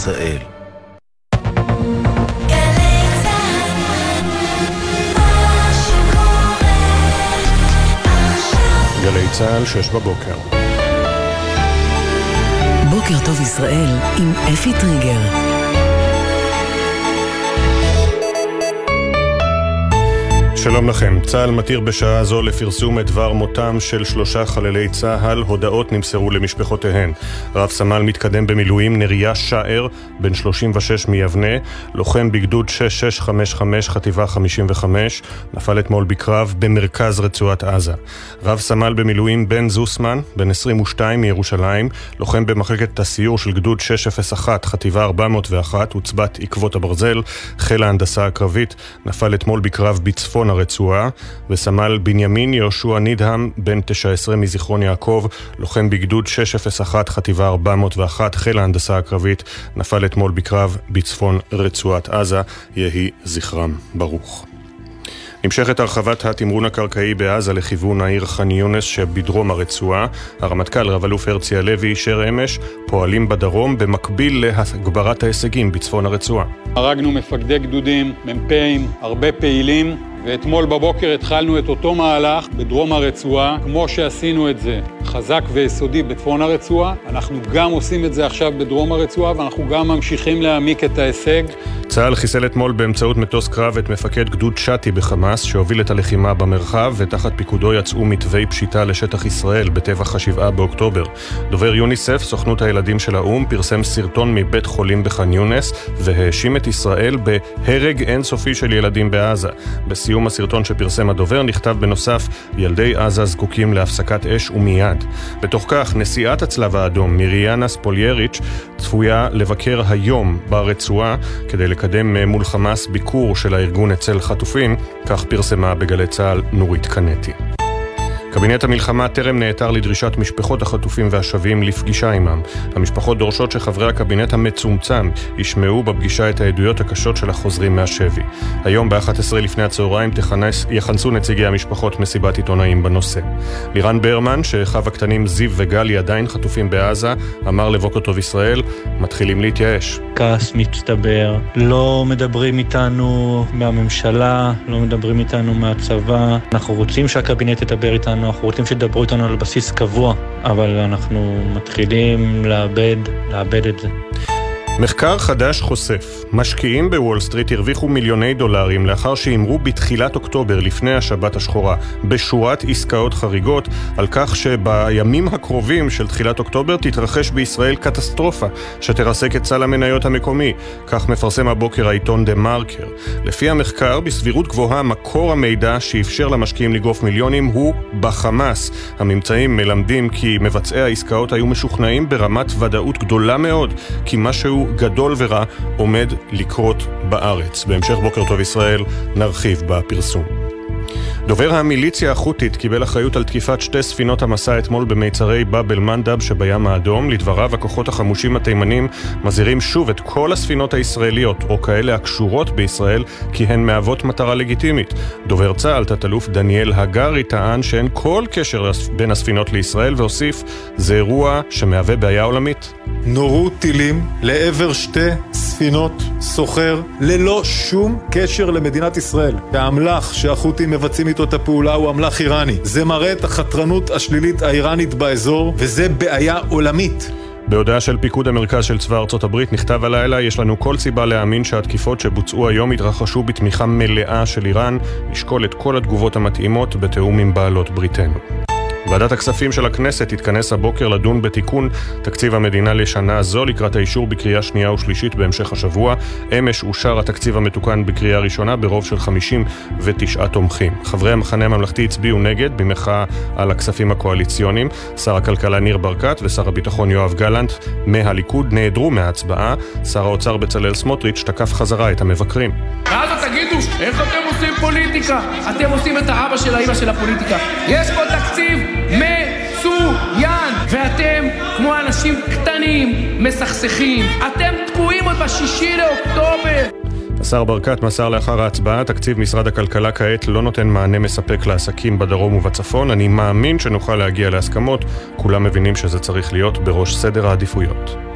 ישראל. גלי צה"ל, שש בבוקר. בוקר טוב ישראל עם אפי טריגר. שלום לכם. צה"ל מתיר בשעה זו לפרסום את דבר מותם של שלושה חללי צה"ל. הודעות נמסרו למשפחותיהן. רב סמל מתקדם במילואים נריה שער, בן 36 מיבנה, לוחם בגדוד 6655 חטיבה 55, נפל אתמול בקרב במרכז רצועת עזה. רב סמל במילואים בן זוסמן, בן 22 מירושלים, לוחם במחלקת הסיור של גדוד 601 חטיבה 401 עוצבת עקבות הברזל, חיל ההנדסה הקרבית, נפל אתמול בקרב בצפון הרצועה, וסמל בנימין יהושע נידהם, בן 19 מזיכרון יעקב, לוחם בגדוד 601, חטיבה 401, חיל ההנדסה הקרבית, נפל אתמול בקרב בצפון רצועת עזה, יהי זכרם ברוך. נמשכת הרחבת התמרון הקרקעי בעזה לכיוון העיר ח'אן יונס שבדרום הרצועה. הרמטכ"ל רב-אלוף הרצי הלוי אישר אמש פועלים בדרום במקביל להגברת ההישגים בצפון הרצועה. הרגנו מפקדי גדודים, מ"פים, הרבה פעילים ואתמול בבוקר התחלנו את אותו מהלך בדרום הרצועה, כמו שעשינו את זה חזק ויסודי בצפון הרצועה, אנחנו גם עושים את זה עכשיו בדרום הרצועה, ואנחנו גם ממשיכים להעמיק את ההישג. צה"ל חיסל אתמול באמצעות מטוס קרב את מפקד גדוד שתי בחמאס, שהוביל את הלחימה במרחב, ותחת פיקודו יצאו מתווי פשיטה לשטח ישראל בטבח השבעה באוקטובר. דובר יוניסף, סוכנות הילדים של האו"ם, פרסם סרטון מבית חולים בח'אן יונס, והאשים את ישראל בהרג אינסופי של ילדים בעזה. בסיום הסרטון שפרסם הדובר נכתב בנוסף, ילדי עזה זקוקים להפסקת אש ומיד. בתוך כך, נשיאת הצלב האדום, מיריאנה ספולייריץ', צפויה לבקר היום ברצועה כדי לקדם מול חמאס ביקור של הארגון אצל חטופים, כך פרסמה בגלי צה"ל נורית קנטי. קבינט המלחמה טרם נעתר לדרישת משפחות החטופים והשבים לפגישה עמם. המשפחות דורשות שחברי הקבינט המצומצם ישמעו בפגישה את העדויות הקשות של החוזרים מהשבי. היום ב-11 לפני הצהריים תכנס, יכנסו נציגי המשפחות מסיבת עיתונאים בנושא. לירן ברמן, שאחיו הקטנים זיו וגלי עדיין חטופים בעזה, אמר לבוקר טוב ישראל, מתחילים להתייאש. כעס מצטבר, לא מדברים איתנו מהממשלה, לא מדברים איתנו מהצבא, אנחנו רוצים שהקבינט ידבר איתנו איתנו, אנחנו רוצים שידברו איתנו על בסיס קבוע, אבל אנחנו מתחילים לאבד, לאבד את זה. מחקר חדש חושף, משקיעים בוול סטריט הרוויחו מיליוני דולרים לאחר שהימרו בתחילת אוקטובר, לפני השבת השחורה, בשורת עסקאות חריגות, על כך שבימים הקרובים של תחילת אוקטובר תתרחש בישראל קטסטרופה שתרסק את סל המניות המקומי. כך מפרסם הבוקר העיתון דה מרקר. לפי המחקר, בסבירות גבוהה מקור המידע שאפשר למשקיעים לגרוף מיליונים הוא בחמאס. הממצאים מלמדים כי מבצעי העסקאות היו משוכנעים ברמת ודאות גדולה מאוד, כי משהו גדול ורע עומד לקרות בארץ. בהמשך בוקר טוב ישראל נרחיב בפרסום. דובר המיליציה החות'ית קיבל אחריות על תקיפת שתי ספינות המסע אתמול במיצרי באב אל-מנדב שבים האדום. לדבריו, הכוחות החמושים התימנים מזהירים שוב את כל הספינות הישראליות, או כאלה הקשורות בישראל, כי הן מהוות מטרה לגיטימית. דובר צה"ל, תת-אלוף דניאל הגרי, טען שאין כל קשר בין הספינות לישראל, והוסיף, זה אירוע שמהווה בעיה עולמית. נורו טילים לעבר שתי ספינות סוחר ללא שום קשר למדינת ישראל. והאמל"ח שהחות'ים מבצעים איתו את הפעולה הוא אמל"ח איראני. זה מראה את החתרנות השלילית האיראנית באזור, וזה בעיה עולמית. בהודעה של פיקוד המרכז של צבא ארצות הברית נכתב הלילה יש לנו כל סיבה להאמין שהתקיפות שבוצעו היום התרחשו בתמיכה מלאה של איראן, נשקול את כל התגובות המתאימות בתיאום עם בעלות בריתנו. ועדת הכספים של הכנסת תתכנס הבוקר לדון בתיקון תקציב המדינה לשנה זו לקראת האישור בקריאה שנייה ושלישית בהמשך השבוע. אמש אושר התקציב המתוקן בקריאה ראשונה ברוב של 59 תומכים. חברי המחנה הממלכתי הצביעו נגד במחאה על הכספים הקואליציוניים. שר הכלכלה ניר ברקת ושר הביטחון יואב גלנט מהליכוד נעדרו מההצבעה. שר האוצר בצלאל סמוטריץ' תקף חזרה את המבקרים. ואז תגידו, איך אתם עושים פוליטיקה? אתם עושים את האבא של האמא של הפוליטיקה. יש פה תקציב ואתם כמו אנשים קטנים, מסכסכים. אתם תקועים עוד בשישי לאוקטובר. השר ברקת מסר לאחר ההצבעה, תקציב משרד הכלכלה כעת לא נותן מענה מספק לעסקים בדרום ובצפון. אני מאמין שנוכל להגיע להסכמות, כולם מבינים שזה צריך להיות בראש סדר העדיפויות.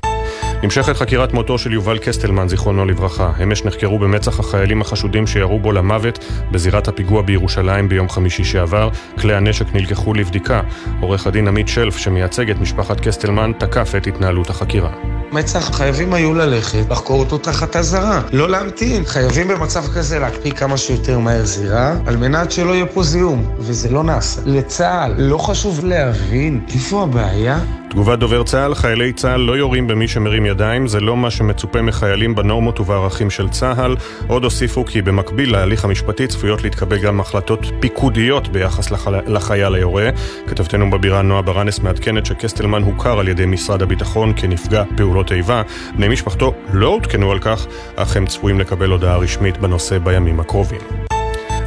נמשכת חקירת מותו של יובל קסטלמן, זיכרונו לברכה. אמש נחקרו במצח החיילים החשודים שירו בו למוות בזירת הפיגוע בירושלים ביום חמישי שעבר. כלי הנשק נלקחו לבדיקה. עורך הדין עמית שלף, שמייצג את משפחת קסטלמן, תקף את התנהלות החקירה. מצ"ח חייבים היו ללכת, לחקור אותו תחת אזהרה, לא להמתין. חייבים במצב כזה להקפיא כמה שיותר מהר זירה, על מנת שלא יהיה פה זיהום, וזה לא נעשה. לצה"ל לא חשוב להבין איפה הבעיה? תגובת דובר צה"ל, חיילי צה"ל לא יורים במי שמרים ידיים, זה לא מה שמצופה מחיילים בנורמות ובערכים של צה"ל. עוד הוסיפו כי במקביל להליך המשפטי צפויות להתקבל גם החלטות פיקודיות ביחס לח... לחייל היורה. כתבתנו בבירה נועה ברנס מעדכנת שקסטלמן הוכר על ידי משרד הביטחון כנפגע פעולות איבה. בני משפחתו לא עודכנו על כך, אך הם צפויים לקבל הודעה רשמית בנושא בימים הקרובים.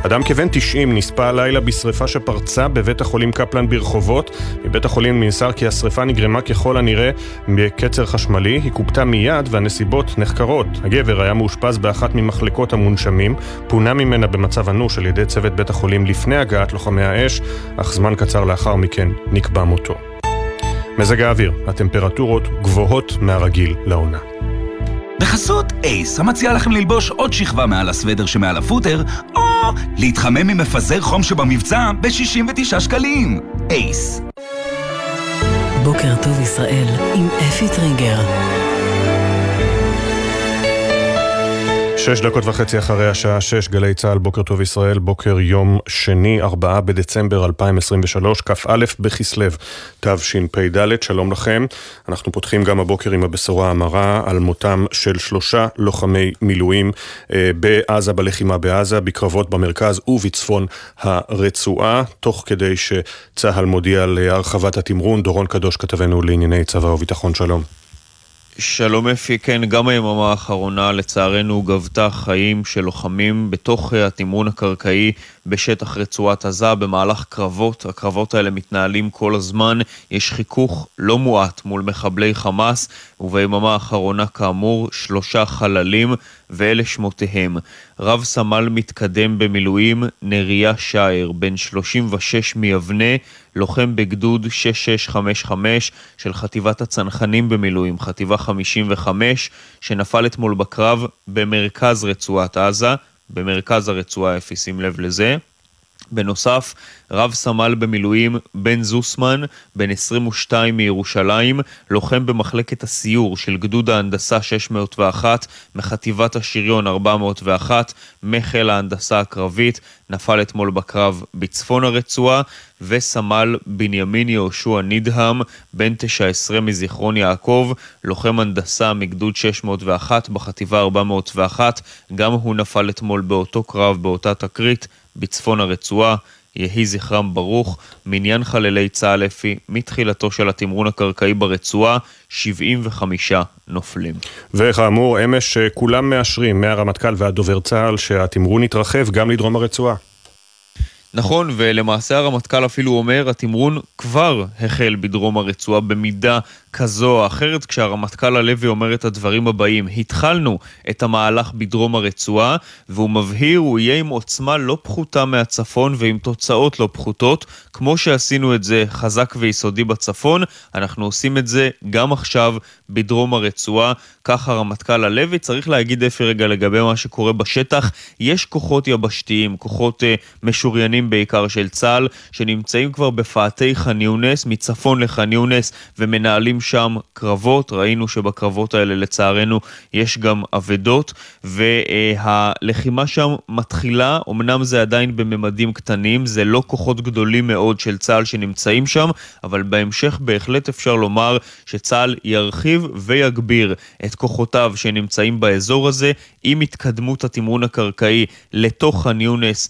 אדם כבן 90 נספה הלילה בשרפה שפרצה בבית החולים קפלן ברחובות. מבית החולים נמסר כי השרפה נגרמה ככל הנראה בקצר חשמלי, היא קופתה מיד והנסיבות נחקרות. הגבר היה מאושפז באחת ממחלקות המונשמים, פונה ממנה במצב אנוש על ידי צוות בית החולים לפני הגעת לוחמי האש, אך זמן קצר לאחר מכן נקבע מותו. מזג האוויר, הטמפרטורות גבוהות מהרגיל לעונה. בחסות אייס, המציע לכם ללבוש עוד שכבה מעל הסוודר שמעל הפוטר, או להתחמם ממפזר חום שבמבצע ב-69 שקלים. אייס. בוקר טוב ישראל עם אפי טריגר. שש דקות וחצי אחרי השעה שש, גלי צה"ל, בוקר טוב ישראל, בוקר יום שני, ארבעה בדצמבר 2023, כ"א בכסלו, תשפ"ד, שלום לכם. אנחנו פותחים גם הבוקר עם הבשורה המרה על מותם של שלושה לוחמי מילואים אה, בעזה, בלחימה בעזה, בקרבות במרכז ובצפון הרצועה, תוך כדי שצה"ל מודיע על הרחבת התמרון. דורון קדוש, כתבנו לענייני צבא וביטחון, שלום. שלום אפי, כן, גם היממה האחרונה לצערנו גבתה חיים של לוחמים בתוך התמרון הקרקעי בשטח רצועת עזה במהלך קרבות. הקרבות האלה מתנהלים כל הזמן, יש חיכוך לא מועט מול מחבלי חמאס, וביממה האחרונה כאמור שלושה חללים, ואלה שמותיהם. רב סמל מתקדם במילואים, נריה שער, בן 36 מיבנה, לוחם בגדוד 6655 של חטיבת הצנחנים במילואים, חטיבה 55, שנפל אתמול בקרב במרכז רצועת עזה, במרכז הרצועה, אפי שים לב לזה. בנוסף, רב סמל במילואים בן זוסמן, בן 22 מירושלים, לוחם במחלקת הסיור של גדוד ההנדסה 601 מחטיבת השריון 401 מחיל ההנדסה הקרבית, נפל אתמול בקרב בצפון הרצועה, וסמל בנימין יהושע נדהם, בן 19 מזיכרון יעקב, לוחם הנדסה מגדוד 601 בחטיבה 401, גם הוא נפל אתמול באותו קרב, באותה תקרית, בצפון הרצועה. יהי זכרם ברוך, מניין חללי צה"ל אפי, מתחילתו של התמרון הקרקעי ברצועה, 75 נופלים. וכאמור, אמש כולם מאשרים, מהרמטכ"ל ועד דובר צה"ל, שהתמרון יתרחב גם לדרום הרצועה. נכון, ולמעשה הרמטכ"ל אפילו אומר, התמרון כבר החל בדרום הרצועה במידה כזו או אחרת, כשהרמטכ"ל הלוי אומר את הדברים הבאים: התחלנו את המהלך בדרום הרצועה, והוא מבהיר, הוא יהיה עם עוצמה לא פחותה מהצפון ועם תוצאות לא פחותות. כמו שעשינו את זה חזק ויסודי בצפון, אנחנו עושים את זה גם עכשיו בדרום הרצועה. כך הרמטכ"ל הלוי. צריך להגיד אפי רגע לגבי מה שקורה בשטח. יש כוחות יבשתיים, כוחות uh, משוריינים בעיקר של צה"ל, שנמצאים כבר בפאתי ח'אן יונס, מצפון לח'אן יונס, ומנהלים שם קרבות, ראינו שבקרבות האלה לצערנו יש גם אבדות, והלחימה שם מתחילה, אמנם זה עדיין בממדים קטנים, זה לא כוחות גדולים מאוד של צה"ל שנמצאים שם, אבל בהמשך בהחלט אפשר לומר שצה"ל ירחיב ויגביר את כוחותיו שנמצאים באזור הזה, עם התקדמות התמרון הקרקעי לתוך ח'אן יונס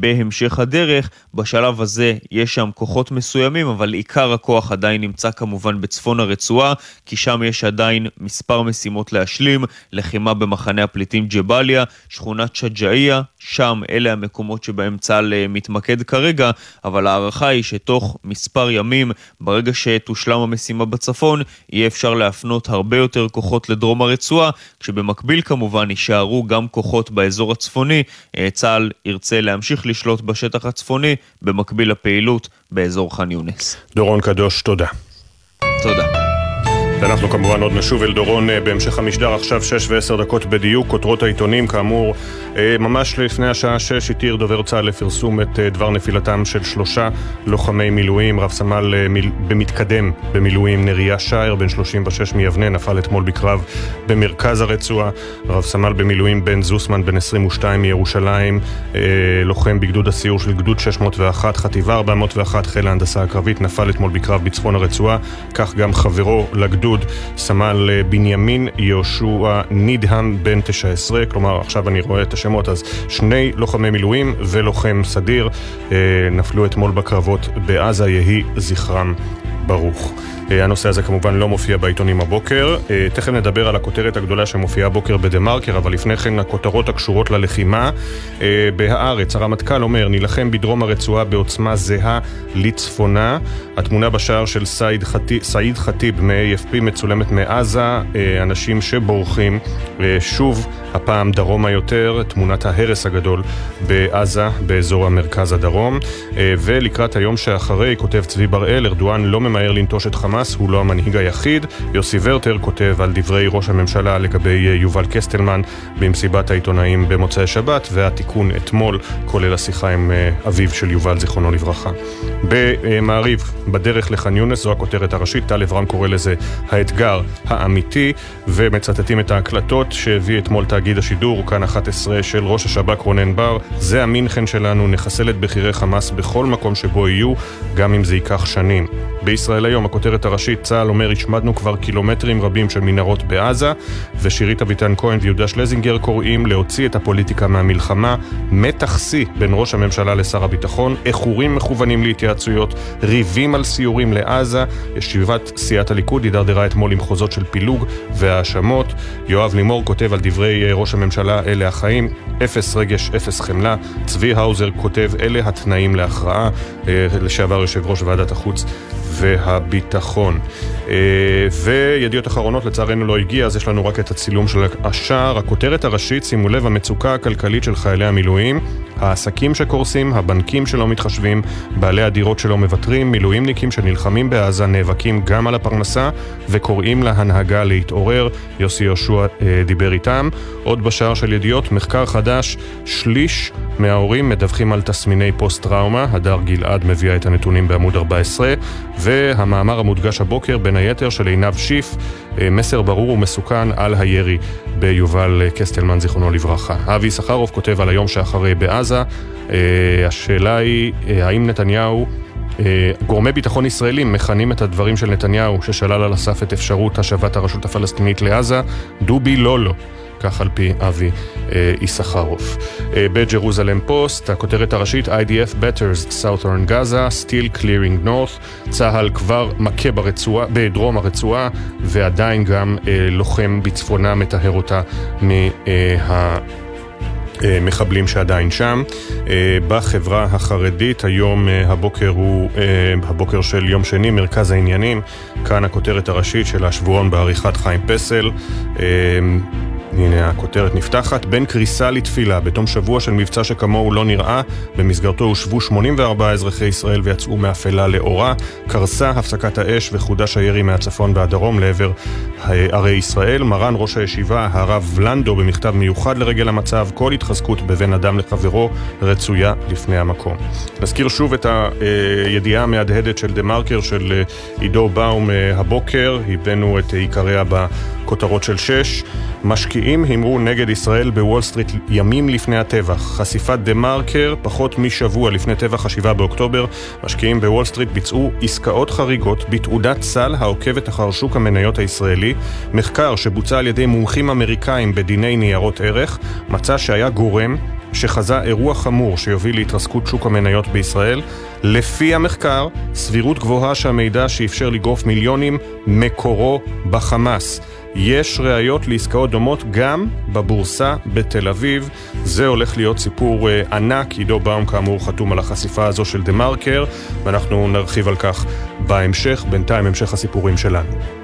בהמשך הדרך. בשלב הזה יש שם כוחות מסוימים, אבל עיקר הכוח עדיין נמצא כמובן בצפון הרצועה, כי שם יש עדיין מספר משימות להשלים, לחימה במחנה הפליטים ג'באליה, שכונת שג'אעיה, שם אלה המקומות שבהם צה"ל אה, מתמקד כרגע, אבל ההערכה היא שתוך מספר ימים, ברגע שתושלם המשימה בצפון, יהיה אפשר להפנות הרבה יותר כוחות לדרום הרצועה, כשבמקביל כמובן יישארו גם כוחות באזור הצפוני, אה, צה"ל ירצה להמשיך לשלוט בשטח הצפוני, במקביל לפעילות באזור ח'אן יונס. דורון קדוש, תודה. תודה. ואנחנו כמובן עוד נשוב אל דורון אה, בהמשך המשדר, עכשיו 6 ו-10 דקות בדיוק, כותרות העיתונים כאמור, אה, ממש לפני השעה 6 התיר דובר צה"ל לפרסום את אה, דבר נפילתם של שלושה לוחמי מילואים, רב סמל במתקדם במילואים נריה שער, בן 36 מיבנה, נפל אתמול בקרב במרכז הרצועה, רב סמל במילואים בן זוסמן, בן 22 מירושלים, לוחם בגדוד הסיור של גדוד 601, חטיבה 401, חיל ההנדסה הקרבית, נפל אתמול בקרב בצפון הרצועה, כך גם חברו לגדוד הגדוד, סמל אה, בנימין יהושע נידהם בן 19, כלומר עכשיו אני רואה את השמות, אז שני לוחמי מילואים ולוחם סדיר אה, נפלו אתמול בקרבות בעזה, יהי זכרם ברוך. אה, הנושא הזה כמובן לא מופיע בעיתונים הבוקר. אה, תכף נדבר על הכותרת הגדולה שמופיעה הבוקר בדה מרקר, אבל לפני כן הכותרות הקשורות ללחימה. אה, בהארץ, הרמטכ"ל אומר, נילחם בדרום הרצועה בעוצמה זהה לצפונה. התמונה בשער של סעיד חטיב, סעיד חטיב מ-AFP מצולמת מעזה, אנשים שבורחים. שוב, הפעם דרומה יותר, תמונת ההרס הגדול בעזה, באזור המרכז הדרום. ולקראת היום שאחרי, כותב צבי בראל, ארדואן לא ממהר לנטוש את חמאס. חמאס הוא לא המנהיג היחיד. יוסי ורטר כותב על דברי ראש הממשלה לגבי אה, יובל קסטלמן במסיבת העיתונאים במוצאי שבת, והתיקון אתמול, כולל השיחה עם אה, אביו של יובל, זיכרונו לברכה. במעריב, בדרך לח'אן יונס, זו הכותרת הראשית, טל אברהם קורא לזה האתגר האמיתי, ומצטטים את ההקלטות שהביא אתמול תאגיד השידור, כאן 11 של ראש השב"כ רונן בר, זה המינכן שלנו, נחסל את בכירי חמאס בכל מקום שבו יהיו, גם אם זה ייקח שנים. בישראל היום, הכותרת הראשית, צה"ל אומר, השמדנו כבר קילומטרים רבים של מנהרות בעזה, ושירית אביטן כהן ויהודה שלזינגר קוראים להוציא את הפוליטיקה מהמלחמה, מתח שיא בין ראש הממשלה לשר הביטחון, איחורים מכוונים להתייעצויות, ריבים על סיורים לעזה, ישיבת סיעת הליכוד הידרדרה אתמול למחוזות של פילוג והאשמות, יואב לימור כותב על דברי אה, ראש הממשלה, אלה החיים, אפס רגש, אפס חמלה, צבי האוזר כותב, אלה התנאים להכרעה, אה, לשעבר יושב ראש ועדת החוץ והביטחון. אה, וידיעות אחרונות לצערנו לא הגיע, אז יש לנו רק את הצילום של השער. הכותרת הראשית, שימו לב, המצוקה הכלכלית של חיילי המילואים, העסקים שקורסים, הבנקים שלא מתחשבים, בעלי הדירות שלא מוותרים, מילואימניקים שנלחמים בעזה, נאבקים גם על הפרנסה וקוראים להנהגה להתעורר. יוסי יהושע אה, דיבר איתם. עוד בשער של ידיעות, מחקר חדש, שליש מההורים מדווחים על תסמיני פוסט-טראומה. הדר גלעד מביאה את הנתונים בעמוד 14. והמאמר המודגש הבוקר, בין היתר, של עינב שיף, מסר ברור ומסוכן על הירי ביובל קסטלמן, זיכרונו לברכה. אבי יששכרוב כותב על היום שאחרי בעזה. אה, השאלה היא, אה, האם נתניהו... גורמי ביטחון ישראלים מכנים את הדברים של נתניהו, ששלל על הסף את אפשרות השבת הרשות הפלסטינית לעזה, דובי לולו. כך על פי אבי יששכרוף. אה, בג'רוזלם פוסט, הכותרת הראשית IDF Batters Southern Gaza, Still Clearing North, צה"ל כבר מכה ברצועה, בדרום הרצועה, ועדיין גם אה, לוחם בצפונה מטהר אותה מה... מחבלים שעדיין שם. בחברה החרדית, היום הבוקר הוא הבוקר של יום שני, מרכז העניינים. כאן הכותרת הראשית של השבועון בעריכת חיים פסל. הנה הכותרת נפתחת, בין קריסה לתפילה, בתום שבוע של מבצע שכמוהו לא נראה, במסגרתו הושבו 84 אזרחי ישראל ויצאו מאפלה לאורה, קרסה הפסקת האש וחודש הירי מהצפון והדרום לעבר ערי ישראל. מרן ראש הישיבה, הרב לנדו, במכתב מיוחד לרגל המצב, כל התחזקות בבין אדם לחברו רצויה לפני המקום. נזכיר שוב את הידיעה המהדהדת של דה מרקר של עידו באום אה, הבוקר, הבאנו את עיקריה בכותרות של שש. משקיעים הימרו נגד ישראל בוול סטריט ימים לפני הטבח. חשיפת דה מרקר, פחות משבוע לפני טבח השבעה באוקטובר, משקיעים בוול סטריט ביצעו עסקאות חריגות בתעודת סל העוקבת אחר שוק המניות הישראלי. מחקר שבוצע על ידי מומחים אמריקאים בדיני ניירות ערך, מצא שהיה גורם שחזה אירוע חמור שיוביל להתרסקות שוק המניות בישראל. לפי המחקר, סבירות גבוהה שהמידע שאפשר לגרוף מיליונים מקורו בחמאס. יש ראיות לעסקאות דומות גם בבורסה בתל אביב. זה הולך להיות סיפור uh, ענק, עידו באום כאמור חתום על החשיפה הזו של דה מרקר, ואנחנו נרחיב על כך בהמשך, בינתיים המשך הסיפורים שלנו.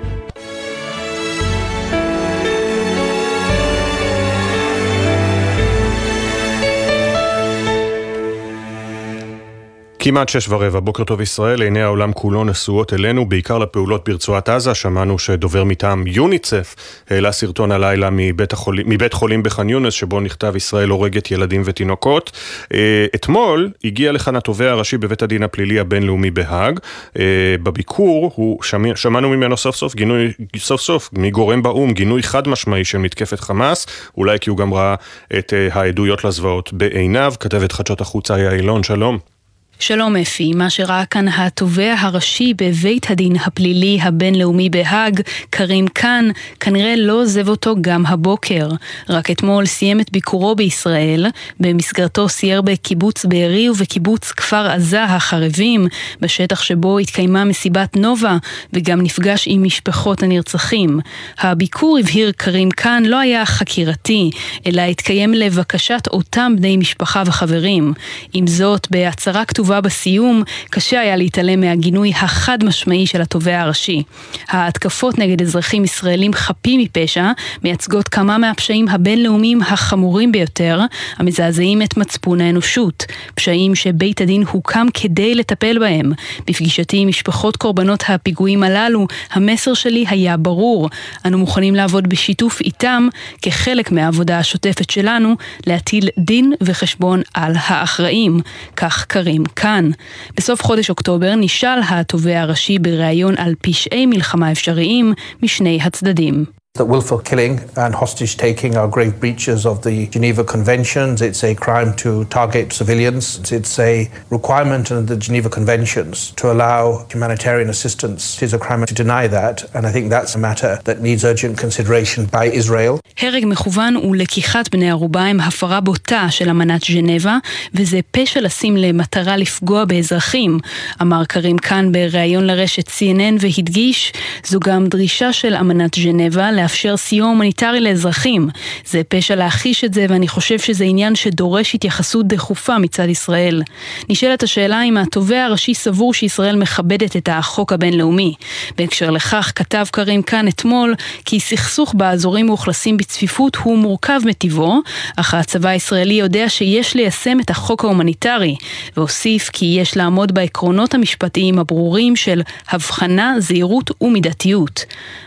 כמעט שש ורבע, בוקר טוב ישראל, עיני העולם כולו נשואות אלינו, בעיקר לפעולות ברצועת עזה. שמענו שדובר מטעם יוניצף העלה סרטון הלילה מבית, החול... מבית חולים בח'אן יונס, שבו נכתב ישראל הורגת ילדים ותינוקות. אה, אתמול הגיע לכאן התובע הראשי בבית הדין הפלילי הבינלאומי בהאג. אה, בביקור, הוא שמע... שמענו ממנו סוף סוף גינוי, סוף סוף, מגורם באו"ם, גינוי חד משמעי של מתקפת חמאס, אולי כי הוא גם ראה את אה, העדויות לזוועות בעיניו. כתבת חדשות החוצה אילון, שלום. שלום אפי, מה שראה כאן התובע הראשי בבית הדין הפלילי הבינלאומי בהאג, קרים קאן, כנראה לא עוזב אותו גם הבוקר. רק אתמול סיים את ביקורו בישראל, במסגרתו סייר בקיבוץ בארי ובקיבוץ כפר עזה החרבים, בשטח שבו התקיימה מסיבת נובה, וגם נפגש עם משפחות הנרצחים. הביקור, הבהיר קרים קאן, לא היה חקירתי, אלא התקיים לבקשת אותם בני משפחה וחברים. עם זאת, בהצהרה כתובה כתובה בסיום, קשה היה להתעלם מהגינוי החד משמעי של התובע הראשי. ההתקפות נגד אזרחים ישראלים חפים מפשע מייצגות כמה מהפשעים הבינלאומיים החמורים ביותר, המזעזעים את מצפון האנושות. פשעים שבית הדין הוקם כדי לטפל בהם. בפגישתי עם משפחות קורבנות הפיגועים הללו, המסר שלי היה ברור. אנו מוכנים לעבוד בשיתוף איתם, כחלק מהעבודה השוטפת שלנו, להטיל דין וחשבון על האחראים. כך קרים כאן. בסוף חודש אוקטובר נשאל התובע הראשי בריאיון על פשעי מלחמה אפשריים משני הצדדים. That willful killing and hostage taking are grave breaches of the Geneva Conventions. It's a crime to target civilians. It's a requirement under the Geneva Conventions to allow humanitarian assistance. It is a crime to deny that, and I think that's a matter that needs urgent consideration by Israel. הרג מכוון ולקיחת בני ערובה הם הפרה בוטה של אמנת ז'נבה, וזה פשע לשים למטרה לפגוע באזרחים, אמר קרים כאן בריאיון לרשת CNN והדגיש, זו גם דרישה של אמנת ז'נבה לאפשר סיוע הומניטרי לאזרחים. זה פשע להכחיש את זה, ואני חושב שזה עניין שדורש התייחסות דחופה מצד ישראל. נשאלת השאלה אם התובע הראשי סבור שישראל מכבדת את החוק הבינלאומי. בהקשר לכך כתב קרים כאן אתמול כי סכסוך באזורים מאוכלסים בצפיפות הוא מורכב מטבעו, אך הצבא הישראלי יודע שיש ליישם את החוק ההומניטרי, והוסיף כי יש לעמוד בעקרונות המשפטיים הברורים של הבחנה, זהירות ומידתיות.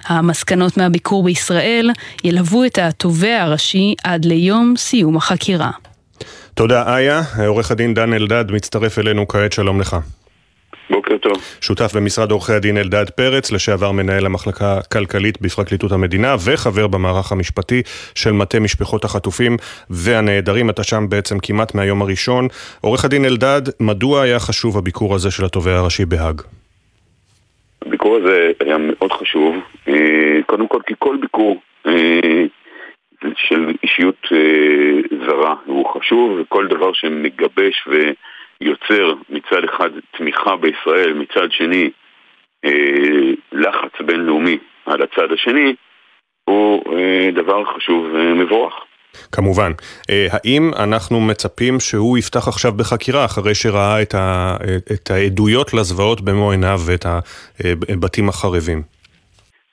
המסקנות מהביקור בישראל ילוו את התובע הראשי עד ליום סיום החקירה. תודה איה, עורך הדין דן אלדד מצטרף אלינו כעת, שלום לך. בוקר טוב. שותף במשרד עורכי הדין אלדד פרץ, לשעבר מנהל המחלקה הכלכלית בפרקליטות המדינה וחבר במערך המשפטי של מטה משפחות החטופים והנעדרים. אתה שם בעצם כמעט מהיום הראשון. עורך הדין אלדד, מדוע היה חשוב הביקור הזה של התובע הראשי בהאג? הביקור הזה היה מאוד חשוב, אה, קודם כל כי כל ביקור אה, של אישיות אה, זרה הוא חשוב, וכל דבר שמגבש ויוצר מצד אחד תמיכה בישראל, מצד שני לחץ בינלאומי על הצד השני, הוא דבר חשוב ומבורך. כמובן. האם אנחנו מצפים שהוא יפתח עכשיו בחקירה אחרי שראה את, ה, את העדויות לזוועות במו עיניו ואת הבתים החרבים?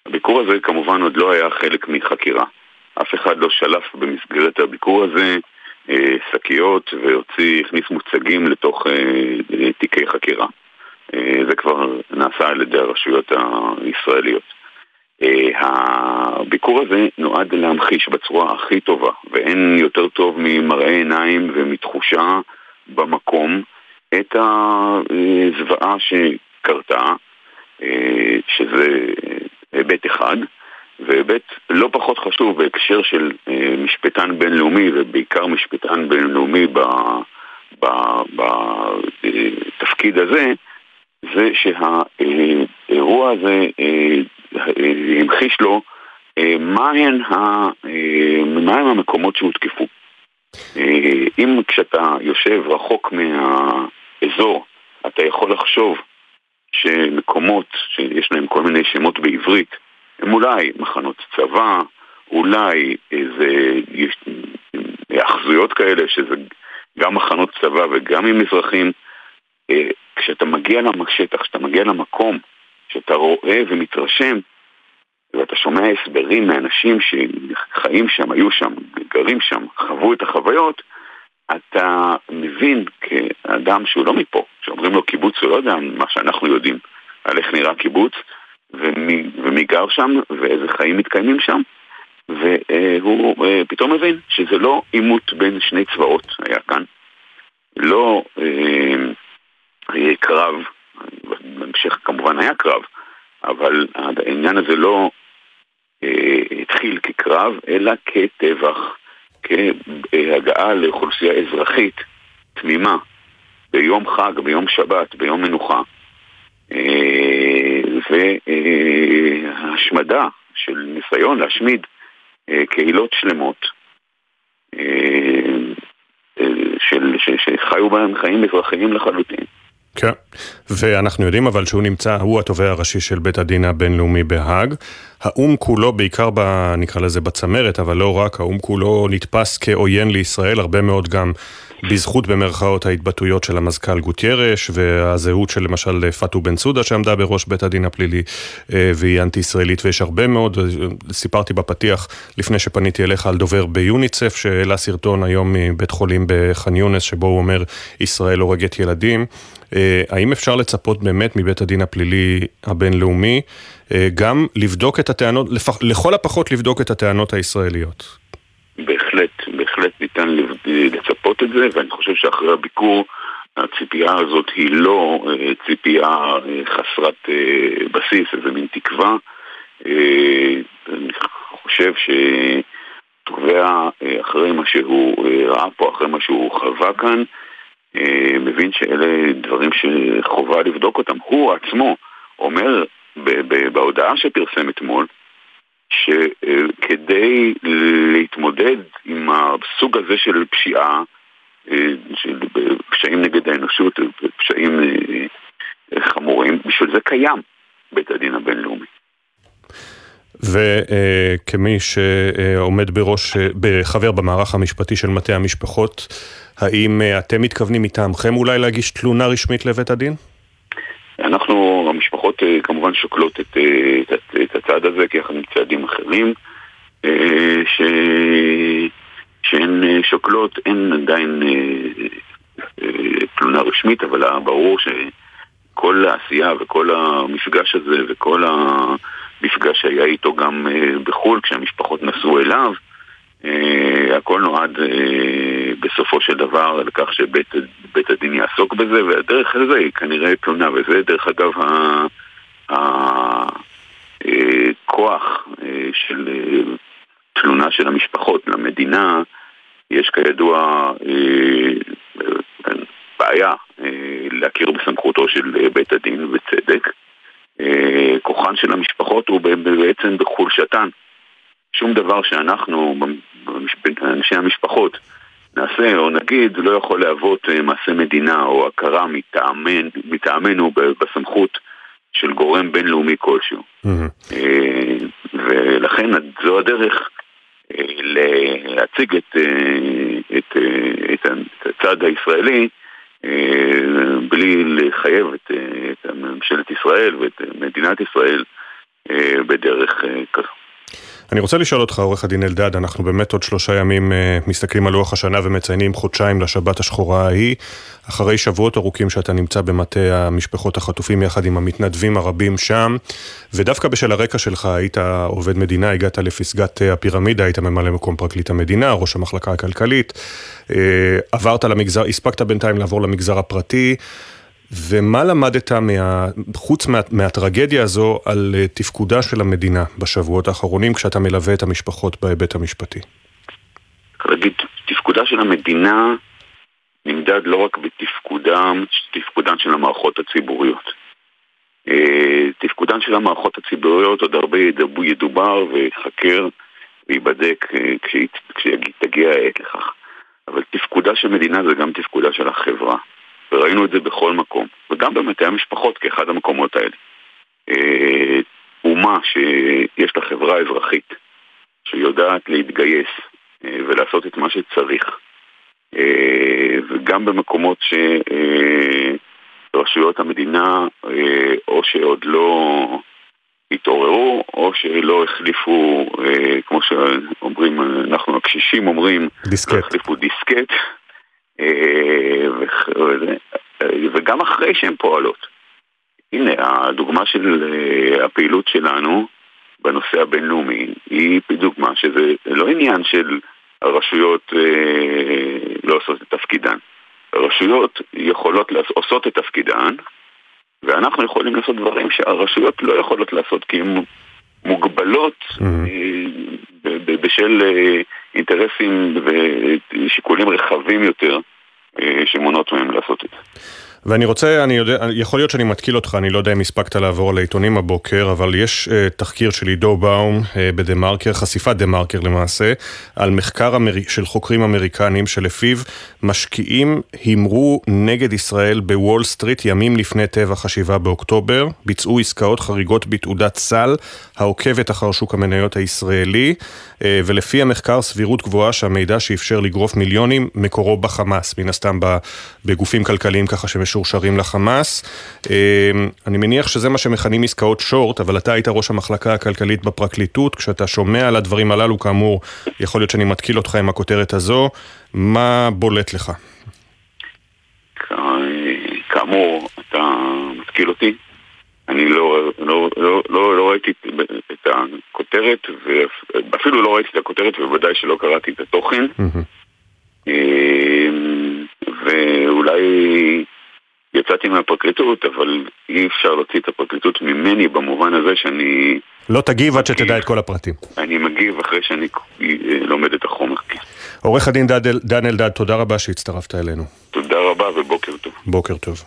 הביקור הזה כמובן עוד לא היה חלק מחקירה. אף אחד לא שלף במסגרת הביקור הזה אה, שקיות והוציא, הכניס מוצגים לתוך אה, תיקי חקירה. אה, זה כבר נעשה על ידי הרשויות הישראליות. הביקור הזה נועד להמחיש בצורה הכי טובה, ואין יותר טוב ממראה עיניים ומתחושה במקום את הזוועה שקרתה, שזה היבט אחד, והיבט לא פחות חשוב בהקשר של אה, משפטן בינלאומי, ובעיקר משפטן בינלאומי בתפקיד הזה, זה שהאירוע הזה אה, המחיש לו מהן ה, מהם המקומות שהותקפו. אם כשאתה יושב רחוק מהאזור, אתה יכול לחשוב שמקומות שיש להם כל מיני שמות בעברית הם אולי מחנות צבא, אולי איזה אחזויות כאלה שזה גם מחנות צבא וגם עם אזרחים אה, כשאתה מגיע לשטח, כשאתה מגיע למקום, כשאתה רואה ומתרשם ואתה שומע הסברים מאנשים שחיים שם, היו שם, גרים שם, חוו את החוויות אתה מבין כאדם שהוא לא מפה, שהוא אומרים לו קיבוץ, הוא לא יודע מה שאנחנו יודעים על איך נראה קיבוץ, ומי, ומי גר שם, ואיזה חיים מתקיימים שם, והוא אה, פתאום מבין שזה לא עימות בין שני צבאות היה כאן, לא אה, קרב, בהמשך כמובן היה קרב, אבל העניין הזה לא התחיל כקרב, אלא כטבח, כהגעה לאוכלוסייה אזרחית תמימה, ביום חג, ביום שבת, ביום מנוחה, אה, והשמדה של ניסיון להשמיד אה, קהילות שלמות של, שחיו בהם חיים אזרחיים לחלוטין. כן, ואנחנו יודעים אבל שהוא נמצא, הוא התובע הראשי של בית הדין הבינלאומי בהאג. האו"ם כולו, בעיקר ב, נקרא לזה בצמרת, אבל לא רק, האו"ם כולו נתפס כעוין לישראל, הרבה מאוד גם בזכות במרכאות ההתבטאויות של המזכ"ל גוטיירש, והזהות של למשל פאטו בן סודה שעמדה בראש בית הדין הפלילי, אה, והיא אנטי-ישראלית, ויש הרבה מאוד, סיפרתי בפתיח לפני שפניתי אליך על דובר ביוניצף, שהעלה סרטון היום מבית חולים בח'אן יונס, שבו הוא אומר, ישראל הורגת ילדים. אה, האם אפשר לצפות באמת מבית הדין הפלילי הבינלאומי אה, גם לבדוק את הטענות, לכל הפחות לבדוק את הטענות הישראליות? בהחלט, בהחלט ניתן לצפות את זה, ואני חושב שאחרי הביקור הציפייה הזאת היא לא אה, ציפייה חסרת בסיס, איזה מין תקווה. אני חושב שתובע אחרי מה שהוא ראה פה, אחרי מה שהוא חווה כאן, מבין שאלה דברים שחובה לבדוק אותם. הוא עצמו אומר בהודעה שפרסם אתמול, שכדי להתמודד עם הסוג הזה של פשיעה, אה, של פשעים נגד האנושות, פשעים אה, חמורים, בשביל זה קיים בית הדין הבינלאומי. וכמי שעומד בראש, חבר במערך המשפטי של מטה המשפחות, האם אה, אתם מתכוונים מטעמכם אולי להגיש תלונה רשמית לבית הדין? אנחנו, המשפחות אה, כמובן שוקלות את, אה, את, את הצעד הזה כיחד עם צעדים אחרים ש, שהן שוקלות, אין עדיין תלונה רשמית, אבל ברור שכל העשייה וכל המפגש הזה וכל המפגש שהיה איתו גם בחו"ל כשהמשפחות נסעו אליו Uh, הכל נועד uh, בסופו של דבר לכך שבית הדין יעסוק בזה, והדרך לזה היא כנראה תלונה, וזה דרך אגב הכוח של תלונה של המשפחות למדינה. יש כידוע בעיה להכיר בסמכותו של בית הדין ובצדק. כוחן של המשפחות הוא בעצם בחולשתן. שום דבר שאנחנו, אנשי המשפחות, נעשה או נגיד לא יכול להוות אה, מעשה מדינה או הכרה מטעמנו, מטעמנו בסמכות של גורם בינלאומי כלשהו. Mm-hmm. ולכן זו הדרך אה, להציג את, את, את, את הצד הישראלי בלי לחייב את, את ממשלת ישראל ואת מדינת ישראל בדרך כזו. אני רוצה לשאול אותך, עורך הדין אלדד, אנחנו באמת עוד שלושה ימים אה, מסתכלים על לוח השנה ומציינים חודשיים לשבת השחורה ההיא, אחרי שבועות ארוכים שאתה נמצא במטה המשפחות החטופים יחד עם המתנדבים הרבים שם, ודווקא בשל הרקע שלך היית עובד מדינה, הגעת לפסגת אה, הפירמידה, היית ממלא מקום פרקליט המדינה, ראש המחלקה הכלכלית, אה, עברת למגזר, הספקת בינתיים לעבור למגזר הפרטי. ומה למדת, מה, חוץ מה, מהטרגדיה הזו, על אה, תפקודה של המדינה בשבועות האחרונים, כשאתה מלווה את המשפחות בהיבט המשפטי? להגיד, תפקודה של המדינה נמדד לא רק בתפקודם, תפקודן של המערכות הציבוריות. אה, תפקודן של המערכות הציבוריות עוד הרבה ידובר ויחקר וייבדק אה, כשתגיע העת לכך. אבל תפקודה של מדינה זה גם תפקודה של החברה. וראינו את זה בכל מקום, וגם במטה המשפחות כאחד המקומות האלה. אה, אומה שיש לה חברה אזרחית, שיודעת להתגייס אה, ולעשות את מה שצריך, אה, וגם במקומות שרשויות המדינה או שעוד לא התעוררו, או שלא החליפו, כמו שאומרים, אנחנו הקשישים אומרים, דיסקט. לא החליפו דיסקט. אה, גם אחרי שהן פועלות. הנה, הדוגמה של אה, הפעילות שלנו בנושא הבינלאומי היא דוגמה שזה לא עניין של הרשויות אה, לא עושות את תפקידן. הרשויות יכולות, עושות את תפקידן, ואנחנו יכולים לעשות דברים שהרשויות לא יכולות לעשות כי הן מוגבלות mm-hmm. בשל אינטרסים ושיקולים רחבים יותר שמונעות מהם לעשות את זה. ואני רוצה, אני יודע, יכול להיות שאני מתקיל אותך, אני לא יודע אם הספקת לעבור על העיתונים הבוקר, אבל יש uh, תחקיר של עידו באום uh, בדה מרקר, חשיפת דה מרקר למעשה, על מחקר אמר... של חוקרים אמריקנים שלפיו משקיעים הימרו נגד ישראל בוול סטריט ימים לפני טבח השבעה באוקטובר, ביצעו עסקאות חריגות בתעודת סל העוקבת אחר שוק המניות הישראלי, uh, ולפי המחקר סבירות גבוהה שהמידע שאפשר לגרוף מיליונים מקורו בחמאס, מן הסתם בגופים כלכליים ככה שמשוררים. משורשרים לחמאס. אמ, אני מניח שזה מה שמכנים עסקאות שורט, אבל אתה היית ראש המחלקה הכלכלית בפרקליטות, כשאתה שומע על הדברים הללו, כאמור, יכול להיות שאני מתקיל אותך עם הכותרת הזו, מה בולט לך? כאמור, אתה מתקיל אותי. אני לא, לא, לא, לא, לא ראיתי את הכותרת, ואפילו לא ראיתי את הכותרת, ובוודאי שלא קראתי את התוכן. Mm-hmm. ואולי יצאתי מהפרקליטות, אבל אי אפשר להוציא את הפרקליטות ממני במובן הזה שאני... לא תגיב עד שתדע את כל הפרטים. אני מגיב אחרי שאני אה, לומד את החומר. עורך הדין דן אלדד, תודה רבה שהצטרפת אלינו. תודה רבה ובוקר טוב. בוקר טוב.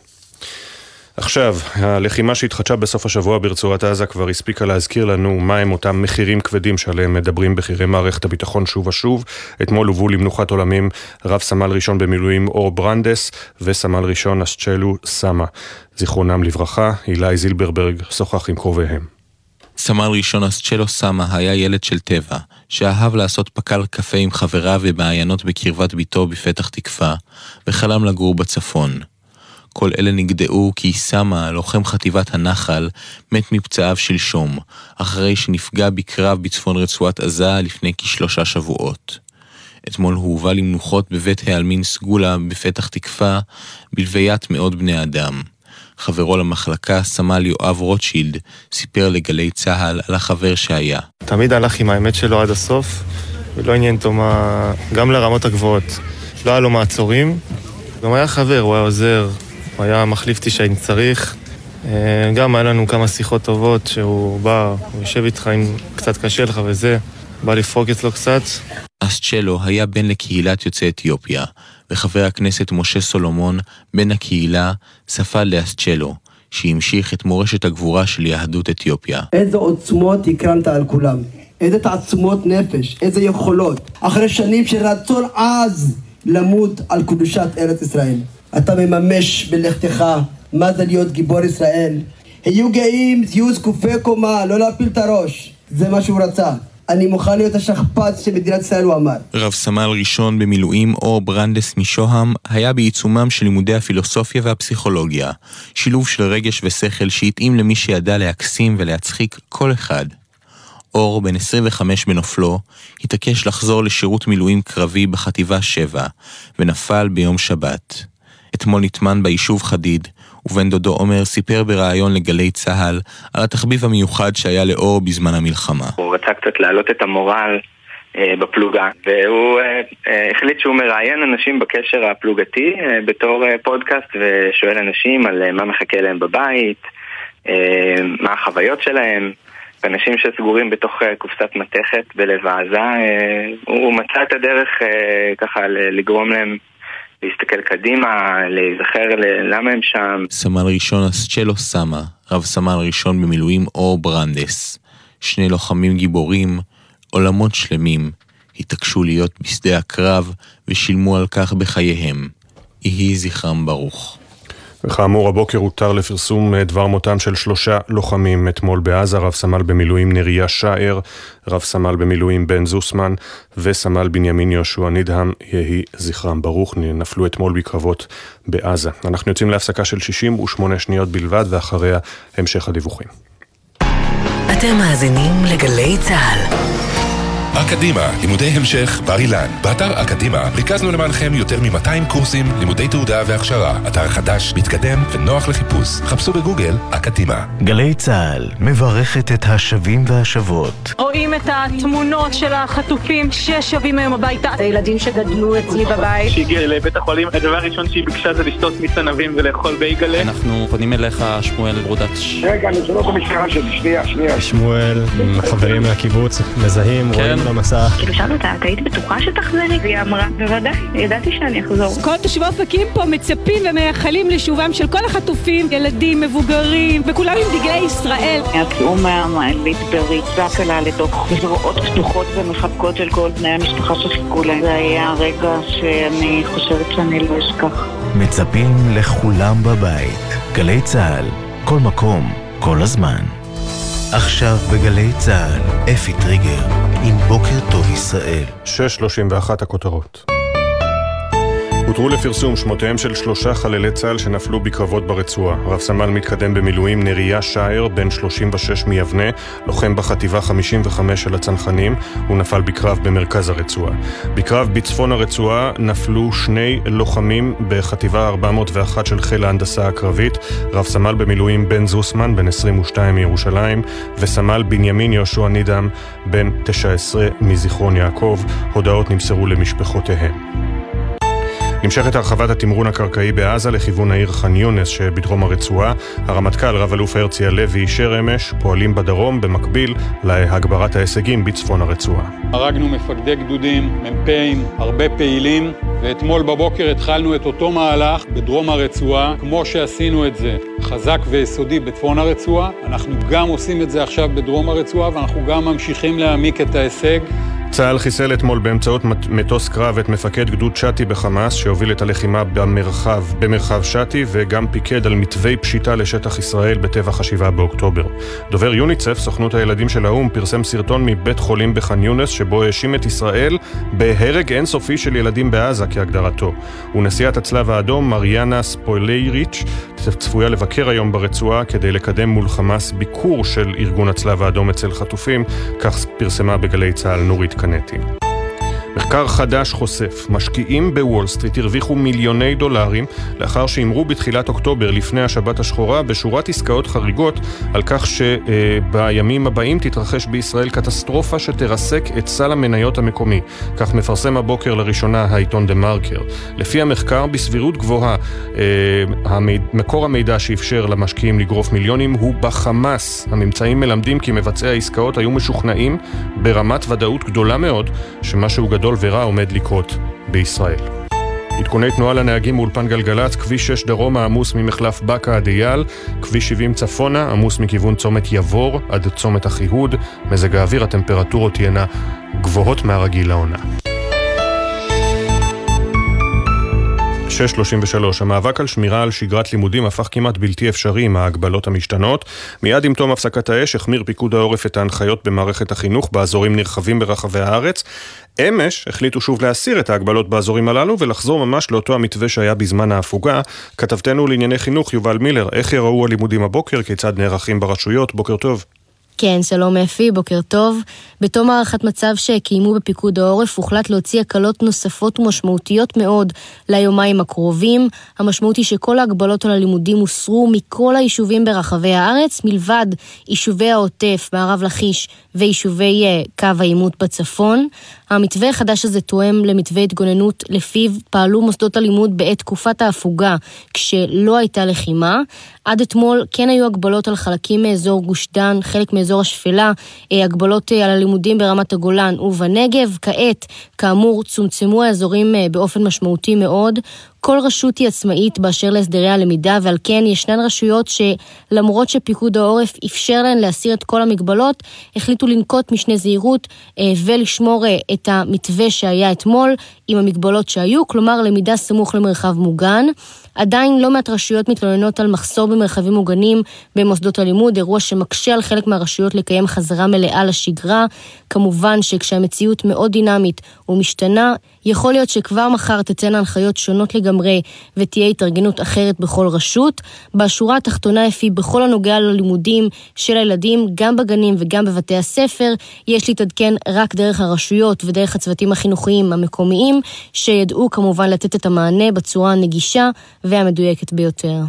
עכשיו, הלחימה שהתחדשה בסוף השבוע ברצועת עזה כבר הספיקה להזכיר לנו מהם אותם מחירים כבדים שעליהם מדברים בכירי מערכת הביטחון שוב ושוב. אתמול הובאו למנוחת עולמים רב סמל ראשון במילואים אור ברנדס וסמל ראשון אסצ'לו סמה. זיכרונם לברכה, אילי זילברברג שוחח עם קרוביהם. סמל ראשון אסצ'לו סמה היה ילד של טבע, שאהב לעשות פקל קפה עם חבריו במעיינות בקרבת ביתו בפתח תקווה, וחלם לגור בצפון. כל אלה נגדעו כי סמה, לוחם חטיבת הנחל, מת מפצעיו שלשום, אחרי שנפגע בקרב בצפון רצועת עזה לפני כשלושה שבועות. אתמול הוא הובא למנוחות בבית העלמין סגולה בפתח תקווה, בלוויית מאות בני אדם. חברו למחלקה, סמל יואב רוטשילד, סיפר לגלי צה"ל על החבר שהיה. תמיד הלך עם האמת שלו עד הסוף, ולא עניין אותו מה... גם לרמות הגבוהות. לא היה לו מעצורים, גם היה חבר, הוא היה עוזר, הוא היה מחליף אותי כשאני צריך. אה, גם היה לנו כמה שיחות טובות, שהוא בא, הוא יושב איתך אם קצת קשה לך וזה, בא לפרוק אצלו קצת. אסצ'לו היה בן לקהילת יוצאי אתיופיה, וחבר הכנסת משה סולומון, בן הקהילה, ספד לאסצ'לו, שהמשיך את מורשת הגבורה של יהדות אתיופיה. איזה עוצמות הקרנת על כולם, איזה תעצומות נפש, איזה יכולות, אחרי שנים של רצון עז למות על קדושת ארץ ישראל. אתה מממש בלכתך מה זה להיות גיבור ישראל. היו גאים, תהיו זקופי קומה, לא להפיל את הראש. זה מה שהוא רצה. אני מוכן להיות השכפ"ץ של מדינת ישראל, הוא אמר. רב סמל ראשון במילואים אור ברנדס משוהם היה בעיצומם של לימודי הפילוסופיה והפסיכולוגיה, שילוב של רגש ושכל שהתאים למי שידע להקסים ולהצחיק כל אחד. אור, בן 25 בנופלו, התעקש לחזור לשירות מילואים קרבי בחטיבה 7, ונפל ביום שבת. אתמול נטמן ביישוב חדיד, ובן דודו עומר סיפר בריאיון לגלי צה"ל על התחביב המיוחד שהיה לאור בזמן המלחמה. הוא רצה קצת להעלות את המורל אה, בפלוגה, והוא אה, אה, החליט שהוא מראיין אנשים בקשר הפלוגתי בתור פודקאסט ושואל אנשים על מה מחכה להם בבית, מה החוויות שלהם. אנשים שסגורים בתוך קופסת מתכת בלב עזה, הוא מצא את הדרך ככה לגרום להם להסתכל קדימה, להיזכר למה הם שם. סמל ראשון אסצ'לו סמה, רב סמל ראשון במילואים אור ברנדס. שני לוחמים גיבורים, עולמות שלמים, התעקשו להיות בשדה הקרב ושילמו על כך בחייהם. יהי זכרם ברוך. וכאמור, הבוקר הותר לפרסום אה, דבר מותם של שלושה לוחמים אתמול בעזה, רב סמל במילואים נריה שער, רב סמל במילואים בן זוסמן וסמל בנימין יהושע נדהם, יהי זכרם ברוך, נפלו אתמול בקרבות בעזה. אנחנו יוצאים להפסקה של 68 שניות בלבד, ואחריה המשך הדיווחים. אתם מאזינים לגלי צה"ל. אקדימה, לימודי המשך בר אילן. באתר אקדימה ריכזנו למענכם יותר מ-200 קורסים, לימודי תעודה והכשרה. אתר חדש, מתקדם ונוח לחיפוש. חפשו בגוגל אקדימה. גלי צה"ל מברכת את השבים והשבות. רואים את התמונות של החטופים ששבים היום הביתה. זה ילדים שגדלו אצלי בבית. שהגיעה לבית החולים, הדבר הראשון שהיא ביקשה זה לשתות מיץ ענבים ולאכול בייגלה. אנחנו פונים אליך, שמואל ברודץ'. רגע, אני את המשטרה שלי, שנייה, שנייה. שמואל, חברים מהקיבוץ, מזהים, רואים במסך. כאילו שאלנו אותה, את היית בטוחה שתחזרי? והיא אמרה, בוודאי, ידעתי שאני אחזור. כל תושבי אופקים פה מצפים ומייחלים לשובם של כל החטופים, ילדים, מבוגרים, וכולם עם דגלי ישראל. יצאו מהמעלית בריצה קלה לתוך זרועות פתוחות ומחבקות של כל בני המשפחה שחיכו להם. זה היה רגע שאני חושבת שאני לא אשכח. מצפים לכולם בבית. גלי צה"ל, כל מקום, כל הזמן. עכשיו בגלי צה"ל, אפי טריגר, עם בוקר טוב ישראל. 6.31 הכותרות. הותרו לפרסום שמותיהם של שלושה חללי צה"ל שנפלו בקרבות ברצועה. רב סמל מתקדם במילואים נריה שער, בן 36 מיבנה, לוחם בחטיבה 55 של הצנחנים, הוא נפל בקרב במרכז הרצועה. בקרב בצפון הרצועה נפלו שני לוחמים בחטיבה 401 של חיל ההנדסה הקרבית, רב סמל במילואים בן זוסמן, בן 22 מירושלים, וסמל בנימין יהושע נידם, בן 19 מזיכרון יעקב. הודעות נמסרו למשפחותיהם. נמשכת הרחבת התמרון הקרקעי בעזה לכיוון העיר ח'אן יונס שבדרום הרצועה. הרמטכ"ל רב-אלוף הרצי הלוי אישר אמש פועלים בדרום במקביל להגברת ההישגים בצפון הרצועה. הרגנו מפקדי גדודים, מ"פים, הרבה פעילים, ואתמול בבוקר התחלנו את אותו מהלך בדרום הרצועה, כמו שעשינו את זה חזק ויסודי בצפון הרצועה, אנחנו גם עושים את זה עכשיו בדרום הרצועה ואנחנו גם ממשיכים להעמיק את ההישג. צה"ל חיסל אתמול באמצעות מטוס קרב את מפקד גדוד שתי בחמאס שהוביל את הלחימה במרחב, במרחב שתי וגם פיקד על מתווי פשיטה לשטח ישראל בטבח השבעה באוקטובר. דובר יוניצף, סוכנות הילדים של האו"ם, פרסם סרטון מבית חולים בח'אן יונס שבו האשים את ישראל בהרג אינסופי של ילדים בעזה כהגדרתו. ונשיאת הצלב האדום, מיריאנה ספוליאריץ', צפויה לבקר היום ברצועה כדי לקדם מול חמאס ביקור של ארגון הצלב האדום אצל חטופים, כך פרסמה בגלי צה"ל נורית קנטי. מחקר חדש חושף, משקיעים בוול סטריט הרוויחו מיליוני דולרים לאחר שהימרו בתחילת אוקטובר לפני השבת השחורה בשורת עסקאות חריגות על כך שבימים הבאים תתרחש בישראל קטסטרופה שתרסק את סל המניות המקומי. כך מפרסם הבוקר לראשונה העיתון דה מרקר. לפי המחקר, בסבירות גבוהה, מקור המידע שאפשר למשקיעים לגרוף מיליונים הוא בחמאס. הממצאים מלמדים כי מבצעי העסקאות היו משוכנעים ברמת ודאות גדולה מאוד שמשהו גדול ורע עומד לקרות בישראל. עדכוני תנועה לנהגים מאולפן גלגלצ, כביש 6 דרום העמוס ממחלף באקה עד אייל, כביש 70 צפונה עמוס מכיוון צומת יבור עד צומת אחיהוד, מזג האוויר הטמפרטורות תהיינה גבוהות מהרגיל לעונה. 633, המאבק על שמירה על שגרת לימודים הפך כמעט בלתי אפשרי עם ההגבלות המשתנות. מיד עם תום הפסקת האש החמיר פיקוד העורף את ההנחיות במערכת החינוך באזורים נרחבים ברחבי הארץ. אמש החליטו שוב להסיר את ההגבלות באזורים הללו ולחזור ממש לאותו המתווה שהיה בזמן ההפוגה. כתבתנו לענייני חינוך יובל מילר, איך יראו הלימודים הבוקר, כיצד נערכים ברשויות? בוקר טוב. כן, שלום אפי, בוקר טוב. בתום הערכת מצב שקיימו בפיקוד העורף, הוחלט להוציא הקלות נוספות ומשמעותיות מאוד ליומיים הקרובים. המשמעות היא שכל ההגבלות על הלימודים הוסרו מכל היישובים ברחבי הארץ, מלבד יישובי העוטף, מערב לכיש ויישובי uh, קו העימות בצפון. המתווה החדש הזה תואם למתווה התגוננות לפיו פעלו מוסדות הלימוד בעת תקופת ההפוגה, כשלא הייתה לחימה. עד אתמול כן היו הגבלות על חלקים מאזור גוש דן, חלק מאזור השפלה, הגבלות על הלימודים ברמת הגולן ובנגב. כעת, כאמור, צומצמו האזורים באופן משמעותי מאוד. כל רשות היא עצמאית באשר להסדרי הלמידה, ועל כן ישנן רשויות שלמרות שפיקוד העורף אפשר להן להסיר את כל המגבלות, החליטו לנקוט משנה זהירות ולשמור את המתווה שהיה אתמול עם המגבלות שהיו, כלומר למידה סמוך למרחב מוגן. עדיין לא מעט רשויות מתלוננות על מחסור במרחבים מוגנים במוסדות הלימוד, אירוע שמקשה על חלק מהרשויות לקיים חזרה מלאה לשגרה. כמובן שכשהמציאות מאוד דינמית ומשתנה, יכול להיות שכבר מחר תצאנה הנחיות שונות לגמרי ותהיה התארגנות אחרת בכל רשות. בשורה התחתונה, אפי, בכל הנוגע ללימודים של הילדים, גם בגנים וגם בבתי הספר, יש להתעדכן רק דרך הרשויות ודרך הצוותים החינוכיים המקומיים, שידעו כמובן לתת את המענה בצורה הנגישה והמדויקת ביותר.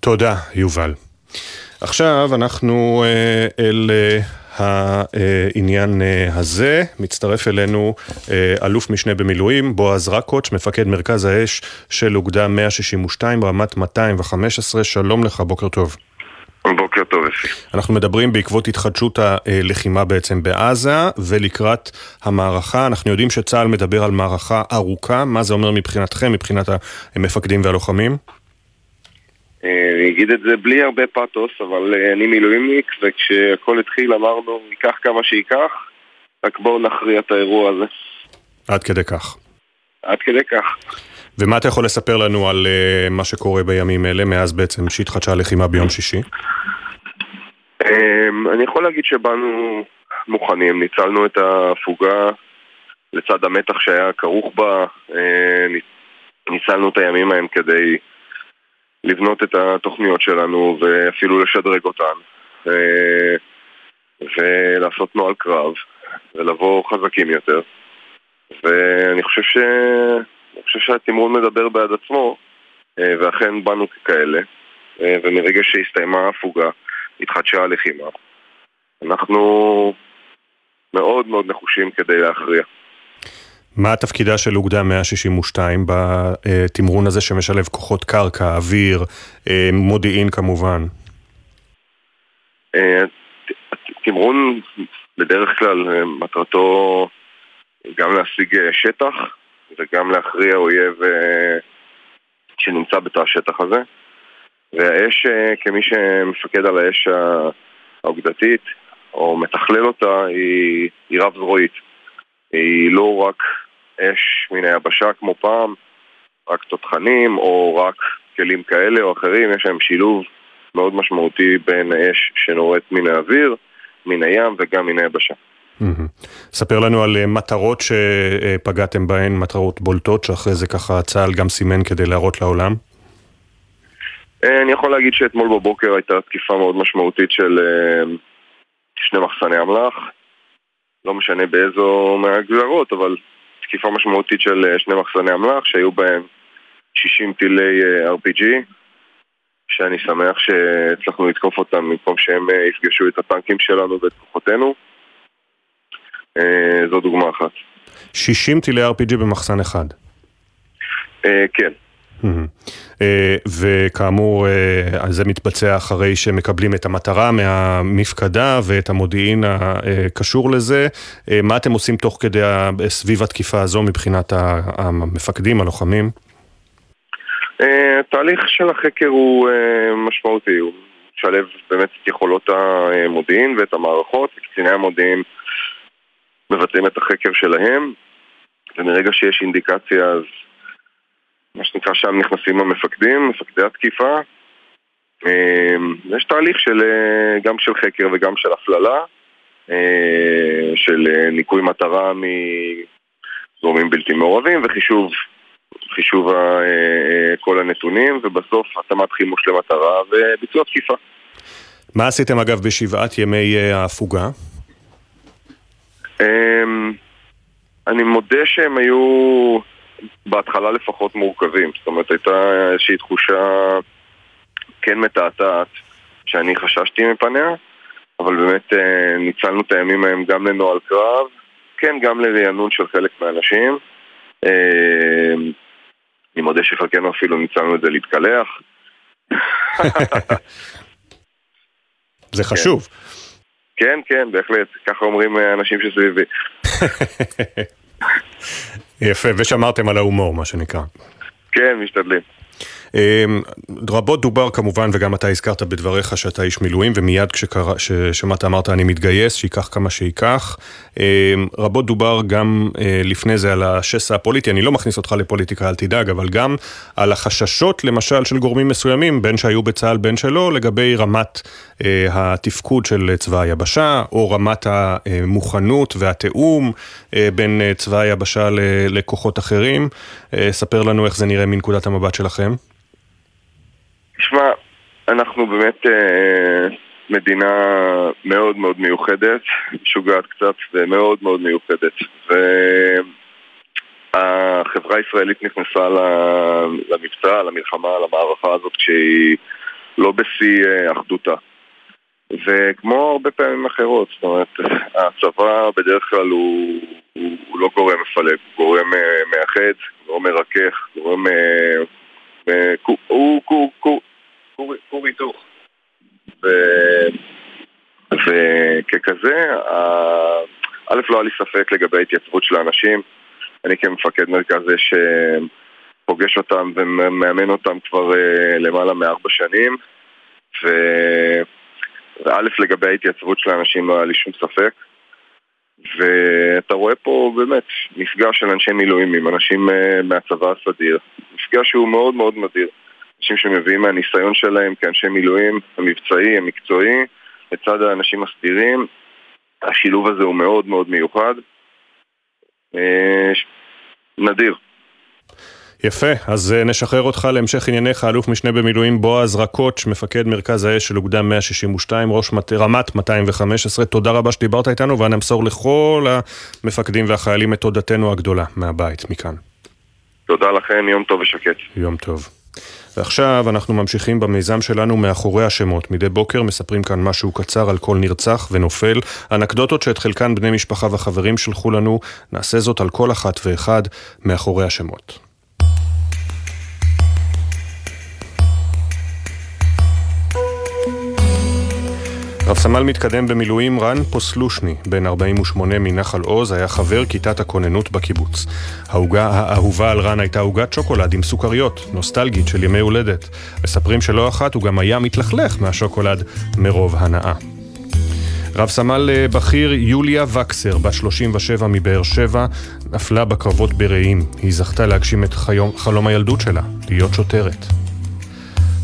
תודה, יובל. עכשיו אנחנו אה, אל אה, העניין אה, הזה. מצטרף אלינו אלוף משנה במילואים, בועז רקוץ', מפקד מרכז האש של אוגדה 162, רמת 215. שלום לך, בוקר טוב. בוקר טוב, אפי. אנחנו מדברים בעקבות התחדשות הלחימה בעצם בעזה, ולקראת המערכה. אנחנו יודעים שצה"ל מדבר על מערכה ארוכה. מה זה אומר מבחינתכם, מבחינת המפקדים והלוחמים? אני אגיד את זה בלי הרבה פתוס, אבל אה, אני מילואימניק, וכשהכל התחיל אמרנו, ייקח כמה שייקח, רק בואו נכריע את האירוע הזה. עד כדי כך. עד כדי כך. ומה אתה יכול לספר לנו על uh, מה שקורה בימים אלה, מאז בעצם שהתחדשה הלחימה ביום שישי? Um, אני יכול להגיד שבאנו מוכנים, ניצלנו את ההפוגה לצד המתח שהיה כרוך בה, uh, ניצלנו את הימים ההם כדי לבנות את התוכניות שלנו ואפילו לשדרג אותן אה, ולעשות נוהל קרב ולבוא חזקים יותר. ואני חושב, ש... חושב שהתמרון מדבר בעד עצמו אה, ואכן באנו ככאלה אה, ומרגע שהסתיימה ההפוגה התחדשה הלחימה. אנחנו מאוד מאוד נחושים כדי להכריע מה תפקידה של אוגדה 162 בתמרון הזה שמשלב כוחות קרקע, אוויר, אה, מודיעין כמובן? אה, תמרון בדרך כלל אה, מטרתו גם להשיג שטח וגם להכריע אויב שנמצא בתא השטח הזה והאש, כמי שמפקד על האש האוגדתית או מתכלל אותה, היא, היא רב זרועית. היא לא רק אש מן היבשה כמו פעם, רק תותחנים או רק כלים כאלה או אחרים, יש להם שילוב מאוד משמעותי בין האש שנורית מן האוויר, מן הים וגם מן היבשה. ספר לנו על אה, מטרות שפגעתם בהן, מטרות בולטות, שאחרי זה ככה צה"ל גם סימן כדי להראות לעולם. אה, אני יכול להגיד שאתמול בבוקר הייתה תקיפה מאוד משמעותית של אה, שני מחסני אמל"ח. לא משנה באיזו מהגזרות, אבל תקיפה משמעותית של אה, שני מחסני אמל"ח שהיו בהם 60 טילי אה, RPG שאני שמח שהצלחנו לתקוף אותם במקום שהם אה, יפגשו את הטנקים שלנו ואת כוחותינו. זו דוגמה אחת. 60 טילי RPG במחסן אחד. כן. אה, וכאמור, אה, זה מתבצע אחרי שמקבלים את המטרה מהמפקדה ואת המודיעין הקשור לזה. אה, מה אתם עושים תוך כדי, סביב התקיפה הזו מבחינת המפקדים, הלוחמים? תהליך של החקר הוא משמעותי, הוא משלב באמת את יכולות המודיעין ואת המערכות, וקציני המודיעין מבצעים את החקר שלהם, ומרגע שיש אינדיקציה אז מה שנקרא שם נכנסים המפקדים, מפקדי התקיפה. אמ, יש תהליך של, אה, גם של חקר וגם של הפללה, אה, של אה, ניקוי מטרה מגורמים בלתי מעורבים וחישוב חישוב כל הנתונים, ובסוף התאמת חימוש למטרה וביצוע תקיפה. מה עשיתם אגב בשבעת ימי ההפוגה? אמ, אני מודה שהם היו בהתחלה לפחות מורכבים. זאת אומרת, הייתה איזושהי תחושה כן מתעתעת שאני חששתי מפניה, אבל באמת אה, ניצלנו את הימים ההם גם לנוהל קרב, כן, גם לרענון של חלק מהאנשים. אה, אני מודה שחלקנו אפילו ניצלנו את זה להתקלח. זה חשוב. כן, כן, בהחלט. ככה אומרים אה, אנשים שסביבי. יפה, ושמרתם על ההומור, מה שנקרא. כן, משתדלים. אמ, רבות דובר כמובן, וגם אתה הזכרת בדבריך שאתה איש מילואים, ומיד כששמעת אמרת אני מתגייס, שייקח כמה שייקח. אמ, רבות דובר גם אה, לפני זה על השסע הפוליטי, אני לא מכניס אותך לפוליטיקה, אל תדאג, אבל גם על החששות למשל של גורמים מסוימים, בין שהיו בצה"ל בין שלא, לגבי רמת אה, התפקוד של צבא היבשה, או רמת המוכנות והתיאום אה, בין צבא היבשה לכוחות אחרים. ספר לנו איך זה נראה מנקודת המבט שלכם. תשמע, אנחנו באמת אה, מדינה מאוד מאוד מיוחדת, משוגעת קצת ומאוד מאוד מיוחדת. והחברה הישראלית נכנסה למבצע, למלחמה, למערכה הזאת כשהיא לא בשיא אה, אחדותה. וכמו הרבה פעמים אחרות, זאת אומרת, הצבא בדרך כלל הוא, הוא, הוא לא גורם מפלג, הוא גורם אה, מאחד, גורם מרכך, גורם... אה, הוא כור היתוך. וככזה, א', לא היה לי ספק לגבי ההתייצבות של האנשים. אני כמפקד מרכז אש פוגש אותם ומאמן אותם כבר אה, למעלה מארבע שנים. וא', לגבי ההתייצבות של האנשים לא היה לי שום ספק. ואתה רואה פה באמת מפגש של אנשי מילואים עם אנשים אה, מהצבא הסדיר. מפגש שהוא מאוד מאוד מדיר. אנשים שמביאים מהניסיון שלהם כאנשי מילואים, המבצעי, המקצועי, לצד האנשים הסדירים. השילוב הזה הוא מאוד מאוד מיוחד. אה, נדיר. יפה, אז אה, נשחרר אותך להמשך ענייניך, אלוף משנה במילואים בועז רקוץ', מפקד מרכז האש של אוגדה 162, ראש מת... רמת 215, תודה רבה שדיברת איתנו, ואני אמסור לכל המפקדים והחיילים את תודתנו הגדולה מהבית, מכאן. תודה לכם, יום טוב ושקט. יום טוב. ועכשיו אנחנו ממשיכים במיזם שלנו מאחורי השמות. מדי בוקר מספרים כאן משהו קצר על כל נרצח ונופל. אנקדוטות שאת חלקן בני משפחה וחברים שלחו לנו, נעשה זאת על כל אחת ואחד מאחורי השמות. רב סמל מתקדם במילואים רן פוסלושני, בן 48 מנחל עוז, היה חבר כיתת הכוננות בקיבוץ. העוגה האהובה על רן הייתה עוגת שוקולד עם סוכריות, נוסטלגית של ימי הולדת. מספרים שלא אחת הוא גם היה מתלכלך מהשוקולד מרוב הנאה. רב סמל אה, בכיר יוליה וקסר, בת 37 מבאר שבע, נפלה בקרבות ברעים. היא זכתה להגשים את חלום הילדות שלה, להיות שוטרת.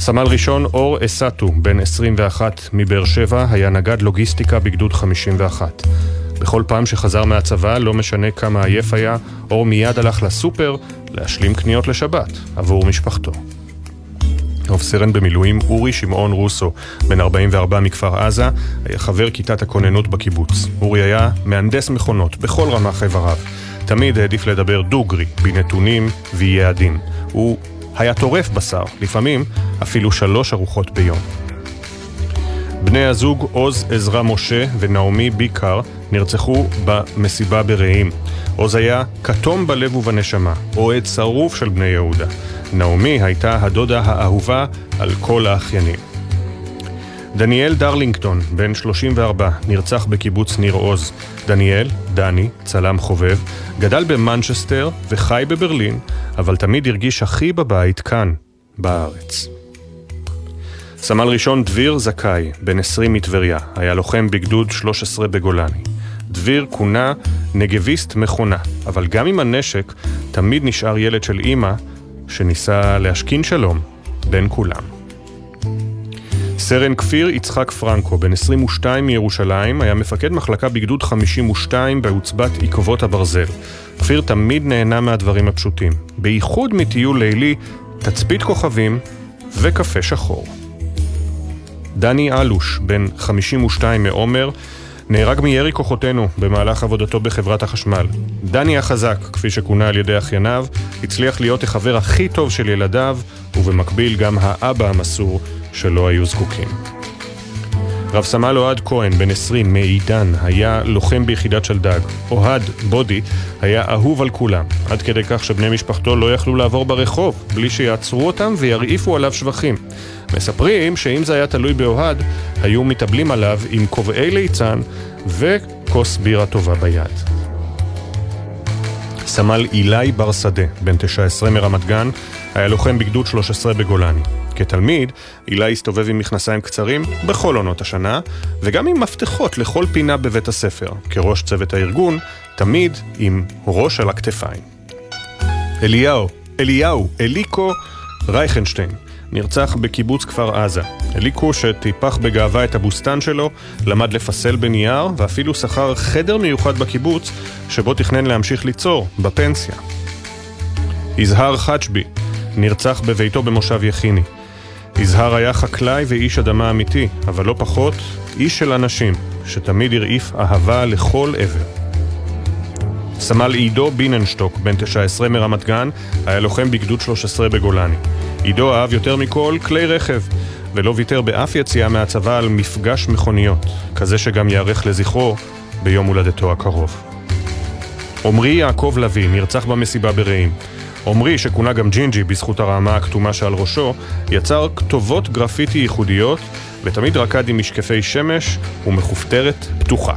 סמל ראשון אור אסטו, בן 21 מבאר שבע, היה נגד לוגיסטיקה בגדוד 51. בכל פעם שחזר מהצבא, לא משנה כמה עייף היה, אור מיד הלך לסופר להשלים קניות לשבת עבור משפחתו. רב סרן במילואים אורי שמעון רוסו, בן 44 מכפר עזה, היה חבר כיתת הכוננות בקיבוץ. אורי היה מהנדס מכונות בכל רמ"ח איבריו. תמיד העדיף לדבר דוגרי, בנתונים ויעדים. הוא היה טורף בשר, לפעמים אפילו שלוש ארוחות ביום. בני הזוג עוז עזרא משה ונעמי ביקר נרצחו במסיבה ברעים. עוז היה כתום בלב ובנשמה, אוהד שרוף של בני יהודה. נעמי הייתה הדודה האהובה על כל האחיינים. דניאל דרלינגטון, בן 34, נרצח בקיבוץ ניר עוז. דניאל, דני, צלם חובב, גדל במנצ'סטר וחי בברלין, אבל תמיד הרגיש הכי בבית כאן, בארץ. סמל ראשון דביר זכאי, בן 20 מטבריה, היה לוחם בגדוד 13 בגולני. דביר כונה נגביסט מכונה, אבל גם עם הנשק תמיד נשאר ילד של אימא שניסה להשכין שלום בין כולם. סרן כפיר יצחק פרנקו, בן 22 מירושלים, היה מפקד מחלקה בגדוד 52 בעוצבת עקבות הברזל. כפיר תמיד נהנה מהדברים הפשוטים, בייחוד מטיול לילי, תצפית כוכבים וקפה שחור. דני אלוש, בן 52 מעומר, נהרג מירי כוחותינו במהלך עבודתו בחברת החשמל. דני החזק, כפי שכונה על ידי אחייניו, הצליח להיות החבר הכי טוב של ילדיו, ובמקביל גם האבא המסור שלא היו זקוקים. רב סמל אוהד כהן, בן 20, מעידן, היה לוחם ביחידת שלדג. אוהד, בודי, היה אהוב על כולם, עד כדי כך שבני משפחתו לא יכלו לעבור ברחוב, בלי שיעצרו אותם וירעיפו עליו שבחים. מספרים שאם זה היה תלוי באוהד, היו מתאבלים עליו עם כובעי ליצן וכוס בירה טובה ביד. סמל אילי בר שדה, בן 19 מרמת גן, היה לוחם בגדוד 13 בגולני. כתלמיד, אילי הסתובב עם מכנסיים קצרים בכל עונות השנה, וגם עם מפתחות לכל פינה בבית הספר. כראש צוות הארגון, תמיד עם ראש על הכתפיים. אליהו, אליהו, אליקו רייכנשטיין, נרצח בקיבוץ כפר עזה. אליקו, שטיפח בגאווה את הבוסתן שלו, למד לפסל בנייר, ואפילו שכר חדר מיוחד בקיבוץ, שבו תכנן להמשיך ליצור, בפנסיה. יזהר חג'בי, נרצח בביתו במושב יחיני. יזהר היה חקלאי ואיש אדמה אמיתי, אבל לא פחות, איש של אנשים, שתמיד הרעיף אהבה לכל עבר. סמל עידו ביננשטוק, בן 19 מרמת גן, היה לוחם בגדוד 13 בגולני. עידו אהב יותר מכל כלי רכב, ולא ויתר באף יציאה מהצבא על מפגש מכוניות, כזה שגם ייערך לזכרו ביום הולדתו הקרוב. עמרי יעקב לביא נרצח במסיבה ברעים. עמרי, שכונה גם ג'ינג'י בזכות הרעמה הכתומה שעל ראשו, יצר כתובות גרפיטי ייחודיות ותמיד רקד עם משקפי שמש ומכופתרת פתוחה.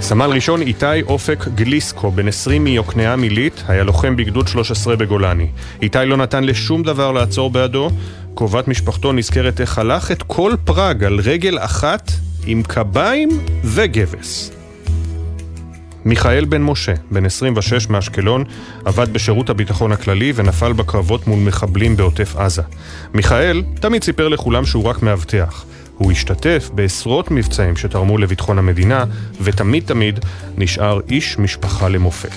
סמל ראשון איתי אופק גליסקו, בן 20 מיוקנעם עילית, היה לוחם בגדוד 13 בגולני. איתי לא נתן לשום דבר לעצור בעדו, קרובת משפחתו נזכרת איך הלך את כל פראג על רגל אחת עם קביים וגבס. מיכאל בן משה, בן 26 מאשקלון, עבד בשירות הביטחון הכללי ונפל בקרבות מול מחבלים בעוטף עזה. מיכאל תמיד סיפר לכולם שהוא רק מאבטח. הוא השתתף בעשרות מבצעים שתרמו לביטחון המדינה, ותמיד תמיד נשאר איש משפחה למופת.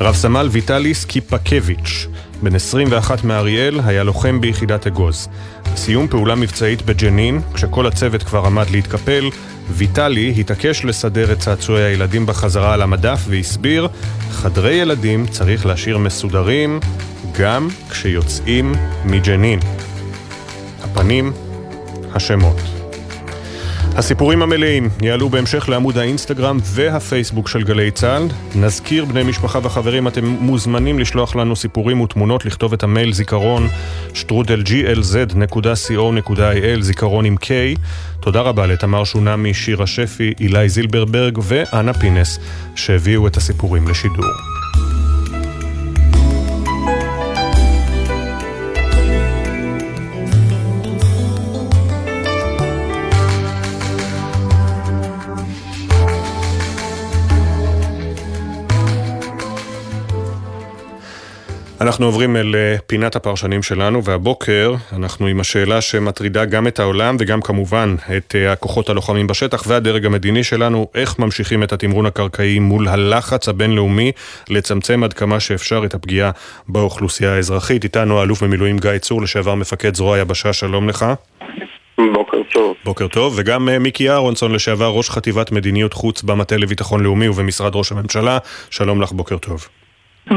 רב סמל ויטליס קיפקביץ', בן 21 מאריאל, היה לוחם ביחידת אגוז. בסיום פעולה מבצעית בג'נין, כשכל הצוות כבר עמד להתקפל, ויטלי התעקש לסדר את צעצועי הילדים בחזרה על המדף והסביר, חדרי ילדים צריך להשאיר מסודרים גם כשיוצאים מג'נין. הפנים השמות. הסיפורים המלאים יעלו בהמשך לעמוד האינסטגרם והפייסבוק של גלי צה"ל. נזכיר בני משפחה וחברים, אתם מוזמנים לשלוח לנו סיפורים ותמונות, לכתוב את המייל זיכרון שטרודל glz.co.il, זיכרון עם K. תודה רבה לתמר שונמי, שירה שפי, אילי זילברברג ואנה פינס, שהביאו את הסיפורים לשידור. אנחנו עוברים אל אה, פינת הפרשנים שלנו, והבוקר אנחנו עם השאלה שמטרידה גם את העולם וגם כמובן את אה, הכוחות הלוחמים בשטח והדרג המדיני שלנו, איך ממשיכים את התמרון הקרקעי מול הלחץ הבינלאומי לצמצם עד כמה שאפשר את הפגיעה באוכלוסייה האזרחית. איתנו האלוף במילואים גיא צור, לשעבר מפקד זרוע היבשה, שלום לך. בוקר טוב. בוקר טוב, וגם אה, מיקי אהרונסון, לשעבר ראש חטיבת מדיניות חוץ במטה לביטחון לאומי ובמשרד ראש הממשלה, שלום לך, בוקר טוב.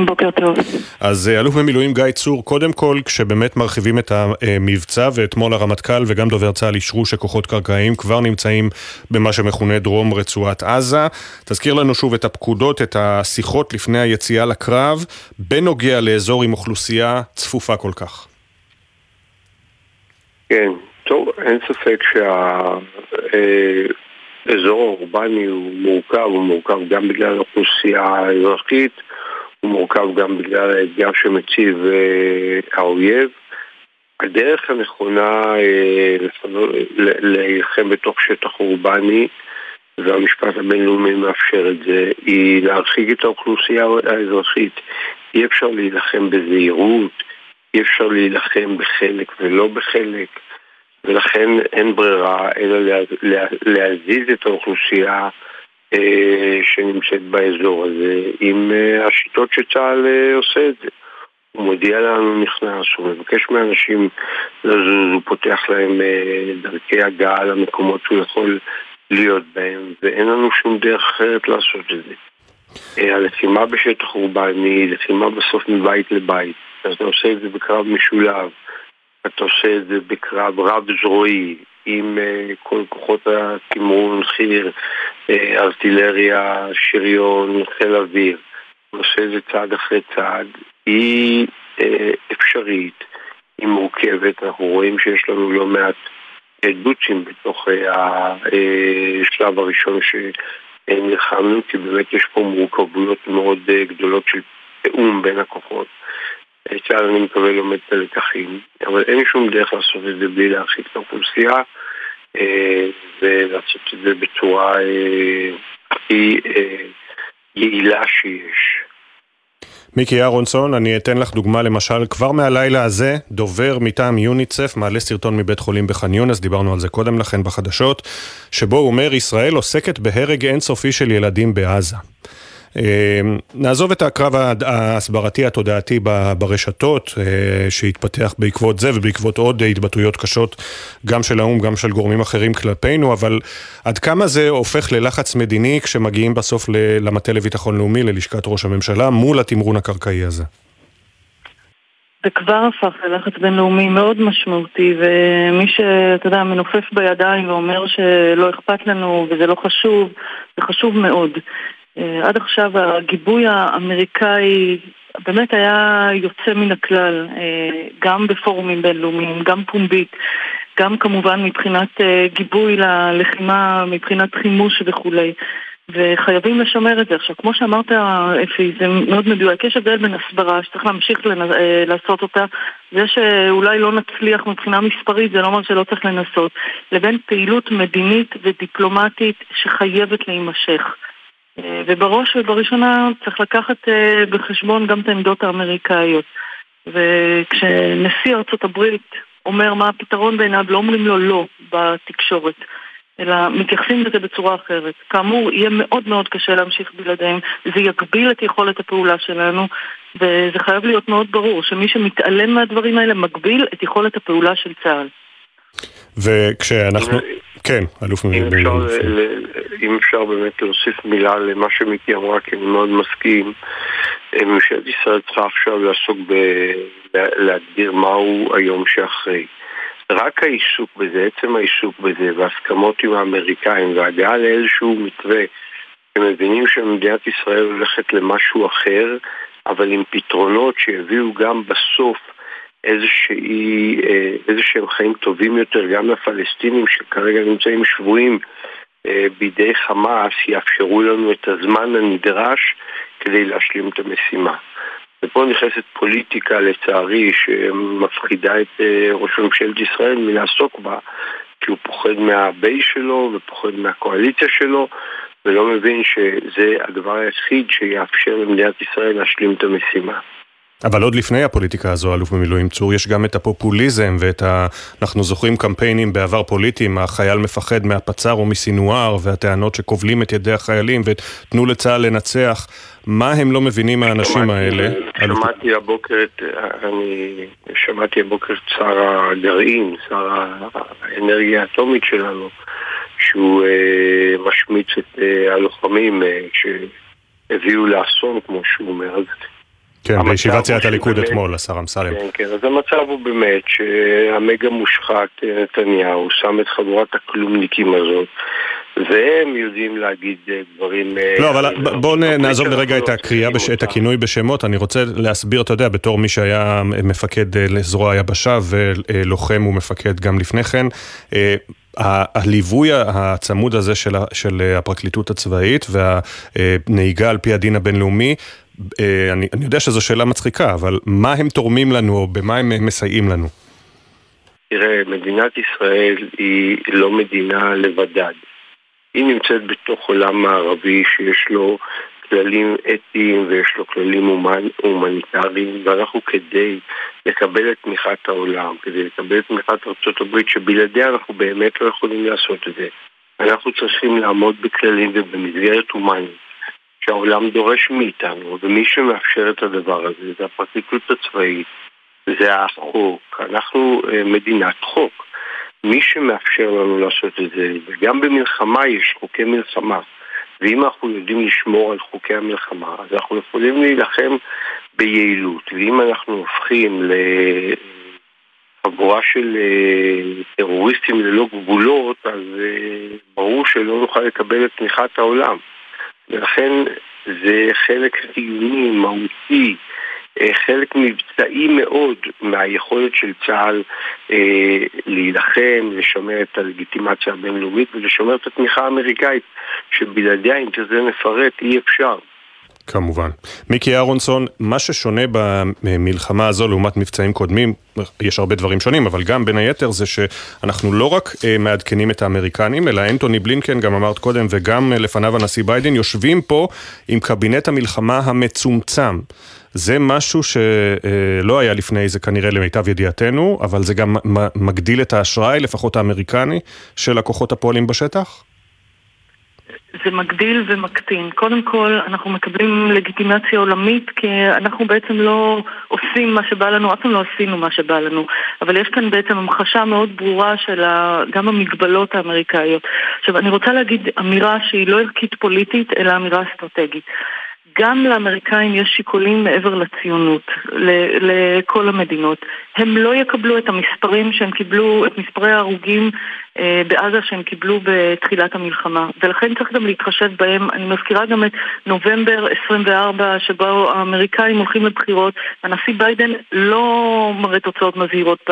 בוקר טוב. אז אה, אלוף במילואים גיא צור, קודם כל, כשבאמת מרחיבים את המבצע, ואתמול הרמטכ"ל וגם דובר צה"ל אישרו שכוחות קרקעיים כבר נמצאים במה שמכונה דרום רצועת עזה. תזכיר לנו שוב את הפקודות, את השיחות לפני היציאה לקרב, בנוגע לאזור עם אוכלוסייה צפופה כל כך. כן, טוב, אין ספק שהאזור אה, האורבני הוא מורכב, הוא מורכב גם בגלל האוכלוסייה האזרחית. הוא מורכב גם בגלל האתגר שמציב אה, האויב. הדרך הנכונה אה, להילחם בתוך שטח אורבני, והמשפט הבינלאומי מאפשר את זה, היא להרחיק את האוכלוסייה האזרחית. אי אפשר להילחם בזהירות, אי אפשר להילחם בחלק ולא בחלק, ולכן אין ברירה אלא להזיז את האוכלוסייה שנמצאת באזור הזה עם אה, השיטות שצה"ל אה, עושה את זה. הוא מודיע לנו נכנס, הוא מבקש מאנשים לזוז, הוא פותח להם דרכי הגעה למקומות שהוא יכול להיות בהם, ואין לנו שום דרך אחרת לעשות את זה. הלחימה בשטח אורבני היא לחימה בסוף מבית לבית. אז אתה עושה את זה בקרב משולב, אתה עושה את זה בקרב רב-זרועי, עם כל כוחות התמרון, חי"ר, אה, ארטילריה, שריון, חיל אוויר, עושה את זה צעד אחרי צעד, היא אה, אפשרית, היא מורכבת, אנחנו רואים שיש לנו לא מעט דוצ'ים בתוך אה, השלב הראשון ש, נלחמנו, כי באמת יש פה מורכבויות מאוד גדולות של תיאום בין הכוחות. צה"ל אני מקווה לומד את הלקחים, אבל אין שום דרך לעשות את זה בלי להרחיק את האוכלוסייה ולעשות את זה בצורה הכי יעילה שיש. מיקי אהרונסון, אני אתן לך דוגמה למשל, כבר מהלילה הזה, דובר מטעם יוניצף מעלה סרטון מבית חולים בח'אן יונס, דיברנו על זה קודם לכן בחדשות, שבו הוא אומר, ישראל עוסקת בהרג אינסופי של ילדים בעזה. אמ, נעזוב את הקרב ההסברתי התודעתי ברשתות אה, שהתפתח בעקבות זה ובעקבות עוד התבטאויות קשות גם של האו"ם, גם של גורמים אחרים כלפינו, אבל עד כמה זה הופך ללחץ מדיני כשמגיעים בסוף למטה לביטחון לאומי, ללשכת ראש הממשלה, מול התמרון הקרקעי הזה? זה כבר הפך ללחץ בינלאומי מאוד משמעותי, ומי שאתה יודע, מנופף בידיים ואומר שלא אכפת לנו וזה לא חשוב, זה חשוב מאוד. אה, עד עכשיו הגיבוי האמריקאי באמת היה יוצא מן הכלל, אה, גם בפורומים בינלאומיים, גם פומבית, גם כמובן מבחינת אה, גיבוי ללחימה, מבחינת חימוש וכולי. וחייבים לשמר את זה. עכשיו, כמו שאמרת, אפי, זה מאוד מדויק. יש הבדל בין הסברה, שצריך להמשיך לנ... לעשות אותה, זה שאולי לא נצליח מבחינה מספרית, זה לא אומר שלא צריך לנסות, לבין פעילות מדינית ודיפלומטית שחייבת להימשך. אה, ובראש ובראשונה צריך לקחת אה, בחשבון גם את העמדות האמריקאיות. וכשנשיא ארצות הברית אומר מה הפתרון בעיניו, לא אומרים לו לא בתקשורת, אלא מתייחסים לזה בצורה אחרת. כאמור, יהיה מאוד מאוד קשה להמשיך בלעדיהם, זה יגביל את יכולת הפעולה שלנו, וזה חייב להיות מאוד ברור שמי שמתעלם מהדברים האלה מגביל את יכולת הפעולה של צה"ל. וכשאנחנו... כן, אלוף אם אפשר, אם אפשר באמת להוסיף מילה למה שמיקי אמרה, כי אני מאוד מסכים, אה, ממשלת ישראל צריכה עכשיו לעסוק בלהגדיר מהו היום שאחרי. רק העיסוק בזה, עצם העיסוק בזה, והסכמות עם האמריקאים, והגעה לאיזשהו מתווה, שמבינים שמדינת ישראל הולכת למשהו אחר, אבל עם פתרונות שיביאו גם בסוף אה, איזה שהם חיים טובים יותר גם לפלסטינים שכרגע נמצאים שבויים אה, בידי חמאס, יאפשרו לנו את הזמן הנדרש כדי להשלים את המשימה. ופה נכנסת פוליטיקה, לצערי, שמפחידה את אה, ראש ממשלת ישראל מלעסוק בה, כי הוא פוחד מהבייס שלו ופוחד מהקואליציה שלו, ולא מבין שזה הדבר היחיד שיאפשר למדינת ישראל להשלים את המשימה. אבל עוד לפני הפוליטיקה הזו, אלוף במילואים צור, יש גם את הפופוליזם ואת ה... אנחנו זוכרים קמפיינים בעבר פוליטיים, החייל מפחד מהפצ"ר או מסינואר, והטענות שכובלים את ידי החיילים, ותנו לצה"ל לנצח. מה הם לא מבינים האנשים האלה? שמעתי הבוקר את... אני שמעתי הבוקר את שר הגרעין, שר האנרגיה האטומית שלנו, שהוא אה, משמיץ את אה, הלוחמים אה, שהביאו לאסון, כמו שהוא אומר. כן, בישיבת סיעת הליכוד אתמול, השר אמסלם. כן, כן, אז המצב הוא באמת שהמגה מושחת אה, נתניהו שם את חבורת הכלומניקים הזאת והם יודעים להגיד אה, דברים... אה, לא, אבל בואו נעזוב לרגע את הקריאה, את הכינוי בשמות. אני רוצה להסביר, אתה יודע, בתור מי שהיה מפקד לזרוע היבשה ולוחם ומפקד גם לפני כן, הליווי הצמוד הזה של, של הפרקליטות הצבאית והנהיגה על פי הדין הבינלאומי אני, אני יודע שזו שאלה מצחיקה, אבל מה הם תורמים לנו, או במה הם מסייעים לנו? תראה, מדינת ישראל היא לא מדינה לבדד. היא נמצאת בתוך עולם מערבי שיש לו כללים אתיים ויש לו כללים הומנ... הומניטריים ואנחנו כדי לקבל את תמיכת העולם, כדי לקבל את תמיכת ארה"ב שבלעדיה אנחנו באמת לא יכולים לעשות את זה. אנחנו צריכים לעמוד בכללים ובמסגרת הומנית. שהעולם דורש מאיתנו, ומי שמאפשר את הדבר הזה זה הפרקליטות הצבאית, זה החוק, אנחנו אה, מדינת חוק. מי שמאפשר לנו לעשות את זה, וגם במלחמה יש חוקי מלחמה, ואם אנחנו יודעים לשמור על חוקי המלחמה, אז אנחנו יכולים להילחם ביעילות, ואם אנחנו הופכים לחבורה של אה, טרוריסטים ללא גבולות, אז אה, ברור שלא נוכל לקבל את תמיכת העולם. ולכן זה חלק חיוני, מהותי, חלק מבצעי מאוד מהיכולת של צה"ל אה, להילחם, לשמר את הלגיטימציה הבינלאומית ולשמר את התמיכה האמריקאית, שבלעדיה, אם תרצה נפרט, אי אפשר. כמובן. מיקי אהרונסון, מה ששונה במלחמה הזו לעומת מבצעים קודמים, יש הרבה דברים שונים, אבל גם בין היתר זה שאנחנו לא רק אה, מעדכנים את האמריקנים, אלא אנטוני בלינקן, גם אמרת קודם, וגם לפניו הנשיא ביידן, יושבים פה עם קבינט המלחמה המצומצם. זה משהו שלא היה לפני זה כנראה למיטב ידיעתנו, אבל זה גם מגדיל את האשראי, לפחות האמריקני, של הכוחות הפועלים בשטח? זה מגדיל ומקטין. קודם כל, אנחנו מקבלים לגיטימציה עולמית כי אנחנו בעצם לא עושים מה שבא לנו, אף פעם לא עשינו מה שבא לנו. אבל יש כאן בעצם המחשה מאוד ברורה של גם המגבלות האמריקאיות. עכשיו, אני רוצה להגיד אמירה שהיא לא ערכית פוליטית, אלא אמירה אסטרטגית. גם לאמריקאים יש שיקולים מעבר לציונות, לכל המדינות. הם לא יקבלו את המספרים שהם קיבלו, את מספרי ההרוגים אה, בעזה שהם קיבלו בתחילת המלחמה. ולכן צריך גם להתחשב בהם. אני מזכירה גם את נובמבר 24, שבו האמריקאים הולכים לבחירות, הנשיא ביידן לא מראה תוצאות מזהירות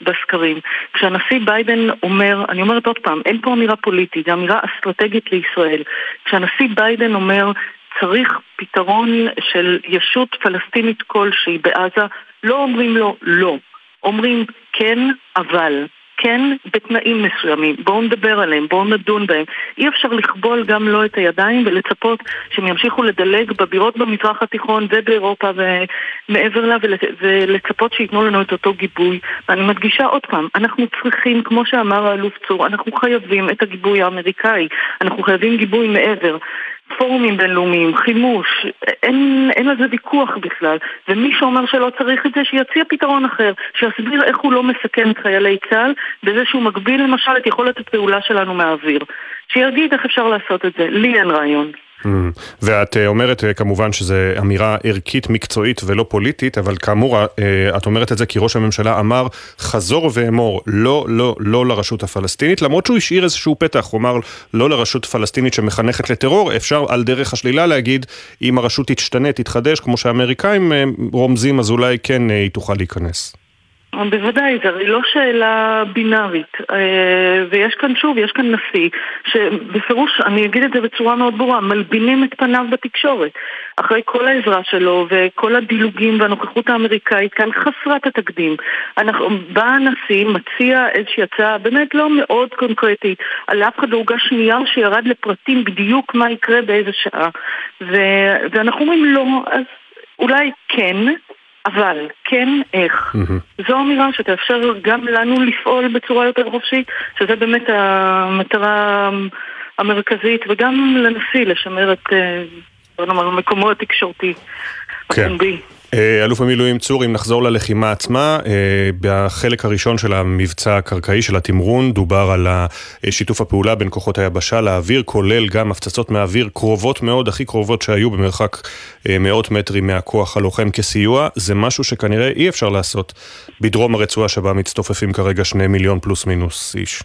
בסקרים. כשהנשיא ביידן אומר, אני אומרת עוד פעם, אין פה אמירה פוליטית, זו אמירה אסטרטגית לישראל. כשהנשיא ביידן אומר, צריך פתרון של ישות פלסטינית כלשהי בעזה, לא אומרים לו לא, אומרים כן, אבל. כן, בתנאים מסוימים. בואו נדבר עליהם, בואו נדון בהם. אי אפשר לכבול גם לו את הידיים ולצפות שהם ימשיכו לדלג בבירות במזרח התיכון ובאירופה ומעבר לה ולצפות שייתנו לנו את אותו גיבוי. ואני מדגישה עוד פעם, אנחנו צריכים, כמו שאמר האלוף צור, אנחנו חייבים את הגיבוי האמריקאי. אנחנו חייבים גיבוי מעבר. פורומים בינלאומיים, חימוש, אין, אין על זה ויכוח בכלל. ומי שאומר שלא צריך את זה, שיציע פתרון אחר, שיסביר איך הוא לא מסכן את חיילי צה"ל, בזה שהוא מגביל למשל את יכולת הפעולה שלנו מהאוויר. שיגיד איך אפשר לעשות את זה, לי אין רעיון. Mm. ואת אה, אומרת אה, כמובן שזו אמירה ערכית מקצועית ולא פוליטית, אבל כאמור אה, את אומרת את זה כי ראש הממשלה אמר חזור ואמור לא, לא, לא לרשות הפלסטינית, למרות שהוא השאיר איזשהו פתח, הוא אמר לא לרשות פלסטינית שמחנכת לטרור, אפשר על דרך השלילה להגיד אם הרשות תשתנה, תתחדש, כמו שהאמריקאים רומזים, אז אולי כן היא תוכל להיכנס. בוודאי, זו הרי לא שאלה בינארית. אה, ויש כאן, שוב, יש כאן נשיא, שבפירוש, אני אגיד את זה בצורה מאוד ברורה, מלבינים את פניו בתקשורת. אחרי כל העזרה שלו וכל הדילוגים והנוכחות האמריקאית כאן חסרת התקדים. אנחנו, בא הנשיא, מציע איזושהי הצעה באמת לא מאוד קונקרטית, על אף אחד לא הוגש נייר שירד לפרטים בדיוק מה יקרה באיזה שעה. ו, ואנחנו אומרים לא, אז אולי כן, אבל כן איך. Mm-hmm. זו אמירה שתאפשר גם לנו לפעול בצורה יותר חופשית, שזה באמת המטרה המרכזית, וגם לנשיא לשמר את, אה, בוא נאמר, מקומו התקשורתי. כן. אה, אלוף המילואים צור, אם נחזור ללחימה עצמה, אה, בחלק הראשון של המבצע הקרקעי של התמרון דובר על שיתוף הפעולה בין כוחות היבשה לאוויר, כולל גם הפצצות מהאוויר קרובות מאוד, הכי קרובות שהיו במרחק אה, מאות מטרים מהכוח הלוחם כסיוע. זה משהו שכנראה אי אפשר לעשות בדרום הרצועה שבה מצטופפים כרגע שני מיליון פלוס מינוס איש.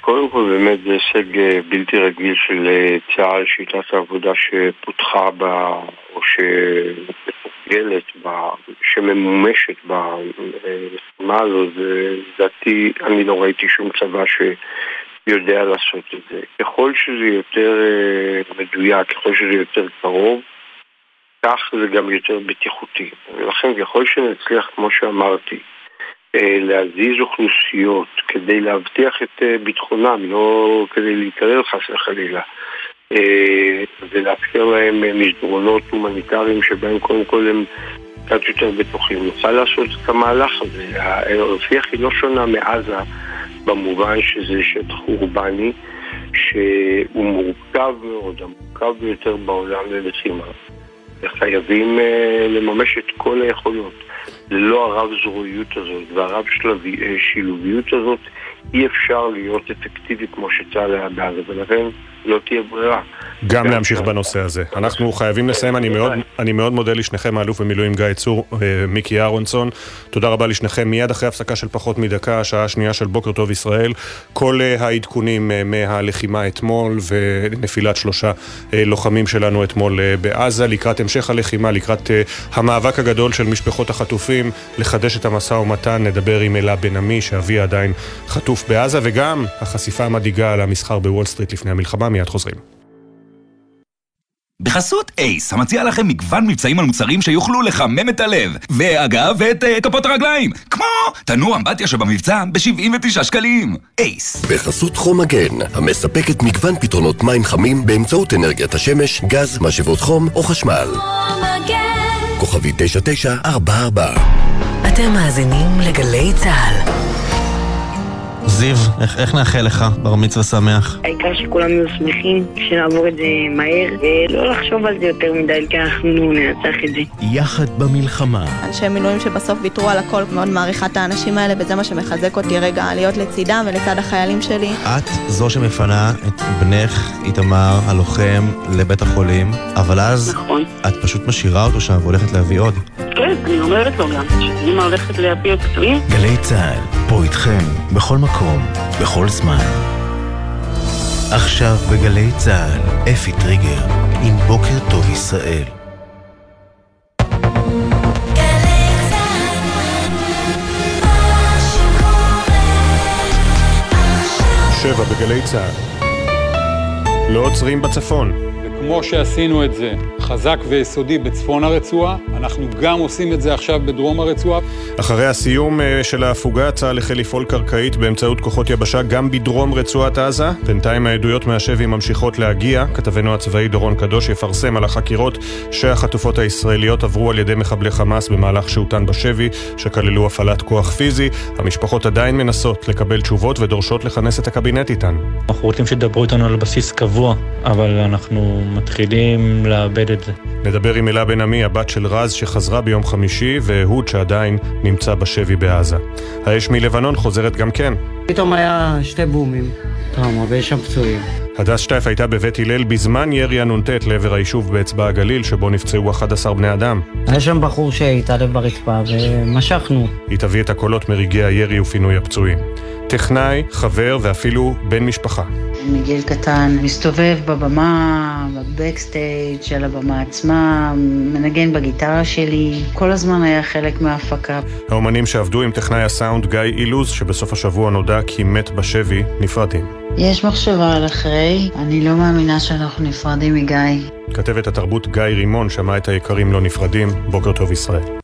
קודם כל באמת זה הישג אה, בלתי רגיל של אה, צה"ל, שיטת העבודה שפותחה בה, או שמתגלת בה, שממומשת במשימה הזו, זה לדעתי, אני לא ראיתי שום צבא שיודע לעשות את זה. ככל שזה יותר אה, מדויק, ככל שזה יותר קרוב, כך זה גם יותר בטיחותי. ולכן ככל שנצליח, כמו שאמרתי, אה, להזיז אוכלוסיות כדי להבטיח את אה, ביטחונם, לא כדי להתערר חס וחלילה, אה, ולאפשר להם מסדרונות הומניטריים שבהם קודם כל הם קצת יותר בטוחים. נוכל לעשות את המהלך הזה. הרפיח היא לא שונה מעזה במובן שזה שטח אורבני שהוא מורכב מאוד, המורכב ביותר בעולם ללחימה. וחייבים לממש את כל היכולות. ללא הרב-זרועיות הזאת והרב-שילוביות הזאת אי אפשר להיות אפקטיבי כמו שצה"ל היה בעזה, ולכן לא תהיה ברירה. גם להמשיך בנושא הזה. אנחנו חייבים לסיים, אני מאוד, אני מאוד מודה לשניכם, האלוף במילואים גיא צור, אה, מיקי אהרונסון. תודה רבה לשניכם. מיד אחרי הפסקה של פחות מדקה, השעה השנייה של בוקר טוב ישראל. כל אה, העדכונים אה, מהלחימה אתמול ונפילת שלושה לוחמים שלנו אתמול בעזה, לקראת המשך הלחימה, לקראת המאבק הגדול של משפחות החטופים, לחדש את המשא ומתן, נדבר עם אלה בן עמי, שאבי עדיין חטוף בעזה, וגם החשיפה המדאיגה על המסחר בוול סטריט לפני המלחמה, מיד חוזרים. בחסות אייס, המציע לכם מגוון מבצעים על מוצרים שיוכלו לחמם את הלב. ואגב, את uh, כפות הרגליים. כמו תנוע אמבטיה שבמבצע ב-79 שקלים. אייס. בחסות חום מגן, המספקת מגוון פתרונות מים חמים באמצעות אנרגיית השמש, גז, משאבות חום או חשמל. חום מגן. כוכבי 9944 אתם מאזינים לגלי צה"ל. זיו, איך, איך נאחל לך בר מצווה שמח? העיקר שכולם יהיו שמחים, שנעבור את זה מהר, ולא לחשוב על זה יותר מדי, כי אנחנו ננצח את זה. יחד במלחמה. אנשי מילואים שבסוף ויתרו על הכל, מאוד מעריכה את האנשים האלה, וזה מה שמחזק אותי רגע, להיות לצידם ולצד החיילים שלי. את זו שמפנה את בנך, איתמר, הלוחם, לבית החולים, אבל אז נכון. את פשוט משאירה אותו שם והולכת להביא עוד. כן, אני אומרת לו גם, שאמא הולכת להביא עוד פצועים. גלי צה"ל, פה איתכם, בכל מקום. מקום, בכל זמן. עכשיו בגלי צה"ל, אפי טריגר, עם בוקר טוב ישראל. שבע בגלי צה"ל. לא עוצרים בצפון. כמו שעשינו את זה חזק ויסודי בצפון הרצועה, אנחנו גם עושים את זה עכשיו בדרום הרצועה. אחרי הסיום אה, של ההפוגה, צה"ל החל לפעול קרקעית באמצעות כוחות יבשה גם בדרום רצועת עזה. בינתיים העדויות מהשבי ממשיכות להגיע. כתבנו הצבאי דורון קדוש יפרסם על החקירות שהחטופות הישראליות עברו על ידי מחבלי חמאס במהלך שהותן בשבי, שכללו הפעלת כוח פיזי. המשפחות עדיין מנסות לקבל תשובות ודורשות לכנס את הקבינט איתן. אנחנו רוצים שתדברו איתנו על בסיס קבוע, אבל אנחנו מתחילים לאבד את זה. נדבר עם אלה בן עמי, הבת של רז שחזרה ביום חמישי, ואהוד שעדיין נמצא בשבי בעזה. האש מלבנון חוזרת גם כן. פתאום היה שתי בומים, טראומה, ויש שם פצועים. הדס שטייף הייתה בבית הלל בזמן ירי הנ"ט לעבר היישוב באצבע הגליל, שבו נפצעו 11 בני אדם. היה שם בחור שהתעלף ברצפה ומשכנו. היא תביא את הקולות מרגעי הירי ופינוי הפצועים. טכנאי, חבר ואפילו בן משפחה. מגיל קטן מסתובב בבמה, בבקסטייג' של הבמה עצמה, מנגן בגיטרה שלי, כל הזמן היה חלק מההפקה. האומנים שעבדו עם טכנאי הסאונד גיא אילוז, שבסוף השבוע נודע כי מת בשבי, נפרדים. יש מחשבה על אחרי, אני לא מאמינה שאנחנו נפרדים מגיא. כתבת התרבות גיא רימון שמעה את היקרים לא נפרדים. בוקר טוב ישראל.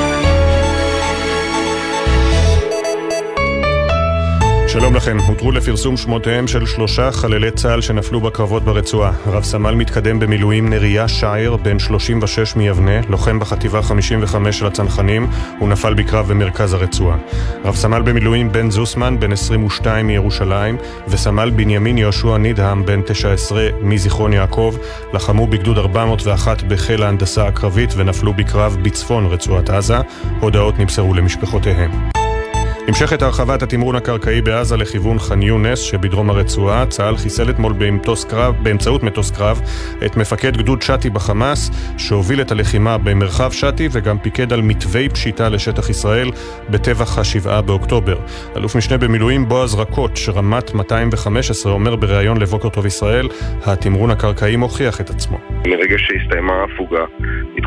שלום לכם, הותרו לפרסום שמותיהם של שלושה חללי צה"ל שנפלו בקרבות ברצועה. רב סמל מתקדם במילואים נריה שער, בן 36 מיבנה, לוחם בחטיבה 55 של הצנחנים, הוא נפל בקרב במרכז הרצועה. רב סמל במילואים בן זוסמן, בן 22 מירושלים, וסמל בנימין יהושע נידהם, בן 19 מזיכרון יעקב, לחמו בגדוד 401 בחיל ההנדסה הקרבית ונפלו בקרב בצפון רצועת עזה. הודעות נמסרו למשפחותיהם. נמשכת הרחבת התמרון הקרקעי בעזה לכיוון ח'אן יונס שבדרום הרצועה. צה"ל חיסל אתמול קרב, באמצעות מטוס קרב את מפקד גדוד שתי בחמאס שהוביל את הלחימה במרחב שתי וגם פיקד על מתווי פשיטה לשטח ישראל בטבח השבעה באוקטובר. אלוף משנה במילואים בועז רקוט, שרמת 215, אומר בריאיון לבוקר טוב ישראל, התמרון הקרקעי מוכיח את עצמו. מרגע שהסתיימה ההפוגה,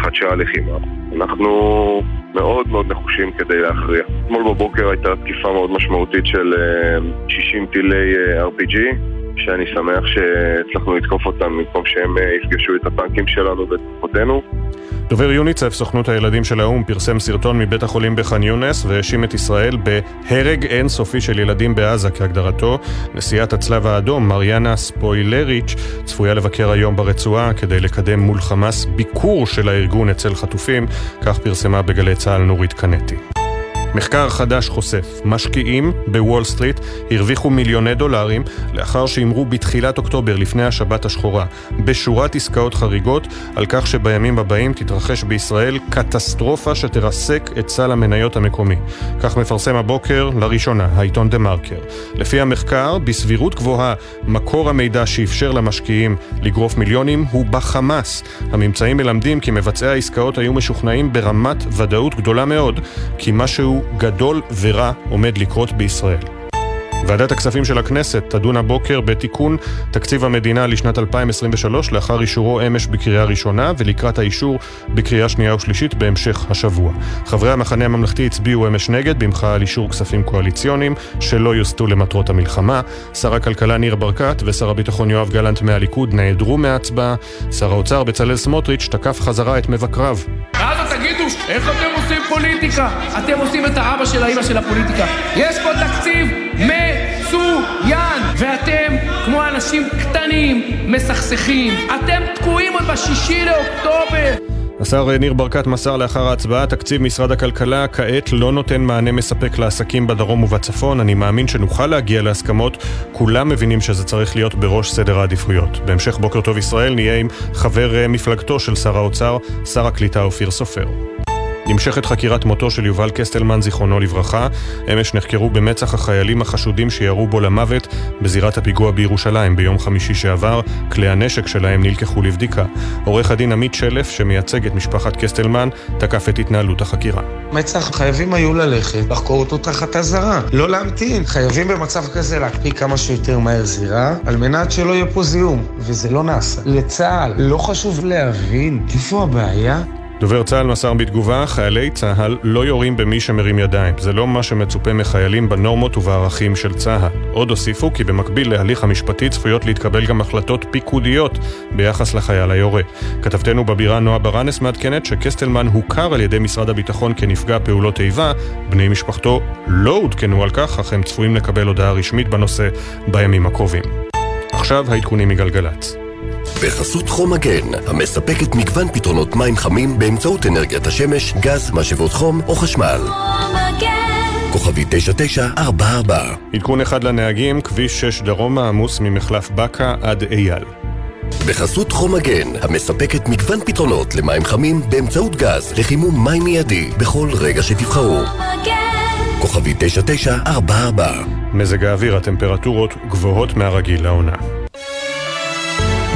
התחדשה הלחימה. אנחנו מאוד מאוד נחושים כדי להכריע. אתמול בבוקר הייתה תקיפה מאוד משמעותית של 60 אה, טילי אה, RPG שאני שמח שהצלחנו לתקוף אותם במקום שהם אה, יפגשו את הטנקים שלנו ואת כוחותינו. דובר יוניצף, סוכנות הילדים של האו"ם, פרסם סרטון מבית החולים בח'אן יונס והאשים את ישראל בהרג אינסופי של ילדים בעזה כהגדרתו. נשיאת הצלב האדום, מריאנה ספולייריץ', צפויה לבקר היום ברצועה כדי לקדם מול חמאס ביקור של הארגון אצל חטופים, כך פרסמה בגלי צה"ל נורית קנטי. מחקר חדש חושף, משקיעים בוול סטריט הרוויחו מיליוני דולרים לאחר שהימרו בתחילת אוקטובר לפני השבת השחורה בשורת עסקאות חריגות על כך שבימים הבאים תתרחש בישראל קטסטרופה שתרסק את סל המניות המקומי. כך מפרסם הבוקר לראשונה העיתון דה מרקר. לפי המחקר, בסבירות גבוהה מקור המידע שאפשר למשקיעים לגרוף מיליונים הוא בחמאס. הממצאים מלמדים כי מבצעי העסקאות היו משוכנעים ברמת ודאות גדולה מאוד כי משהו גדול ורע עומד לקרות בישראל. ועדת הכספים של הכנסת תדון הבוקר בתיקון תקציב המדינה לשנת 2023 לאחר אישורו אמש בקריאה ראשונה ולקראת האישור בקריאה שנייה ושלישית בהמשך השבוע. חברי המחנה הממלכתי הצביעו אמש נגד במחאה על אישור כספים קואליציוניים שלא יוסטו למטרות המלחמה. שר הכלכלה ניר ברקת ושר הביטחון יואב גלנט מהליכוד נעדרו מההצבעה. שר האוצר בצלאל סמוטריץ' תקף חזרה את מבקריו. איך אתם עושים פוליטיקה? אתם עושים את האבא של האימא של הפוליטיקה. יש פה תקציב מצוין, ואתם, כמו אנשים קטנים, מסכסכים. אתם תקועים עוד בשישי לאוקטובר. השר ניר ברקת מסר לאחר ההצבעה, תקציב משרד הכלכלה כעת לא נותן מענה מספק לעסקים בדרום ובצפון. אני מאמין שנוכל להגיע להסכמות. כולם מבינים שזה צריך להיות בראש סדר העדיפויות. בהמשך בוקר טוב ישראל נהיה עם חבר מפלגתו של שר האוצר, שר הקליטה אופיר סופר. נמשכת חקירת מותו של יובל קסטלמן, זיכרונו לברכה. אמש נחקרו במצח החיילים החשודים שירו בו למוות בזירת הפיגוע בירושלים ביום חמישי שעבר. כלי הנשק שלהם נלקחו לבדיקה. עורך הדין עמית שלף, שמייצג את משפחת קסטלמן, תקף את התנהלות החקירה. מצח חייבים היו ללכת, לחקור אותו תחת אזהרה. לא להמתין. חייבים במצב כזה להקפיא כמה שיותר מהר זירה, על מנת שלא יהיה פה זיהום. וזה לא נעשה. לצה"ל לא חשוב להבין איפה הבעיה? דובר צה"ל מסר בתגובה, חיילי צה"ל לא יורים במי שמרים ידיים. זה לא מה שמצופה מחיילים בנורמות ובערכים של צה"ל. עוד הוסיפו כי במקביל להליך המשפטי צפויות להתקבל גם החלטות פיקודיות ביחס לחייל היורה. כתבתנו בבירה נועה ברנס מעדכנת שקסטלמן הוכר על ידי משרד הביטחון כנפגע פעולות איבה, בני משפחתו לא עודכנו על כך, אך הם צפויים לקבל הודעה רשמית בנושא בימים הקרובים. עכשיו העדכונים מגלגלצ. בחסות חום מגן, המספקת מגוון פתרונות מים חמים באמצעות אנרגיית השמש, גז, משאבות חום או חשמל. כוכבי 9944 עדכון אחד לנהגים, כביש 6 דרומה עמוס ממחלף בקה עד אייל. בחסות חום מגן, המספקת מגוון פתרונות למים חמים באמצעות גז לחימום מים מיידי בכל רגע שתבחרו. כוכבי 9944 מזג האוויר, הטמפרטורות גבוהות מהרגיל לעונה.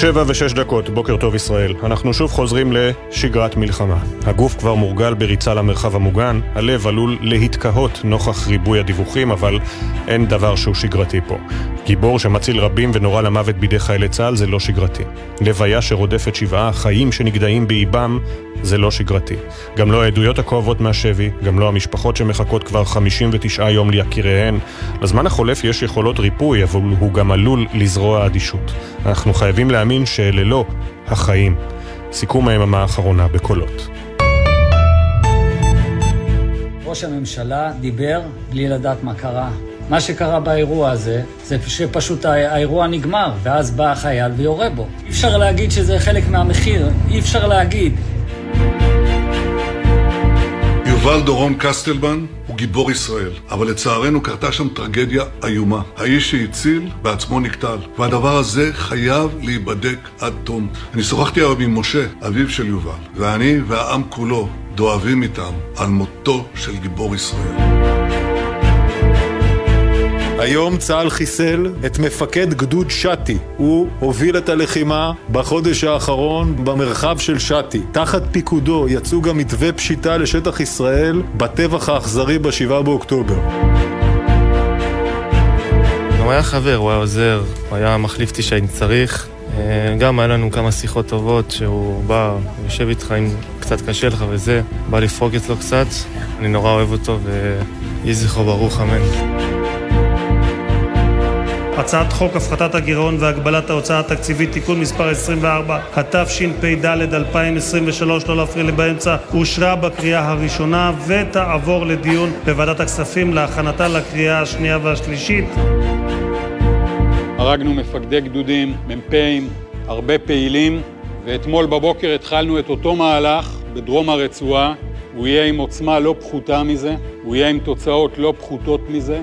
שבע ושש דקות, בוקר טוב ישראל. אנחנו שוב חוזרים לשגרת מלחמה. הגוף כבר מורגל בריצה למרחב המוגן, הלב עלול להתקהות נוכח ריבוי הדיווחים, אבל אין דבר שהוא שגרתי פה. גיבור שמציל רבים ונורא למוות בידי חיילי צה"ל זה לא שגרתי. לוויה שרודפת שבעה, חיים שנגדעים באיבם, זה לא שגרתי. גם לא העדויות הכואבות מהשבי, גם לא המשפחות שמחכות כבר 59 יום ליקיריהן. לזמן החולף יש יכולות ריפוי, אבל הוא גם עלול לזרוע אדישות. אנחנו חייבים להאמין שאלה לא החיים. סיכום היממה האחרונה בקולות. ראש הממשלה דיבר בלי לדעת מה קרה. מה שקרה באירוע הזה, זה שפשוט האירוע נגמר, ואז בא החייל ויורה בו. אי אפשר להגיד שזה חלק מהמחיר, אי אפשר להגיד. יובל דורון קסטלמן הוא גיבור ישראל, אבל לצערנו קרתה שם טרגדיה איומה. האיש שהציל בעצמו נקטל, והדבר הזה חייב להיבדק עד תום. אני שוחחתי היום עם משה, אביו של יובל, ואני והעם כולו דואבים איתם על מותו של גיבור ישראל. היום צה"ל חיסל את מפקד גדוד שתי. הוא הוביל את הלחימה בחודש האחרון במרחב של שתי. תחת פיקודו יצאו גם מתווה פשיטה לשטח ישראל בטבח האכזרי ב-7 באוקטובר. הוא היה חבר, הוא היה עוזר, הוא היה מחליף אותי שהייתי צריך. גם היה לנו כמה שיחות טובות שהוא בא, הוא יושב איתך אם קצת קשה לך וזה, בא לפרוק אצלו קצת. אני נורא אוהב אותו ויהי זכרו ברוך, אמן. הצעת חוק הפחתת הגירעון והגבלת ההוצאה התקציבית (תיקון מס' 24), התשפ"ד 2023, לא להפריע לי באמצע, אושרה בקריאה הראשונה ותעבור לדיון בוועדת הכספים להכנתה לקריאה השנייה והשלישית. הרגנו מפקדי גדודים, מ"פים, הרבה פעילים, ואתמול בבוקר התחלנו את אותו מהלך בדרום הרצועה. הוא יהיה עם עוצמה לא פחותה מזה, הוא יהיה עם תוצאות לא פחותות מזה.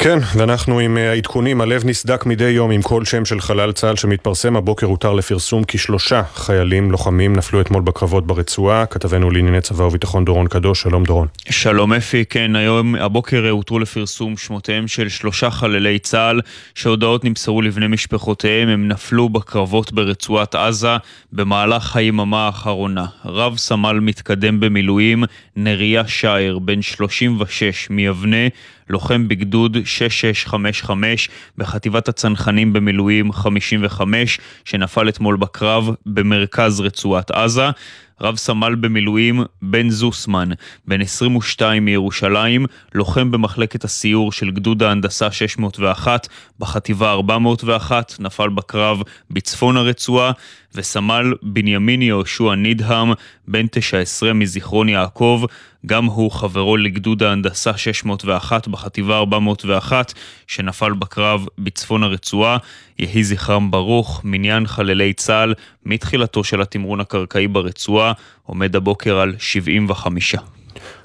כן, ואנחנו עם אה, העדכונים, הלב נסדק מדי יום עם כל שם של חלל צה"ל שמתפרסם. הבוקר הותר לפרסום כי שלושה חיילים לוחמים נפלו אתמול בקרבות ברצועה. כתבנו לענייני צבא וביטחון דורון קדוש, שלום דורון. שלום אפי, כן, היום, הבוקר הותרו לפרסום שמותיהם של שלושה חללי צה"ל, שהודעות נמסרו לבני משפחותיהם, הם נפלו בקרבות ברצועת עזה במהלך היממה האחרונה. רב סמל מתקדם במילואים, נריה שייר, בן 36 מיבנה, לוחם בגדוד 6655 בחטיבת הצנחנים במילואים 55, שנפל אתמול בקרב במרכז רצועת עזה. רב סמל במילואים בן זוסמן, בן 22 מירושלים, לוחם במחלקת הסיור של גדוד ההנדסה 601 בחטיבה 401, נפל בקרב בצפון הרצועה, וסמל בנימין יהושע נידהם, בן 19 מזיכרון יעקב, גם הוא חברו לגדוד ההנדסה 601 בחטיבה 401, שנפל בקרב בצפון הרצועה. יהי זכרם ברוך, מניין חללי צה"ל מתחילתו של התמרון הקרקעי ברצועה עומד הבוקר על 75.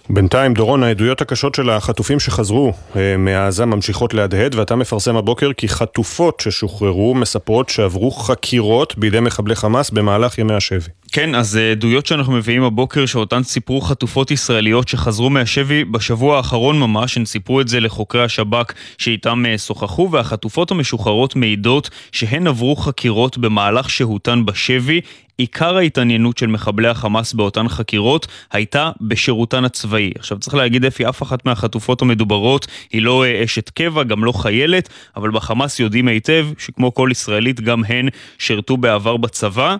בינתיים, דורון, העדויות הקשות של החטופים שחזרו אה, מעזה ממשיכות להדהד, ואתה מפרסם הבוקר כי חטופות ששוחררו מספרות שעברו חקירות בידי מחבלי חמאס במהלך ימי השבי. כן, אז אה, עדויות שאנחנו מביאים הבוקר שאותן סיפרו חטופות ישראליות שחזרו מהשבי בשבוע האחרון ממש, הן סיפרו את זה לחוקרי השב"כ שאיתם אה, שוחחו, והחטופות המשוחררות מעידות שהן עברו חקירות במהלך שהותן בשבי. עיקר ההתעניינות של מחבלי החמאס באותן חקירות הייתה בשירותן הצבאי. עכשיו צריך להגיד אפי, אף אחת מהחטופות המדוברות היא לא אה, אשת קבע, גם לא חיילת, אבל בחמאס יודעים היטב שכמו כל ישראלית גם הן שירתו בעבר בצבא,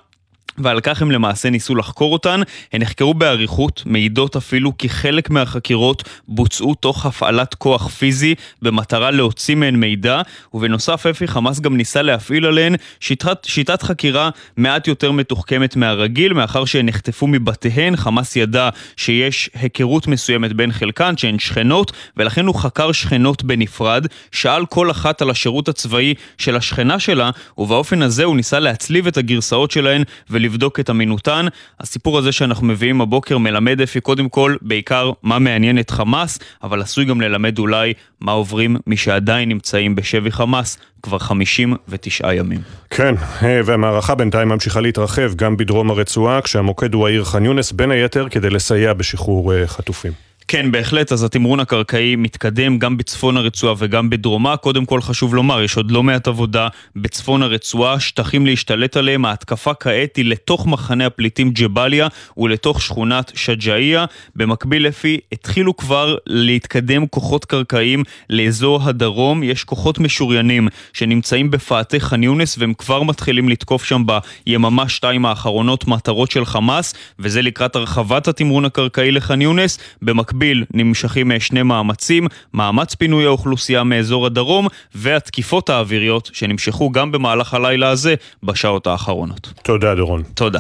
ועל כך הם למעשה ניסו לחקור אותן. הן נחקרו באריכות, מעידות אפילו כי חלק מהחקירות בוצעו תוך הפעלת כוח פיזי במטרה להוציא מהן מידע, ובנוסף אפי חמאס גם ניסה להפעיל עליהן שיטת, שיטת חקירה מעט יותר מתוחכמת מהרגיל, מאחר שהן נחטפו מבתיהן, חמאס ידע שיש היכרות מסוימת בין חלקן, שהן שכנות, ולכן הוא חקר שכנות בנפרד, שאל כל אחת על השירות הצבאי של השכנה שלה, ובאופן הזה הוא ניסה להצליב את הגרסאות שלהן ולבדוק את אמינותן. הסיפור הזה שאנחנו מביאים הבוקר מלמד אפי קודם כל בעיקר מה מעניין את חמאס, אבל עשוי גם ללמד אולי מה עוברים מי שעדיין נמצאים בשבי חמאס כבר 59 ימים. כן, אה, והמערכה בינתיים ממשיכה להתרחב גם בדרום הרצועה, כשהמוקד הוא העיר ח'אן יונס, בין היתר כדי לסייע בשחרור אה, חטופים. כן, בהחלט, אז התמרון הקרקעי מתקדם גם בצפון הרצועה וגם בדרומה. קודם כל חשוב לומר, יש עוד לא מעט עבודה בצפון הרצועה, שטחים להשתלט עליהם. ההתקפה כעת היא לתוך מחנה הפליטים ג'באליה ולתוך שכונת שג'אעיה. במקביל, לפי, התחילו כבר להתקדם כוחות קרקעיים לאזור הדרום. יש כוחות משוריינים שנמצאים בפאתי ח'אן יונס והם כבר מתחילים לתקוף שם ביממה שתיים האחרונות מטרות של חמאס, וזה לקראת הרחבת התמרון הקרקעי לח'אן יונס. במקביל במקביל נמשכים אה, שני מאמצים, מאמץ פינוי האוכלוסייה מאזור הדרום והתקיפות האוויריות שנמשכו גם במהלך הלילה הזה בשעות האחרונות. תודה דורון. תודה.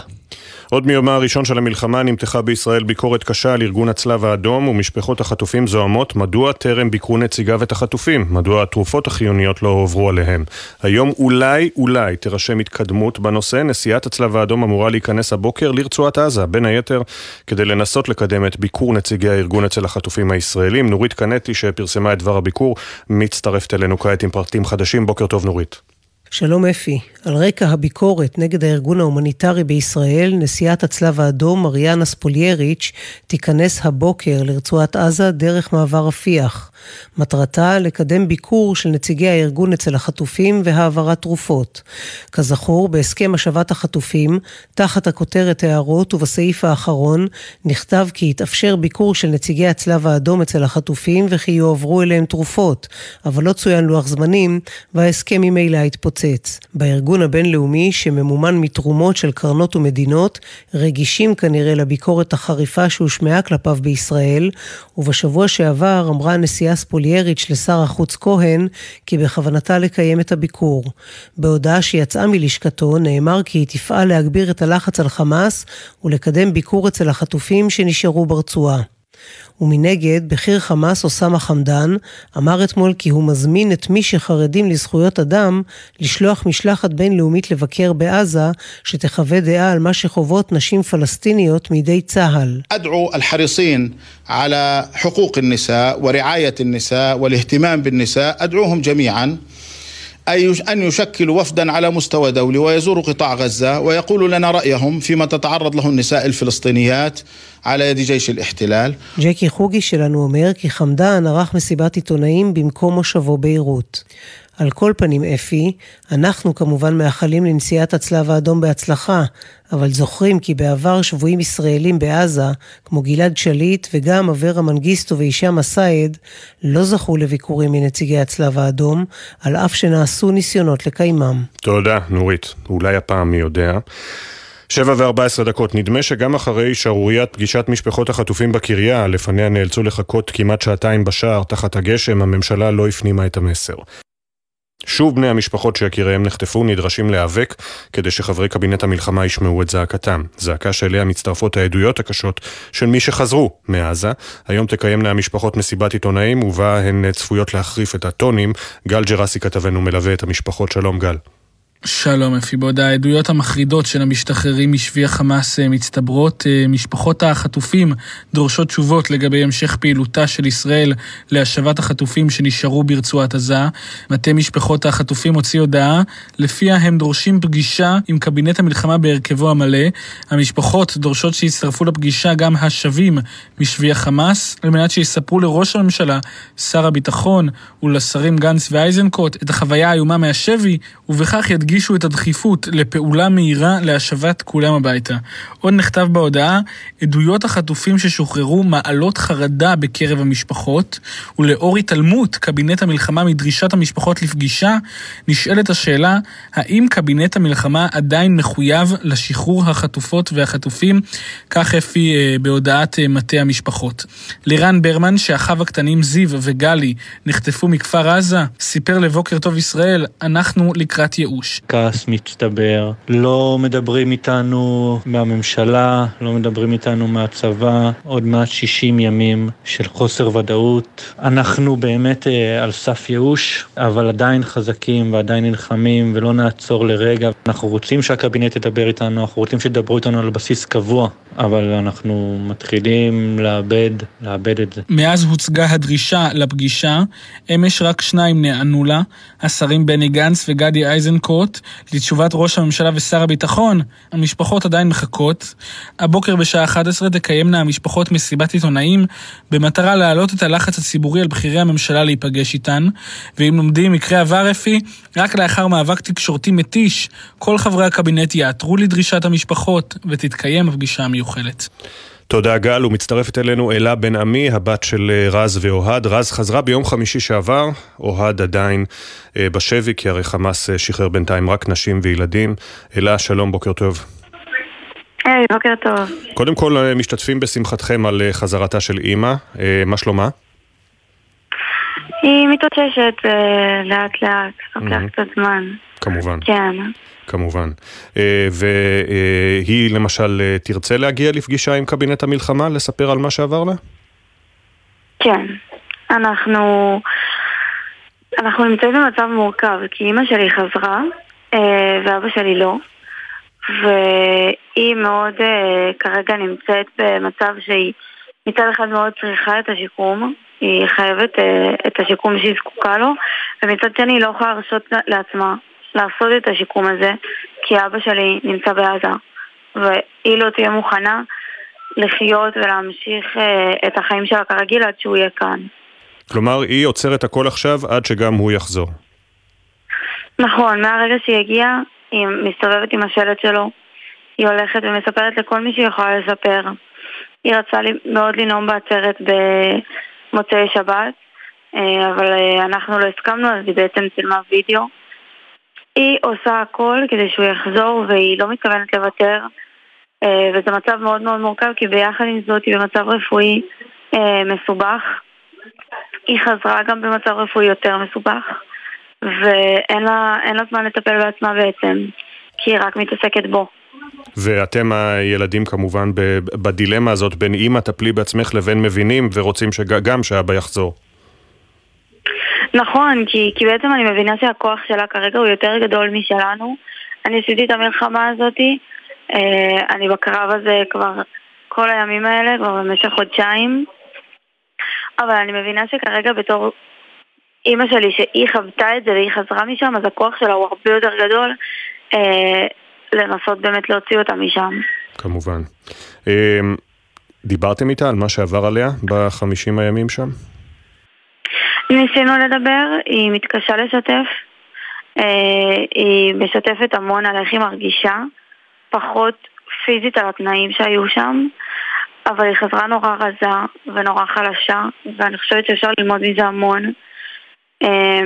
עוד מיומה הראשון של המלחמה נמתחה בישראל ביקורת קשה על ארגון הצלב האדום ומשפחות החטופים זוהמות מדוע טרם ביקרו נציגיו את החטופים, מדוע התרופות החיוניות לא הועברו עליהם. היום אולי, אולי תירשם התקדמות בנושא, נשיאת הצלב האדום אמורה להיכנס הבוקר לרצועת עזה, בין היתר כדי לנסות לקדם את ביקור נציגי הארגון אצל החטופים הישראלים. נורית קנטי שפרסמה את דבר הביקור מצטרפת אלינו כעת עם פרטים חדשים. בוקר טוב נורית. שלום אפי, על רקע הביקורת נגד הארגון ההומניטרי בישראל, נשיאת הצלב האדום מריאנה ספולייריץ' תיכנס הבוקר לרצועת עזה דרך מעבר רפיח. מטרתה לקדם ביקור של נציגי הארגון אצל החטופים והעברת תרופות. כזכור, בהסכם השבת החטופים, תחת הכותרת הערות ובסעיף האחרון, נכתב כי יתאפשר ביקור של נציגי הצלב האדום אצל החטופים וכי יועברו אליהם תרופות, אבל לא צוין לוח זמנים, וההסכם ממילא התפוצץ. בארגון הארגון הבינלאומי שממומן מתרומות של קרנות ומדינות, רגישים כנראה לביקורת החריפה שהושמעה כלפיו בישראל, ובשבוע שעבר אמרה הנשיאה ספולייריץ' לשר החוץ כהן כי בכוונתה לקיים את הביקור. בהודעה שיצאה מלשכתו נאמר כי היא תפעל להגביר את הלחץ על חמאס ולקדם ביקור אצל החטופים שנשארו ברצועה. ומנגד, בכיר חמאס אוסאמה חמדאן אמר אתמול כי הוא מזמין את מי שחרדים לזכויות אדם לשלוח משלחת בינלאומית לבקר בעזה, שתחווה דעה על מה שחוות נשים פלסטיניות מידי צה"ל. אדעו אל-חריסין על חוקוק النساء ורעיית النساء والاهتمام بالنساء أدعوهم جميعا أن يشكلوا وفدا على مستوى دولي ويزوروا قطاع غزة ويقولوا لنا رأيهم فيما تتعرض له النساء الفلسطينيات على يد جيش الاحتلال. ג'קי חוגי שלנו אומר כי חמדאן ערך מסיבת עיתונאים במקום מושבו ביירות. על כל פנים, אפי, אנחנו כמובן מאחלים לנשיאת הצלב האדום בהצלחה, אבל זוכרים כי בעבר שבויים ישראלים בעזה, כמו גלעד שליט וגם אברה מנגיסטו והישאם א-סייד, לא זכו לביקורים מנציגי הצלב האדום, על אף שנעשו ניסיונות לקיימם. תודה, נורית. אולי הפעם מי יודע. שבע וארבע עשרה דקות. נדמה שגם אחרי שערוריית פגישת משפחות החטופים בקריה, לפניה נאלצו לחכות כמעט שעתיים בשער תחת הגשם, הממשלה לא הפנימה את המסר. שוב בני המשפחות שיקיריהם נחטפו נדרשים להיאבק כדי שחברי קבינט המלחמה ישמעו את זעקתם. זעקה שאליה מצטרפות העדויות הקשות של מי שחזרו מעזה. היום תקיימנה המשפחות מסיבת עיתונאים ובה הן צפויות להחריף את הטונים. גל ג'רסי כתבנו מלווה את המשפחות. שלום גל. שלום אפי, בעוד העדויות המחרידות של המשתחררים משבי החמאס אה, מצטברות, אה, משפחות החטופים דורשות תשובות לגבי המשך פעילותה של ישראל להשבת החטופים שנשארו ברצועת עזה. מטה משפחות החטופים הוציא הודעה, לפיה הם דורשים פגישה עם קבינט המלחמה בהרכבו המלא. המשפחות דורשות שיצטרפו לפגישה גם השבים משבי החמאס, על מנת שיספרו לראש הממשלה, שר הביטחון ולשרים גנץ ואייזנקוט את החוויה האיומה מהשבי, ובכך ידגיש הדגישו את הדחיפות לפעולה מהירה להשבת כולם הביתה. עוד נכתב בהודעה, עדויות החטופים ששוחררו מעלות חרדה בקרב המשפחות, ולאור התעלמות קבינט המלחמה מדרישת המשפחות לפגישה, נשאלת השאלה, האם קבינט המלחמה עדיין מחויב לשחרור החטופות והחטופים? כך אפי אה, בהודעת אה, מטה המשפחות. לירן ברמן, שאחיו הקטנים זיו וגלי נחטפו מכפר עזה, סיפר לבוקר טוב ישראל, אנחנו לקראת ייאוש. כעס מצטבר, לא מדברים איתנו מהממשלה, לא מדברים איתנו מהצבא, עוד מעט 60 ימים של חוסר ודאות. אנחנו באמת אה, על סף ייאוש, אבל עדיין חזקים ועדיין נלחמים ולא נעצור לרגע. אנחנו רוצים שהקבינט ידבר איתנו, אנחנו רוצים שידברו איתנו על בסיס קבוע, אבל אנחנו מתחילים לאבד, לאבד את זה. מאז הוצגה הדרישה לפגישה, אמש רק שניים נענו לה, השרים בני גנץ וגדי איזנקוט, לתשובת ראש הממשלה ושר הביטחון, המשפחות עדיין מחכות. הבוקר בשעה 11 תקיימנה המשפחות מסיבת עיתונאים, במטרה להעלות את הלחץ הציבורי על בכירי הממשלה להיפגש איתן, ואם לומדים מקרה עבר אפי, רק לאחר מאבק תקשורתי מתיש, כל חברי הקבינט יעתרו לדרישת המשפחות, ותתקיים הפגישה המיוחלת. תודה גל, ומצטרפת אלינו אלה בן עמי, הבת של אה, רז ואוהד. רז חזרה ביום חמישי שעבר, אוהד עדיין אה, בשבי, כי הרי חמאס אה, שחרר בינתיים רק נשים וילדים. אלה, שלום, בוקר טוב. היי, hey, בוקר טוב. קודם כל, משתתפים בשמחתכם על חזרתה של אימא. מה שלומה? היא מתאוששת לאט לאט, לוקח קצת זמן. כמובן. כן. כמובן. אה, והיא למשל אה, תרצה להגיע לפגישה עם קבינט המלחמה, לספר על מה שעבר לה? כן. אנחנו... אנחנו נמצאים במצב מורכב, כי אימא שלי חזרה, אה, ואבא שלי לא. והיא מאוד כרגע נמצאת במצב שהיא מצד אחד מאוד צריכה את השיקום, היא חייבת את השיקום שהיא זקוקה לו, ומצד שני היא לא יכולה להרשות לעצמה לעשות את השיקום הזה, כי אבא שלי נמצא בעזה, והיא לא תהיה מוכנה לחיות ולהמשיך אה, את החיים שלה כרגיל עד שהוא יהיה כאן. כלומר, היא עוצרת הכל עכשיו עד שגם הוא יחזור. נכון, מהרגע שהיא הגיעה, היא מסתובבת עם השלט שלו, היא הולכת ומספרת לכל מי שהיא יכולה לספר. היא רצה מאוד לנאום בעצרת במוצאי שבת, אה, אבל אה, אנחנו לא הסכמנו, אז היא בעצם צילמה וידאו היא עושה הכל כדי שהוא יחזור והיא לא מתכוונת לוותר אה, וזה מצב מאוד מאוד מורכב כי ביחד עם זאת היא במצב רפואי אה, מסובך היא חזרה גם במצב רפואי יותר מסובך ואין לה, לה זמן לטפל בעצמה בעצם כי היא רק מתעסקת בו ואתם הילדים כמובן בדילמה הזאת בין אימא טפלי בעצמך לבין מבינים ורוצים שגם שאבא יחזור. נכון, כי, כי בעצם אני מבינה שהכוח שלה כרגע הוא יותר גדול משלנו. אני עשיתי את המלחמה הזאתי, אה, אני בקרב הזה כבר כל הימים האלה, כבר במשך חודשיים. אבל אני מבינה שכרגע בתור אימא שלי, שהיא חוותה את זה והיא חזרה משם, אז הכוח שלה הוא הרבה יותר גדול אה, לנסות באמת להוציא אותה משם. כמובן. אה, דיברתם איתה על מה שעבר עליה בחמישים הימים שם? ניסינו לדבר, היא מתקשה לשתף, אה, היא משתפת המון על איך היא מרגישה, פחות פיזית על התנאים שהיו שם, אבל היא חזרה נורא רזה ונורא חלשה, ואני חושבת שאפשר ללמוד מזה המון. אה,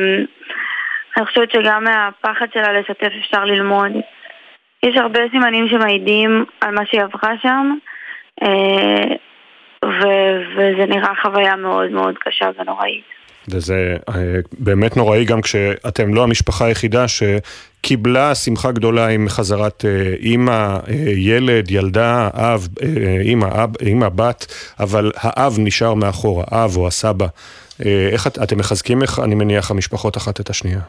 אני חושבת שגם מהפחד שלה לשתף אפשר ללמוד. יש הרבה סימנים שמעידים על מה שהיא עברה שם, אה, ו- וזה נראה חוויה מאוד מאוד קשה ונוראית. וזה אה, באמת נוראי גם כשאתם לא המשפחה היחידה שקיבלה שמחה גדולה עם חזרת אה, אימא, אה, ילד, ילדה, אב, אימא, אב, אימא, בת, אבל האב נשאר מאחורה, האב או הסבא. איך את, אתם מחזקים, איך, אני מניח, המשפחות אחת את השנייה?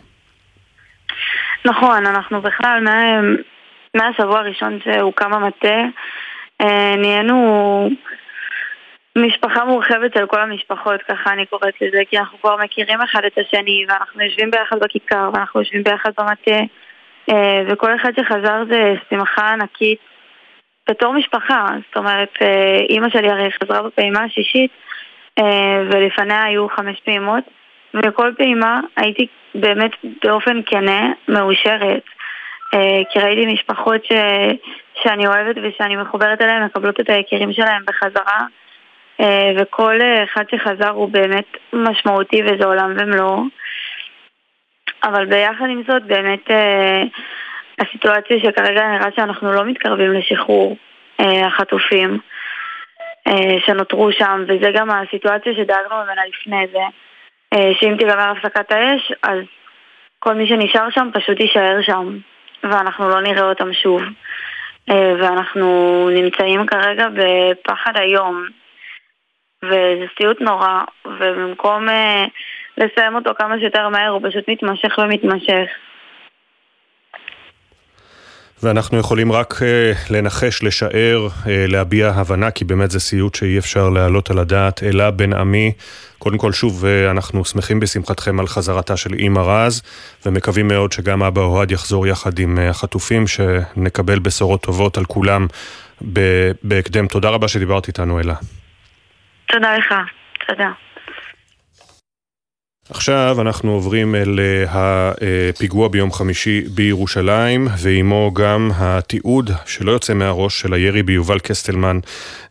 נכון, אנחנו בכלל, מהשבוע הראשון שהוקם המטה, נהיינו... משפחה מורחבת של כל המשפחות, ככה אני קוראת לזה, כי אנחנו כבר מכירים אחד את השני, ואנחנו יושבים ביחד בכיכר, ואנחנו יושבים ביחד במטה, אה, וכל אחד שחזר זה שמחה ענקית בתור משפחה. זאת אומרת, אה, אימא שלי הרי חזרה בפעימה השישית, אה, ולפניה היו חמש פעימות, ובכל פעימה הייתי באמת באופן כנה מאושרת. כי ראיתי משפחות ש... שאני אוהבת ושאני מחוברת אליהן, מקבלות את היקירים שלהן בחזרה. אה, וכל אה, אחד שחזר הוא באמת משמעותי וזה עולם ומלואו. אבל ביחד עם זאת באמת אה, הסיטואציה שכרגע נראה שאנחנו לא מתקרבים לשחרור החטופים שנותרו שם, וזה גם הסיטואציה שדאגנו ממנה לפני זה, שאם תיגמר הפסקת האש, אז כל מי שנשאר שם פשוט יישאר שם, ואנחנו לא נראה אותם שוב. ואנחנו נמצאים כרגע בפחד היום וזה סיוט נורא, ובמקום אה, לסיים אותו כמה שיותר מהר, הוא פשוט מתמשך ומתמשך. ואנחנו יכולים רק uh, לנחש, לשער, uh, להביע הבנה, כי באמת זה סיוט שאי אפשר להעלות על הדעת. אלה בן עמי, קודם כל שוב, uh, אנחנו שמחים בשמחתכם על חזרתה של אימא רז, ומקווים מאוד שגם אבא אוהד יחזור יחד עם uh, החטופים, שנקבל בשורות טובות על כולם בהקדם. תודה רבה שדיברת איתנו, אלה. תודה לך. תודה. עכשיו אנחנו עוברים אל אה, הפיגוע ביום חמישי בירושלים, ועימו גם התיעוד שלא יוצא מהראש של הירי ביובל קסטלמן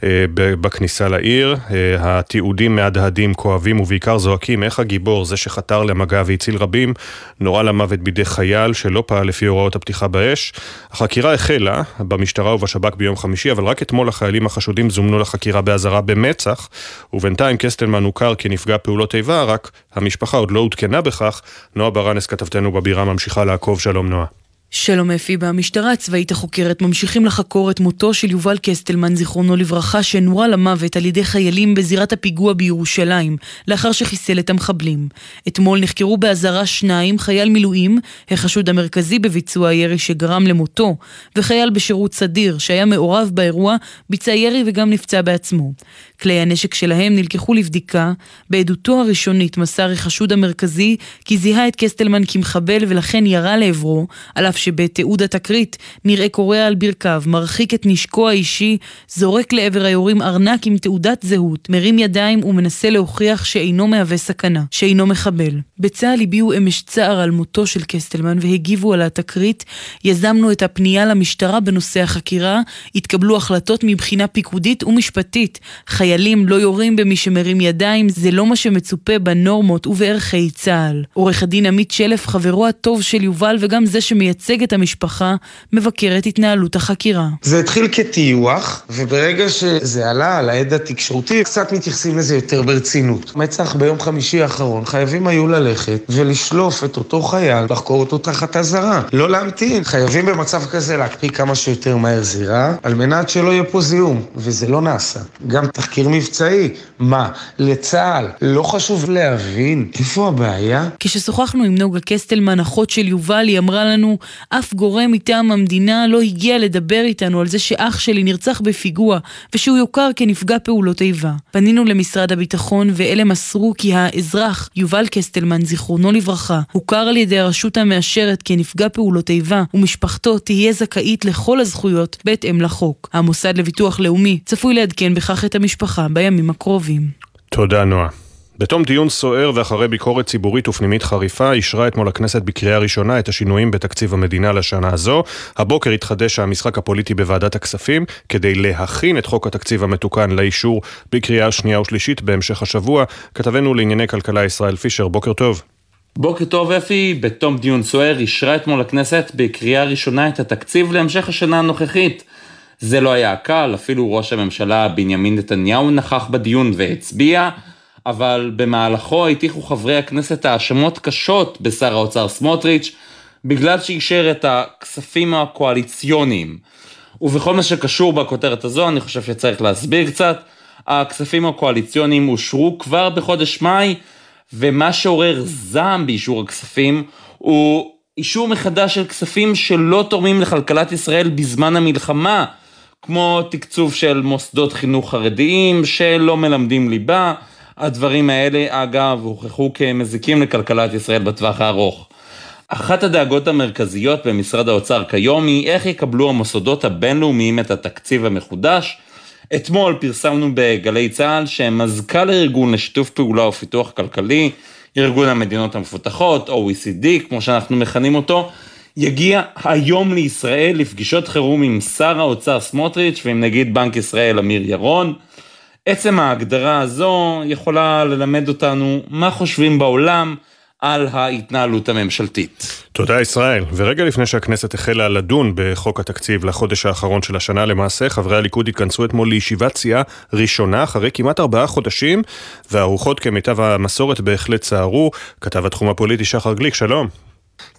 אה, בכניסה לעיר. אה, התיעודים מהדהדים, כואבים ובעיקר זועקים איך הגיבור, זה שחתר למגע והציל רבים, נורה למוות בידי חייל שלא פעל לפי הוראות הפתיחה באש. החקירה החלה במשטרה ובשב"כ ביום חמישי, אבל רק אתמול החיילים החשודים זומנו לחקירה באזהרה במצ"ח, ובינתיים קסטלמן הוכר כנפגע פעולות איבה, רק המשפחה המשפחה עוד לא עודכנה בכך. נועה ברנס, כתבתנו בבירה, ממשיכה לעקוב. שלום נועה. שלום אפי, במשטרה הצבאית החוקרת ממשיכים לחקור את מותו של יובל קסטלמן, זיכרונו לברכה, שנורה למוות על ידי חיילים בזירת הפיגוע בירושלים, לאחר שחיסל את המחבלים. אתמול נחקרו באזהרה שניים, חייל מילואים, החשוד המרכזי בביצוע הירי שגרם למותו, וחייל בשירות סדיר, שהיה מעורב באירוע, ביצע ירי וגם נפצע בעצמו. כלי הנשק שלהם נלקחו לבדיקה. בעדותו הראשונית מסר החשוד המרכזי כי זיהה את קסטלמן כמחבל ולכן ירה לעברו, על אף שבתיעוד התקרית נראה קורע על ברכיו, מרחיק את נשקו האישי, זורק לעבר היורים ארנק עם תעודת זהות, מרים ידיים ומנסה להוכיח שאינו מהווה סכנה, שאינו מחבל. בצה"ל הביעו אמש צער על מותו של קסטלמן והגיבו על התקרית. יזמנו את הפנייה למשטרה בנושא החקירה, התקבלו החלטות מבחינה פיקודית ומשפטית. חיילים לא יורים במי שמרים ידיים, זה לא מה שמצופה בנורמות ובערכי צה"ל. עורך הדין עמית שלף, חברו הטוב של יובל וגם זה שמייצג את המשפחה, מבקר את התנהלות החקירה. זה התחיל כטיוח, וברגע שזה עלה על העד התקשורתי, קצת מתייחסים לזה יותר ברצינות. מצ"ח ביום חמישי האחרון, חייבים היו ללכת ולשלוף את אותו חייל, לחקור אותו תחת אזהרה. לא להמתין. חייבים במצב כזה להקפיא כמה שיותר מהר זירה, על מנת שלא יהיה פה זיהום, וזה לא נעשה. גם תחקיר מבצעי, מה? לצה"ל. לא חשוב להבין איפה הבעיה? כששוחחנו עם נוגה קסטלמן, אחות של יובל, היא אמרה לנו, אף גורם מטעם המדינה לא הגיע לדבר איתנו על זה שאח שלי נרצח בפיגוע, ושהוא יוכר כנפגע פעולות איבה. פנינו למשרד הביטחון, ואלה מסרו כי האזרח, יובל קסטלמן, זיכרונו לברכה, הוכר על ידי הרשות המאשרת כנפגע פעולות איבה, ומשפחתו תהיה זכאית לכל הזכויות בהתאם לחוק. המוסד לביטוח לאומי צפוי לעדכן בכך את המשפחה בימים הקרובים. תודה, נועה. בתום דיון סוער ואחרי ביקורת ציבורית ופנימית חריפה, אישרה אתמול הכנסת בקריאה ראשונה את השינויים בתקציב המדינה לשנה הזו. הבוקר התחדש המשחק הפוליטי בוועדת הכספים כדי להכין את חוק התקציב המתוקן לאישור בקריאה שנייה ושלישית בהמשך השבוע. כתבנו לענייני כלכלה ישראל פישר, בוקר טוב. בוקר טוב אפי, בתום דיון סוער אישרה אתמול הכנסת בקריאה ראשונה את התקציב להמשך השנה הנוכחית. זה לא היה קל, אפילו ראש הממשלה בנימין נתניהו נכח בדיון והצביע, אבל במהלכו הטיחו חברי הכנסת האשמות קשות בשר האוצר סמוטריץ', בגלל שאישר את הכספים הקואליציוניים. ובכל מה שקשור בכותרת הזו, אני חושב שצריך להסביר קצת. הכספים הקואליציוניים אושרו כבר בחודש מאי, ומה שעורר זעם באישור הכספים הוא אישור מחדש של כספים שלא תורמים לכלכלת ישראל בזמן המלחמה, כמו תקצוב של מוסדות חינוך חרדיים שלא מלמדים ליבה. הדברים האלה, אגב, הוכחו כמזיקים לכלכלת ישראל בטווח הארוך. אחת הדאגות המרכזיות במשרד האוצר כיום היא איך יקבלו המוסדות הבינלאומיים את התקציב המחודש. אתמול פרסמנו בגלי צה"ל שמזכ"ל הארגון לשיתוף פעולה ופיתוח כלכלי, ארגון המדינות המפותחות, OECD, כמו שאנחנו מכנים אותו, יגיע היום לישראל לפגישות חירום עם שר האוצר סמוטריץ' ועם נגיד בנק ישראל אמיר ירון. עצם ההגדרה הזו יכולה ללמד אותנו מה חושבים בעולם על ההתנהלות הממשלתית. תודה ישראל. ורגע לפני שהכנסת החלה לדון בחוק התקציב לחודש האחרון של השנה, למעשה חברי הליכוד התכנסו אתמול לישיבת סיעה ראשונה אחרי כמעט ארבעה חודשים, והרוחות כמיטב המסורת בהחלט צערו. כתב התחום הפוליטי שחר גליק, שלום.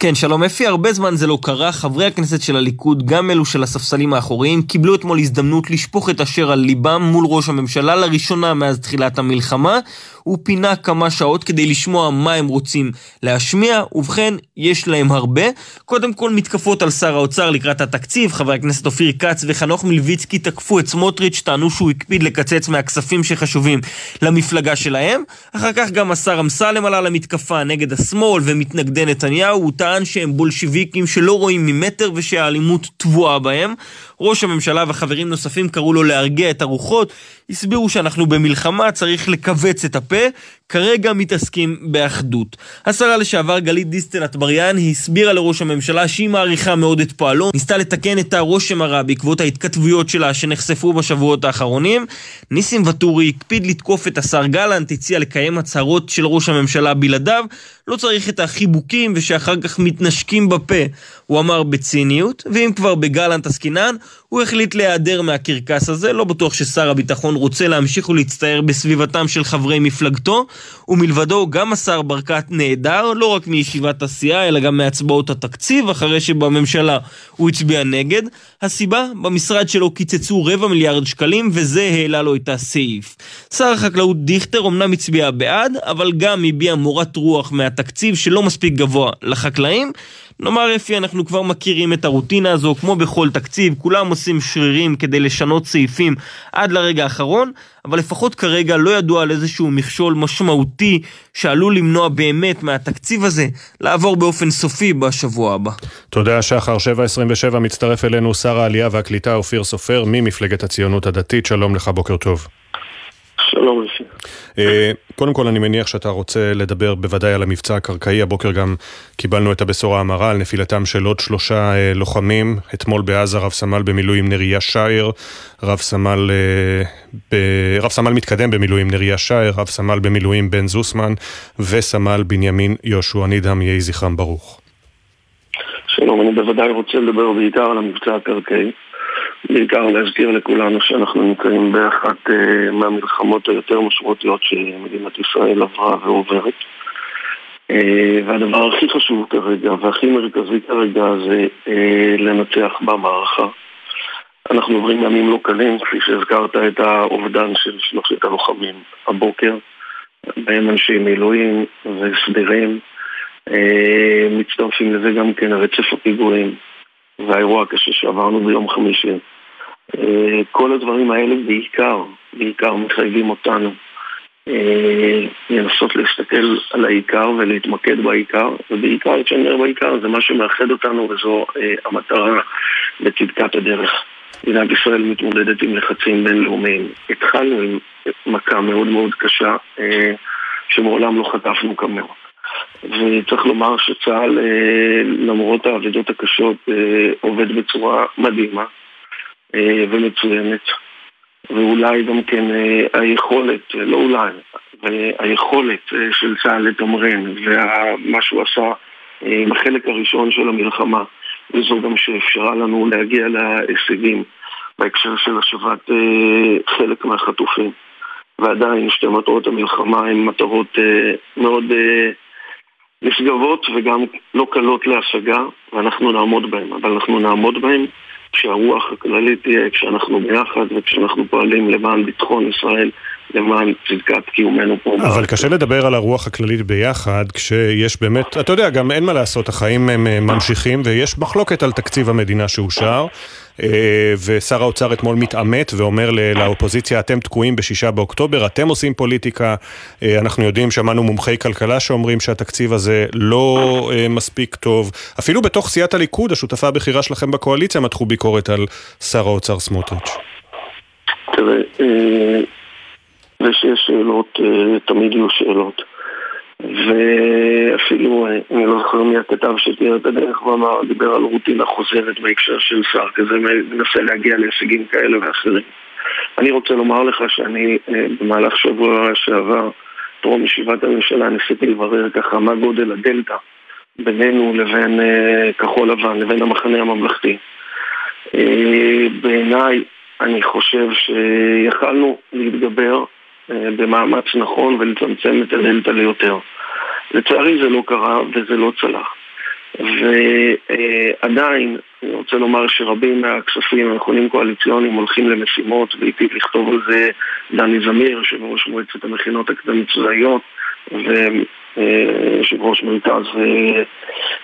כן, שלום אפי, הרבה זמן זה לא קרה, חברי הכנסת של הליכוד, גם אלו של הספסלים האחוריים, קיבלו אתמול הזדמנות לשפוך את אשר על ליבם מול ראש הממשלה לראשונה מאז תחילת המלחמה, הוא פינה כמה שעות כדי לשמוע מה הם רוצים להשמיע, ובכן, יש להם הרבה. קודם כל, מתקפות על שר האוצר לקראת התקציב, חברי הכנסת אופיר כץ וחנוך מלביצקי תקפו את סמוטריץ', טענו שהוא הקפיד לקצץ מהכספים שחשובים למפלגה שלהם. אחר כך גם השר אמסלם עלה למתקפה נגד השמאל ומתנגדי נתניהו, הוא טען שהם בולשיביקים שלא רואים ממטר ושהאלימות טבועה בהם. ראש הממשלה וחברים נוספים קראו לו להרגיע את הרוחות, הסבירו שאנחנו במלחמה, צריך לכווץ את הפה, כרגע מתעסקים באחדות. השרה לשעבר גלית דיסטל אטבריאן הסבירה לראש הממשלה שהיא מעריכה מאוד את פועלו, ניסתה לתקן את הרושם הרע בעקבות ההתכתבויות שלה שנחשפו בשבועות האחרונים. ניסים ואטורי הקפיד לתקוף את השר גלנט, הציע לקיים הצהרות של ראש הממשלה בלעדיו, לא צריך את החיבוקים ושאחר כך מתנשקים בפה, הוא אמר בציניות, ואם כבר בגלנט עסקינן, הוא החליט להיעדר מהקרקס הזה, לא בטוח ששר הביטחון רוצה להמשיך ולהצטער בסביבתם של חברי מפלגתו, ומלבדו גם השר ברקת נעדר, לא רק מישיבת הסיעה, אלא גם מהצבעות התקציב, אחרי שבממשלה הוא הצביע נגד. הסיבה, במשרד שלו קיצצו רבע מיליארד שקלים, וזה העלה לו את הסעיף. שר החקלאות דיכטר אמנם הצביע בעד, אבל גם הביע מורת רוח מהתקציב. תקציב שלא מספיק גבוה לחקלאים. נאמר אפי, אנחנו כבר מכירים את הרוטינה הזו, כמו בכל תקציב, כולם עושים שרירים כדי לשנות סעיפים עד לרגע האחרון, אבל לפחות כרגע לא ידוע על איזשהו מכשול משמעותי שעלול למנוע באמת מהתקציב הזה לעבור באופן סופי בשבוע הבא. תודה, שחר. 727 מצטרף אלינו שר העלייה והקליטה אופיר סופר ממפלגת הציונות הדתית. שלום לך, בוקר טוב. שלום לפי. אה, קודם כל אני מניח שאתה רוצה לדבר בוודאי על המבצע הקרקעי, הבוקר גם קיבלנו את הבשורה המרה על נפילתם של עוד שלושה אה, לוחמים, אתמול בעזה רב סמל במילואים נריה שער, רב סמל, אה, ב... רב סמל מתקדם במילואים נריה שער, רב סמל במילואים בן זוסמן וסמל בנימין יהושע נידם, יהי זכרם ברוך. שלום, אני בוודאי רוצה לדבר בעיקר על המבצע הקרקעי. בעיקר להזכיר לכולנו שאנחנו נמצאים באחת uh, מהמלחמות היותר משמעותיות שמדינת ישראל עברה ועוברת. Uh, והדבר הכי חשוב כרגע והכי מרכזי כרגע זה uh, לנצח במערכה. אנחנו עוברים ימים לא קלים, כפי שהזכרת את האובדן של שלושת הלוחמים הבוקר, בהם אנשי מילואים וסדירים. מצטרפים לזה גם כן רצף הפיגועים והאירוע הקשה שעברנו ביום חמישי. אה, כל הדברים האלה בעיקר, בעיקר מחייבים אותנו אה, לנסות להסתכל על העיקר ולהתמקד בעיקר, ובעיקר כשאני אומר בעיקר זה מה שמאחד אותנו וזו אה, המטרה בצדקת הדרך. מדינת ישראל מתמודדת עם לחצים בינלאומיים. התחלנו עם מכה מאוד מאוד קשה שמעולם לא חטפנו כמוה. וצריך לומר שצה"ל, למרות האבדות הקשות, עובד בצורה מדהימה. אה, ומצוינת. ואולי גם כן אה, היכולת, לא אולי, היכולת אה, של צה"ל לתמרן ומה שהוא עשה בחלק הראשון של המלחמה וזו גם שאפשרה לנו להגיע להישגים בהקשר של השבת חלק מהחטופים ועדיין שתי מטרות המלחמה הן מטרות מאוד נשגבות וגם לא קלות להשגה ואנחנו נעמוד בהן, אבל אנחנו נעמוד בהן כשהרוח הכללית תהיה כשאנחנו ביחד וכשאנחנו פועלים למען ביטחון ישראל, למען צדקת קיומנו פה. אבל קשה לדבר על הרוח הכללית ביחד כשיש באמת, אתה יודע, גם אין מה לעשות, החיים הם אה, ממשיכים ויש מחלוקת על תקציב המדינה שאושר. אה, ושר האוצר אתמול מתעמת ואומר לאופוזיציה, אתם תקועים בשישה באוקטובר, אתם עושים פוליטיקה. אה, אנחנו יודעים, שמענו מומחי כלכלה שאומרים שהתקציב הזה לא אה, מספיק טוב. אפילו בתוך סיעת הליכוד, השותפה הבכירה שלכם בקואליציה, מתחו ביקורת על שר האוצר סמוטריץ'. תראה, ושיש שאלות, תמיד יהיו שאלות. ואפילו, אני לא זוכר מי הכתב שתיאר את הדרך ואמר, דיבר על רוטינה חוזרת בהקשר של שר כזה, מנסה להגיע להישגים כאלה ואחרים. אני רוצה לומר לך שאני אה, במהלך שבוע שעבר, טרום ישיבת הממשלה, ניסיתי לברר ככה מה גודל הדלתא בינינו לבין אה, כחול לבן, לבין המחנה הממלכתי. אה, בעיניי, אני חושב שיכלנו להתגבר אה, במאמץ נכון ולצמצם את הדלתא ליותר. לצערי זה לא קרה וזה לא צלח. ועדיין, אני רוצה לומר שרבים מהכספים המכונים קואליציוניים הולכים למשימות, והיטיב לכתוב על זה דני זמיר, יושב ראש מועצת המכינות הקדם צבאיות, ויושב ראש מרכז אה,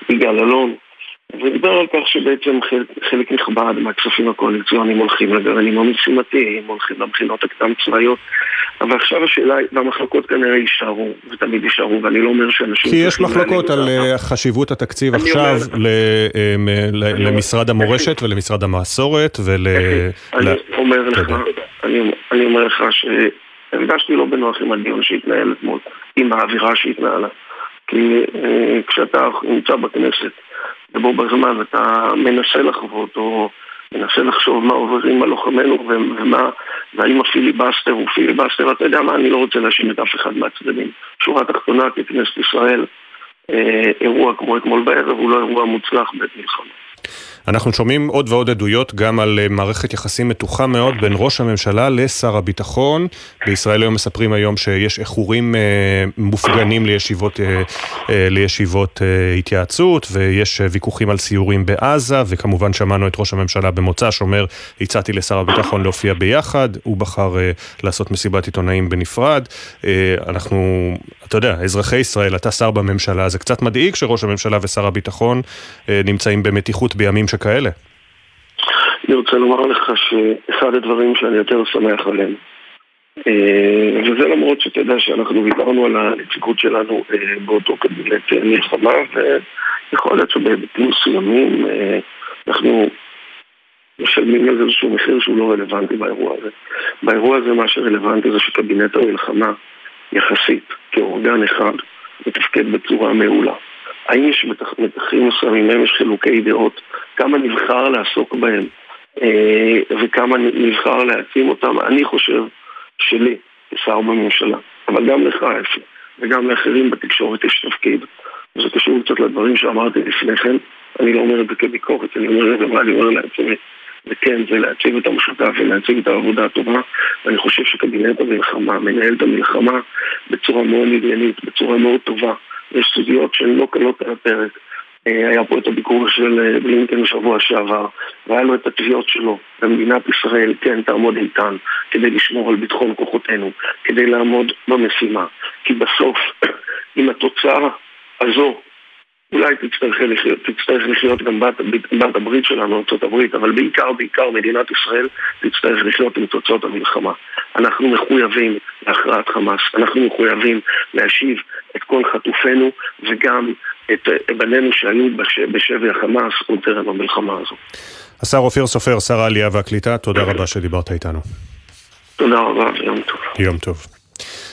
יגאל אלון. ודיבר על כך שבעצם חלק, חלק נכבד מהכספים הקואליציוניים הולכים לגרעינים המשימתיים, הולכים לבחינות הקדם צבאיות אבל עכשיו השאלה היא, והמחלוקות כנראה יישארו, ותמיד יישארו, ואני לא אומר שאנשים... כי יש מחלוקות על uh, חשיבות התקציב עכשיו אומר... אה, למשרד המורשת ולמשרד המסורת ול... אני אומר לך, אני אומר לך שהרגשתי לא בנוח עם הדיון שהתנהל אתמול, עם האווירה שהתנהלה. כי אה, כשאתה נמצא בכנסת, ובו בזמן אתה מנסה לחוות, או מנסה לחשוב מה עוברים על לוחמינו ומה, והאם הפיליבסטר הוא פיליבסטר, אתה יודע מה, אני לא רוצה להאשים את אף אחד מהצדדים. שורה תחתונה, ככנסת ישראל, אה, אירוע כמו אתמול בערב הוא לא אירוע מוצלח בעת מלחמה. אנחנו שומעים עוד ועוד עדויות גם על אה, מערכת יחסים מתוחה מאוד בין ראש הממשלה לשר הביטחון. בישראל היום מספרים היום שיש איחורים אה, מופגנים לישיבות, אה, לישיבות התייעצות ויש ויכוחים על סיורים בעזה וכמובן שמענו את ראש הממשלה במוצא שאומר הצעתי לשר הביטחון להופיע ביחד, הוא בחר לעשות מסיבת עיתונאים בנפרד. אנחנו, אתה יודע, אזרחי ישראל, אתה שר בממשלה, זה קצת מדאיג שראש הממשלה ושר הביטחון אה, נמצאים במתיחות בימים שכאלה. אני רוצה לומר לך שאחד הדברים שאני יותר שמח עליהם, אה, וזה למרות שאתה יודע שאנחנו ויתרנו על הנציגות שלנו אה, באותו קבינט מלחמה, ויכול להיות שבהיבטים מסוימים אנחנו משלמים איזשהו מחיר שהוא לא רלוונטי באירוע הזה. באירוע הזה מה שרלוונטי זה שקבינט המלחמה יחסית, כאורגן אחד, מתפקד בצורה מעולה. האם יש מתחים מסוימים, האם יש חילוקי דעות, כמה נבחר לעסוק בהם אה, וכמה נבחר להעצים אותם, אני חושב שלי, כשר בממשלה, אבל גם לך אפי, וגם לאחרים בתקשורת יש תפקיד. וזה קשור קצת לדברים שאמרתי לפני כן, אני לא אומר את זה כביקורת, אני אומר את זה מה אני אומר לעצמי. וכן, זה להציג את המשותף ולהציג את העבודה הטובה. ואני חושב שקבינט המלחמה מנהל את המלחמה בצורה מאוד עניינית, בצורה מאוד טובה יש סוגיות שהן לא קלות על הפרק. אה, היה פה את הביקור של אה, בלינקן בשבוע שעבר והיה לו את התביעות שלו ומדינת ישראל כן תעמוד איתן כדי לשמור על ביטחון כוחותינו כדי לעמוד במשימה. כי בסוף אם התוצאה הזו אולי תצטרך לחיות, תצטרך לחיות גם בת, בת הברית שלנו, ארה"ב, אבל בעיקר, בעיקר מדינת ישראל תצטרך לחיות עם תוצאות המלחמה. אנחנו מחויבים להכרעת חמאס, אנחנו מחויבים להשיב את כל חטופינו וגם את בנינו שהיו בשבי החמאס עוד טרם המלחמה הזו. השר אופיר סופר, שר העלייה והקליטה, תודה רבה שדיברת איתנו. תודה רבה ויום טוב. יום טוב.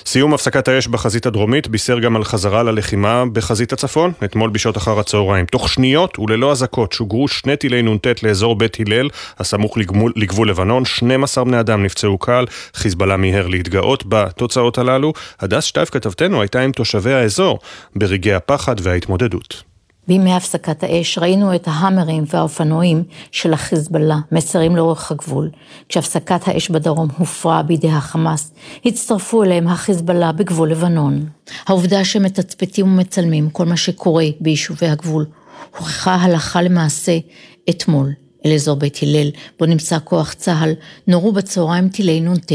סיום הפסקת האש בחזית הדרומית בישר גם על חזרה ללחימה בחזית הצפון, אתמול בשעות אחר הצהריים. תוך שניות וללא אזעקות שוגרו שני טילי נ"ט לאזור בית הלל, הסמוך לגמול, לגבול לבנון, 12 בני אדם נפצעו קל, חיזבאללה מיהר להתגאות בתוצאות הללו. הדס שטייף כתבתנו הייתה עם תושבי האזור ברגעי הפחד וההתמודדות. בימי הפסקת האש ראינו את ההאמרים והאופנועים של החיזבאללה מסרים לאורך הגבול. כשהפסקת האש בדרום הופרה בידי החמאס, הצטרפו אליהם החיזבאללה בגבול לבנון. העובדה שמתצפתים ומצלמים כל מה שקורה ביישובי הגבול, הוכחה הלכה למעשה אתמול אל אזור בית הלל, בו נמצא כוח צה"ל, נורו בצהריים טילי נ"ט.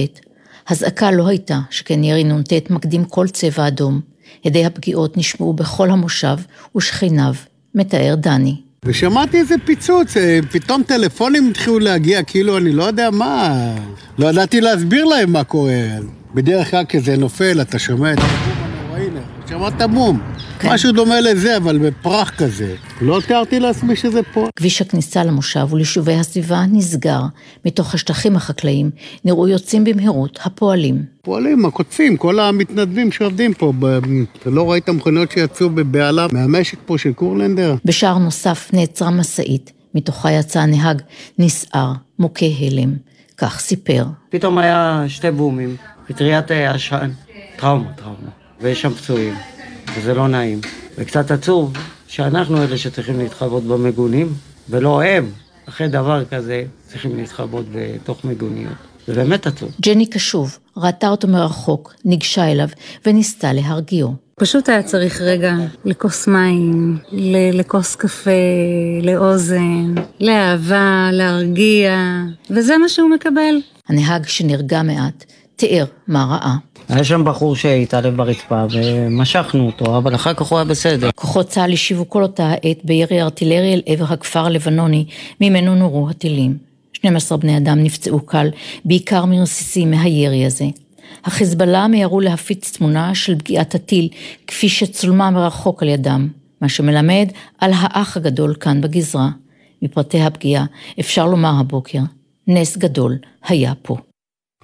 הזעקה לא הייתה, שכן ירי נ"ט מקדים כל צבע אדום. הדי הפגיעות נשמעו בכל המושב ושכניו, מתאר דני. ושמעתי איזה פיצוץ, אה, פתאום טלפונים התחילו להגיע, כאילו אני לא יודע מה, לא ידעתי להסביר להם מה קורה. בדרך כלל כשזה נופל, אתה שומע את הנוראי, שמעת בום. כן. משהו דומה לזה, אבל בפרח כזה. לא תיארתי לעצמי שזה פה. כביש הכניסה למושב וליישובי הסביבה נסגר. מתוך השטחים החקלאיים נראו יוצאים במהירות הפועלים. פועלים, הקוטפים, כל המתנדבים שעובדים פה. אתה לא ראית מכוניות שיצאו בבהלה מהמשק פה של קורלנדר? בשער נוסף נעצרה משאית, מתוכה יצא הנהג נסער, מוכה הלם. כך סיפר. פתאום היה שתי בומים, פטריית עשן, טראומה, טראומה, ויש שם פצועים. וזה לא נעים. וקצת עצוב שאנחנו אלה שצריכים להתחבות במגונים, ולא הם, אחרי דבר כזה, צריכים להתחבות בתוך מגוניות. זה באמת עצוב. ג'ני קשוב, ראתה אותו מרחוק, ניגשה אליו וניסתה להרגיעו. פשוט היה צריך רגע לכוס מים, לכוס קפה, לאוזן, לאהבה, להרגיע, וזה מה שהוא מקבל. הנהג שנרגע מעט, תיאר מה ראה. היה שם בחור שהתעלב ברצפה ומשכנו אותו, אבל אחר כך הוא היה בסדר. כוחות צה"ל השיבו כל אותה העת בירי ארטילרי אל עבר הכפר הלבנוני, ממנו נורו הטילים. 12 בני אדם נפצעו קל, בעיקר מרסיסים מהירי הזה. החיזבאללה מיהרו להפיץ תמונה של פגיעת הטיל, כפי שצולמה מרחוק על ידם, מה שמלמד על האח הגדול כאן בגזרה. מפרטי הפגיעה אפשר לומר הבוקר, נס גדול היה פה.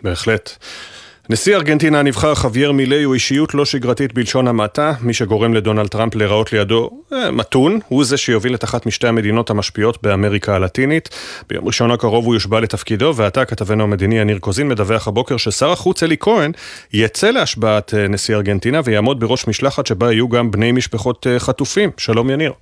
בהחלט. נשיא ארגנטינה הנבחר חווייר מילי הוא אישיות לא שגרתית בלשון המעטה, מי שגורם לדונלד טראמפ להיראות לידו אה, מתון, הוא זה שיוביל את אחת משתי המדינות המשפיעות באמריקה הלטינית. ביום ראשון הקרוב הוא יושבע לתפקידו, ועתה כתבנו המדיני יניר קוזין מדווח הבוקר ששר החוץ אלי כהן יצא להשבעת אה, נשיא ארגנטינה ויעמוד בראש משלחת שבה יהיו גם בני משפחות אה, חטופים. שלום יניר.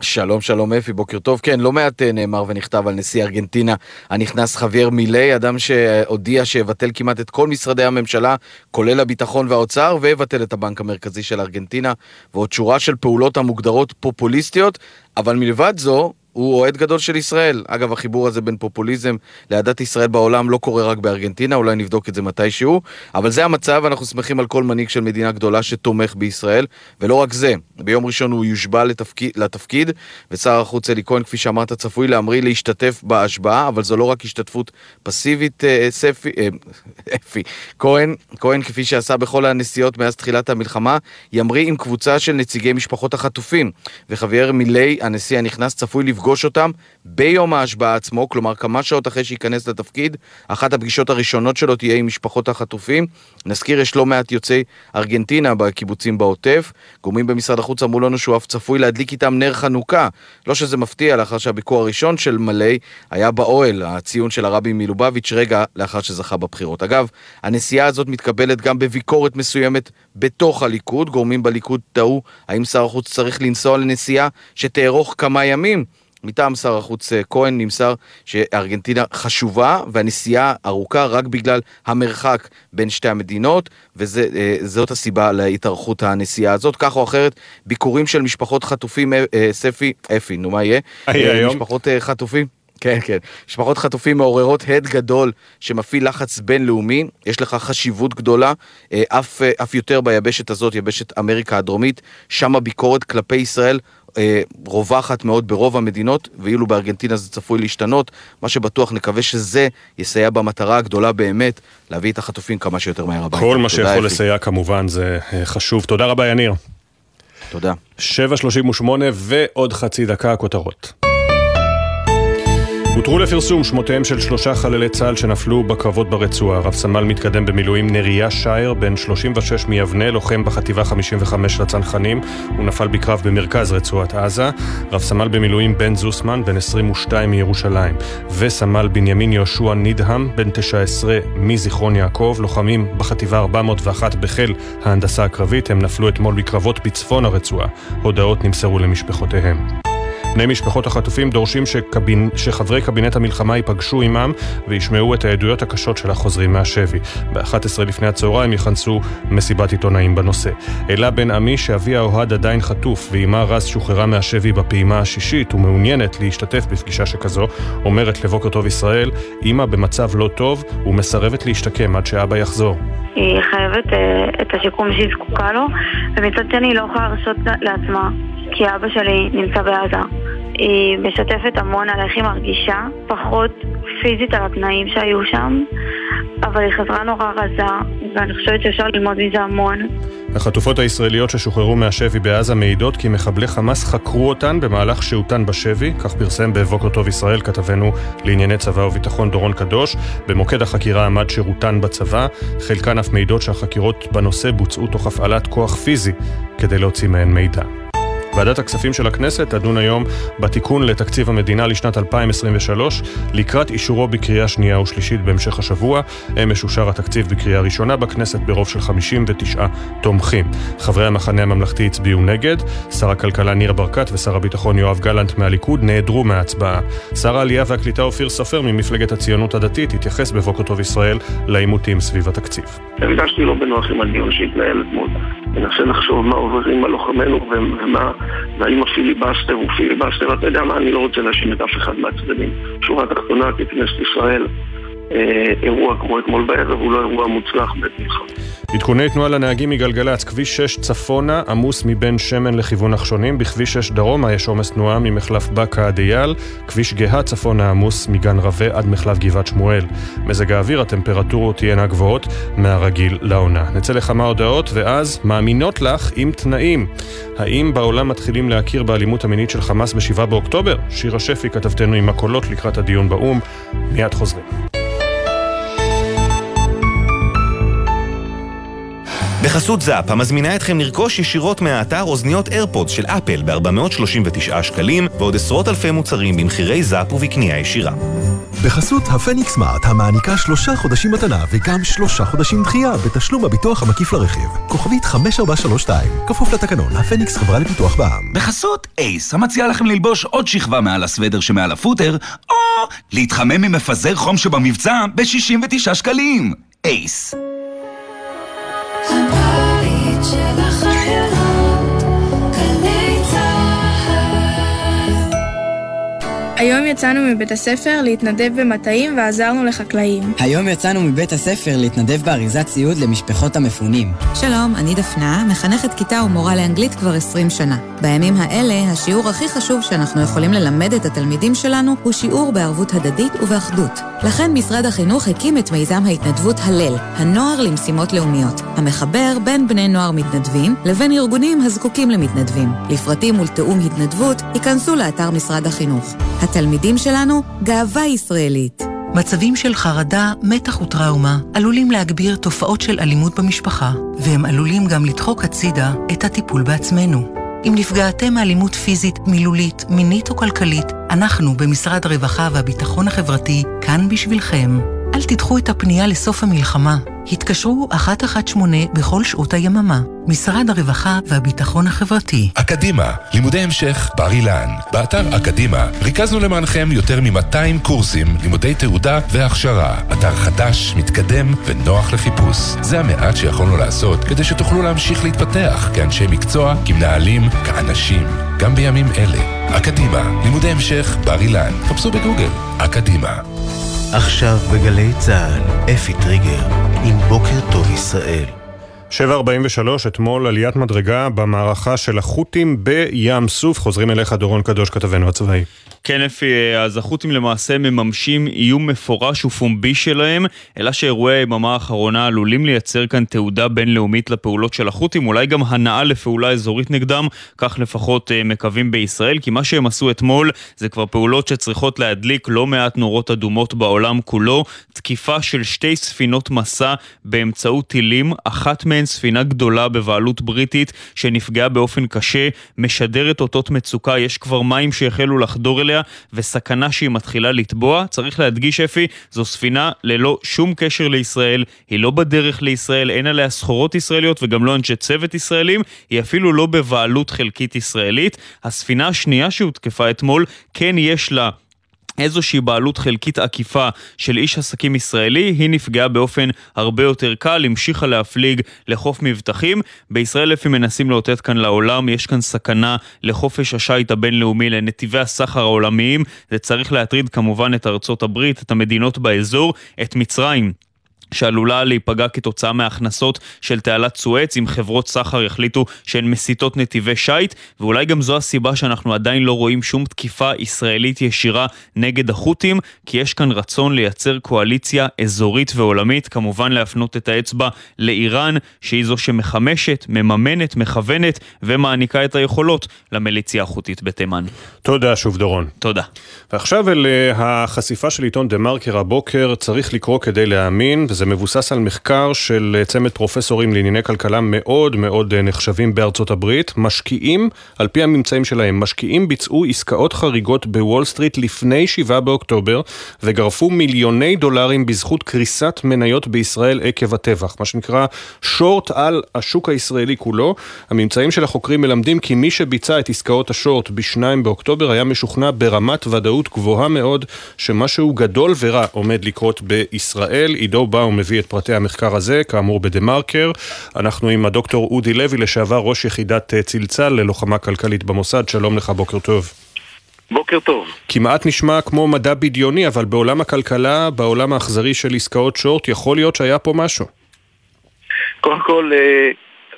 שלום שלום אפי, בוקר טוב. כן, לא מעט אה, נאמר ונכתב על נשיא ארגנטינה הנכנס חוויאר מילי, אדם שהודיע שיבטל כמעט את כל משרדי הממשלה, כולל הביטחון והאוצר, ויבטל את הבנק המרכזי של ארגנטינה, ועוד שורה של פעולות המוגדרות פופוליסטיות, אבל מלבד זו, הוא אוהד גדול של ישראל. אגב, החיבור הזה בין פופוליזם לאהדת ישראל בעולם לא קורה רק בארגנטינה, אולי נבדוק את זה מתישהו, אבל זה המצב, אנחנו שמחים על כל מנהיג של מדינה גדולה שתומך בישראל, ולא רק זה, ביום ראשון הוא יושבע לתפקיד, לתפקיד ושר החוץ אלי כהן, כפי שאמרת, צפוי להמריא להשתתף בהשבעה, אבל זו לא רק השתתפות פסיבית, אה, ספי, אה, אפי, כהן, כהן, כפי שעשה בכל הנסיעות מאז תחילת המלחמה, ימריא עם קבוצה של נציגי משפחות החטופים, וחבייר מילי, הנשיא הנכנס, צפוי לפגוש אותם ביום ההשבעה עצמו, כלומר כמה שעות אחרי שייכנס לתפקיד, אחת הפגישות הראשונות שלו תהיה עם משפחות החטופים. נזכיר, יש לא מעט יוצאי ארגנטינה בקיבוצים בעוטף. גורמים במשרד החוץ אמרו לנו שהוא אף צפוי להדליק איתם נר חנוכה. לא שזה מפתיע, לאחר שהביקור הראשון של מלאי היה באוהל, הציון של הרבי מלובביץ', רגע לאחר שזכה בבחירות. אגב, הנסיעה הזאת מתקבלת גם בביקורת מסוימת בתוך הליכוד. גורמים בליכוד טעו האם שר החוץ צריך לנסוע לנסיעה שתארוך כמה ימים. מטעם שר החוץ אה, כהן נמסר שארגנטינה חשובה והנסיעה ארוכה רק בגלל המרחק בין שתי המדינות וזאת אה, הסיבה להתארכות הנסיעה הזאת. כך או אחרת, ביקורים של משפחות חטופים, אה, ספי, אפי, נו מה יהיה? משפחות חטופים. כן, כן. משפחות חטופים מעוררות הד גדול שמפעיל לחץ בינלאומי, יש לך חשיבות גדולה, אף, אף יותר ביבשת הזאת, יבשת אמריקה הדרומית, שם הביקורת כלפי ישראל רווחת מאוד ברוב המדינות, ואילו בארגנטינה זה צפוי להשתנות. מה שבטוח, נקווה שזה יסייע במטרה הגדולה באמת, להביא את החטופים כמה שיותר מהר הביתה. כל מה שיכול לסייע כמובן זה אה, חשוב. תודה רבה, יניר. תודה. 7.38 ועוד חצי דקה הכותרות. הותרו לפרסום שמותיהם של שלושה חללי צה"ל שנפלו בקרבות ברצועה. רב סמל מתקדם במילואים נריה שייר, בן 36 מיבנה, לוחם בחטיבה 55 לצנחנים. הוא נפל בקרב במרכז רצועת עזה. רב סמל במילואים בן זוסמן, בן 22 מירושלים. וסמל בנימין יהושע נידהם, בן 19 מזיכרון יעקב, לוחמים בחטיבה 401 בחיל ההנדסה הקרבית. הם נפלו אתמול בקרבות בצפון הרצועה. הודעות נמסרו למשפחותיהם. בני משפחות החטופים דורשים שקבין, שחברי קבינט המלחמה ייפגשו עמם וישמעו את העדויות הקשות של החוזרים מהשבי. ב-11 לפני הצהריים יכנסו מסיבת עיתונאים בנושא. אלה בן עמי שאביה אוהד עדיין חטוף ואימה רז שוחררה מהשבי בפעימה השישית ומעוניינת להשתתף בפגישה שכזו, אומרת לבוקר טוב ישראל, אימא במצב לא טוב ומסרבת להשתקם עד שאבא יחזור. היא חייבת uh, את השיקום שהיא זקוקה לו, ומצד שני היא לא יכולה להרשות לעצמה כי אבא שלי נמצא בעזה. היא משתפת המון על איך היא מרגישה, פחות פיזית על התנאים שהיו שם, אבל היא חזרה נורא רזה, ואני חושבת שאפשר ללמוד מזה המון. החטופות הישראליות ששוחררו מהשבי בעזה מעידות כי מחבלי חמאס חקרו אותן במהלך שהותן בשבי, כך פרסם בבוקר טוב ישראל כתבנו לענייני צבא וביטחון דורון קדוש. במוקד החקירה עמד שירותן בצבא, חלקן אף מעידות שהחקירות בנושא בוצעו תוך הפעלת כוח פיזי כדי להוציא מהן מידע. ועדת הכספים של הכנסת תדון היום בתיקון לתקציב המדינה לשנת 2023 לקראת אישורו בקריאה שנייה ושלישית בהמשך השבוע. אמש אושר התקציב בקריאה ראשונה בכנסת ברוב של 59 תומכים. חברי המחנה הממלכתי הצביעו נגד, שר הכלכלה ניר ברקת ושר הביטחון יואב גלנט מהליכוד נעדרו מההצבעה. שר העלייה והקליטה אופיר סופר ממפלגת הציונות הדתית התייחס בבוקר טוב ישראל לעימותים סביב התקציב. הרגשתי לא בנוח עם הדיון שהתנהל אתמול. מנסה לחשוב מה עוברים על לוחמינו ומה והאם הפיליבסטר הוא פיליבסטר, אתה יודע מה, אני לא רוצה להאשים את אף אחד מהצדדים. שורה תחתונה, ככנסת ישראל, אירוע כמו אתמול בערב הוא לא אירוע מוצלח בעת מלחמה. עדכוני תנועה לנהגים מגלגלצ, כביש 6 צפונה עמוס מבן שמן לכיוון נחשונים, בכביש 6 דרומה יש עומס תנועה ממחלף בקה עד אייל, כביש גהה צפונה עמוס מגן רווה עד מחלף גבעת שמואל. מזג האוויר, הטמפרטורות תהיינה גבוהות מהרגיל לעונה. נצא לכמה הודעות ואז מאמינות לך עם תנאים. האם בעולם מתחילים להכיר באלימות המינית של חמאס ב-7 באוקטובר? שירה שפי כתבתנו עם הקולות לקראת הדיון באו"ם. מיד חוזרים. בחסות זאפ, המזמינה אתכם לרכוש ישירות מהאתר אוזניות איירפודס של אפל ב-439 שקלים, ועוד עשרות אלפי מוצרים במחירי זאפ ובקנייה ישירה. בחסות הפניקס סמארט, המעניקה שלושה חודשים מתנה וגם שלושה חודשים דחייה בתשלום הביטוח המקיף לרכיב. כוכבית 5432, כפוף לתקנון, הפניקס חברה לפיתוח בע"מ. בחסות אייס, המציע לכם ללבוש עוד שכבה מעל הסוודר שמעל הפוטר, או להתחמם ממפזר חום שבמבצע ב-69 שקלים. אייס. היום יצאנו מבית הספר להתנדב במטעים ועזרנו לחקלאים. היום יצאנו מבית הספר להתנדב באריזת ציוד למשפחות המפונים. שלום, אני דפנה, מחנכת כיתה ומורה לאנגלית כבר 20 שנה. בימים האלה, השיעור הכי חשוב שאנחנו יכולים ללמד את התלמידים שלנו הוא שיעור בערבות הדדית ובאחדות. לכן משרד החינוך הקים את מיזם ההתנדבות הלל, הנוער למשימות לאומיות, המחבר בין בני נוער מתנדבים לבין ארגונים הזקוקים למתנדבים. לפרטים ולתיאום התנדבות, ייכנסו לאתר משרד החינוך. התלמידים שלנו, גאווה ישראלית. מצבים של חרדה, מתח וטראומה עלולים להגביר תופעות של אלימות במשפחה, והם עלולים גם לדחוק הצידה את הטיפול בעצמנו. אם נפגעתם מאלימות פיזית, מילולית, מינית או כלכלית, אנחנו במשרד הרווחה והביטחון החברתי כאן בשבילכם. אל תדחו את הפנייה לסוף המלחמה. התקשרו 118 בכל שעות היממה. משרד הרווחה והביטחון החברתי. אקדימה, לימודי המשך בר אילן. באתר אקדימה ריכזנו למענכם יותר מ-200 קורסים, לימודי תעודה והכשרה. אתר חדש, מתקדם ונוח לחיפוש. זה המעט שיכולנו לעשות כדי שתוכלו להמשיך להתפתח כאנשי מקצוע, כמנהלים, כאנשים. גם בימים אלה. אקדימה, לימודי המשך בר אילן. חפשו בגוגל. אקדימה. עכשיו בגלי צה"ל, אפי טריגר, עם בוקר טוב ישראל. 7.43, אתמול עליית מדרגה במערכה של החות'ים בים סוף. חוזרים אליך, דורון קדוש, כתבנו הצבאי. כן, אפי, אז החות'ים למעשה מממשים איום מפורש ופומבי שלהם, אלא שאירועי היממה האחרונה עלולים לייצר כאן תעודה בינלאומית לפעולות של החות'ים, אולי גם הנאה לפעולה אזורית נגדם, כך לפחות אה, מקווים בישראל, כי מה שהם עשו אתמול זה כבר פעולות שצריכות להדליק לא מעט נורות אדומות בעולם כולו, תקיפה של שתי ספינות מסע באמצעות טילים, אחת מהן ספינה גדולה בבעלות בריטית שנפגעה באופן קשה, משדרת אותות מצוקה, יש כבר מים שהחלו לחדור אליה וסכנה שהיא מתחילה לטבוע. צריך להדגיש אפי, זו ספינה ללא שום קשר לישראל, היא לא בדרך לישראל, אין עליה סחורות ישראליות וגם לא אנשי צוות ישראלים, היא אפילו לא בבעלות חלקית ישראלית. הספינה השנייה שהותקפה אתמול, כן יש לה איזושהי בעלות חלקית עקיפה של איש עסקים ישראלי, היא נפגעה באופן הרבה יותר קל, המשיכה להפליג לחוף מבטחים. בישראל לפי מנסים לאותת כאן לעולם, יש כאן סכנה לחופש השיט הבינלאומי, לנתיבי הסחר העולמיים. זה צריך להטריד כמובן את ארצות הברית, את המדינות באזור, את מצרים. שעלולה להיפגע כתוצאה מהכנסות של תעלת סואץ, אם חברות סחר יחליטו שהן מסיטות נתיבי שיט, ואולי גם זו הסיבה שאנחנו עדיין לא רואים שום תקיפה ישראלית ישירה נגד החות'ים, כי יש כאן רצון לייצר קואליציה אזורית ועולמית, כמובן להפנות את האצבע לאיראן, שהיא זו שמחמשת, מממנת, מכוונת ומעניקה את היכולות למיליציה החות'ית בתימן. תודה שוב דורון. תודה. ועכשיו אל אה, החשיפה של עיתון דה מרקר הבוקר, צריך לקרוא כדי להאמין, וזה מבוסס על מחקר של אה, צמד פרופסורים לענייני כלכלה מאוד מאוד אה, נחשבים בארצות הברית. משקיעים, על פי הממצאים שלהם, משקיעים ביצעו עסקאות חריגות בוול סטריט לפני 7 באוקטובר, וגרפו מיליוני דולרים בזכות קריסת מניות בישראל עקב הטבח, מה שנקרא שורט על השוק הישראלי כולו. הממצאים של החוקרים מלמדים כי מי שביצע את עסקאות השורט ב-2 באוקטובר היה משוכנע ברמת ודאות גבוהה מאוד שמשהו גדול ורע עומד לקרות בישראל. עידו באום מביא את פרטי המחקר הזה, כאמור בדה מרקר. אנחנו עם הדוקטור אודי לוי, לשעבר ראש יחידת אה, צלצל ללוחמה כלכלית במוסד. שלום לך, בוקר טוב. בוקר טוב. כמעט נשמע כמו מדע בדיוני, אבל בעולם הכלכלה, בעולם האכזרי של עסקאות שורט, יכול להיות שהיה פה משהו. קודם כל, אה,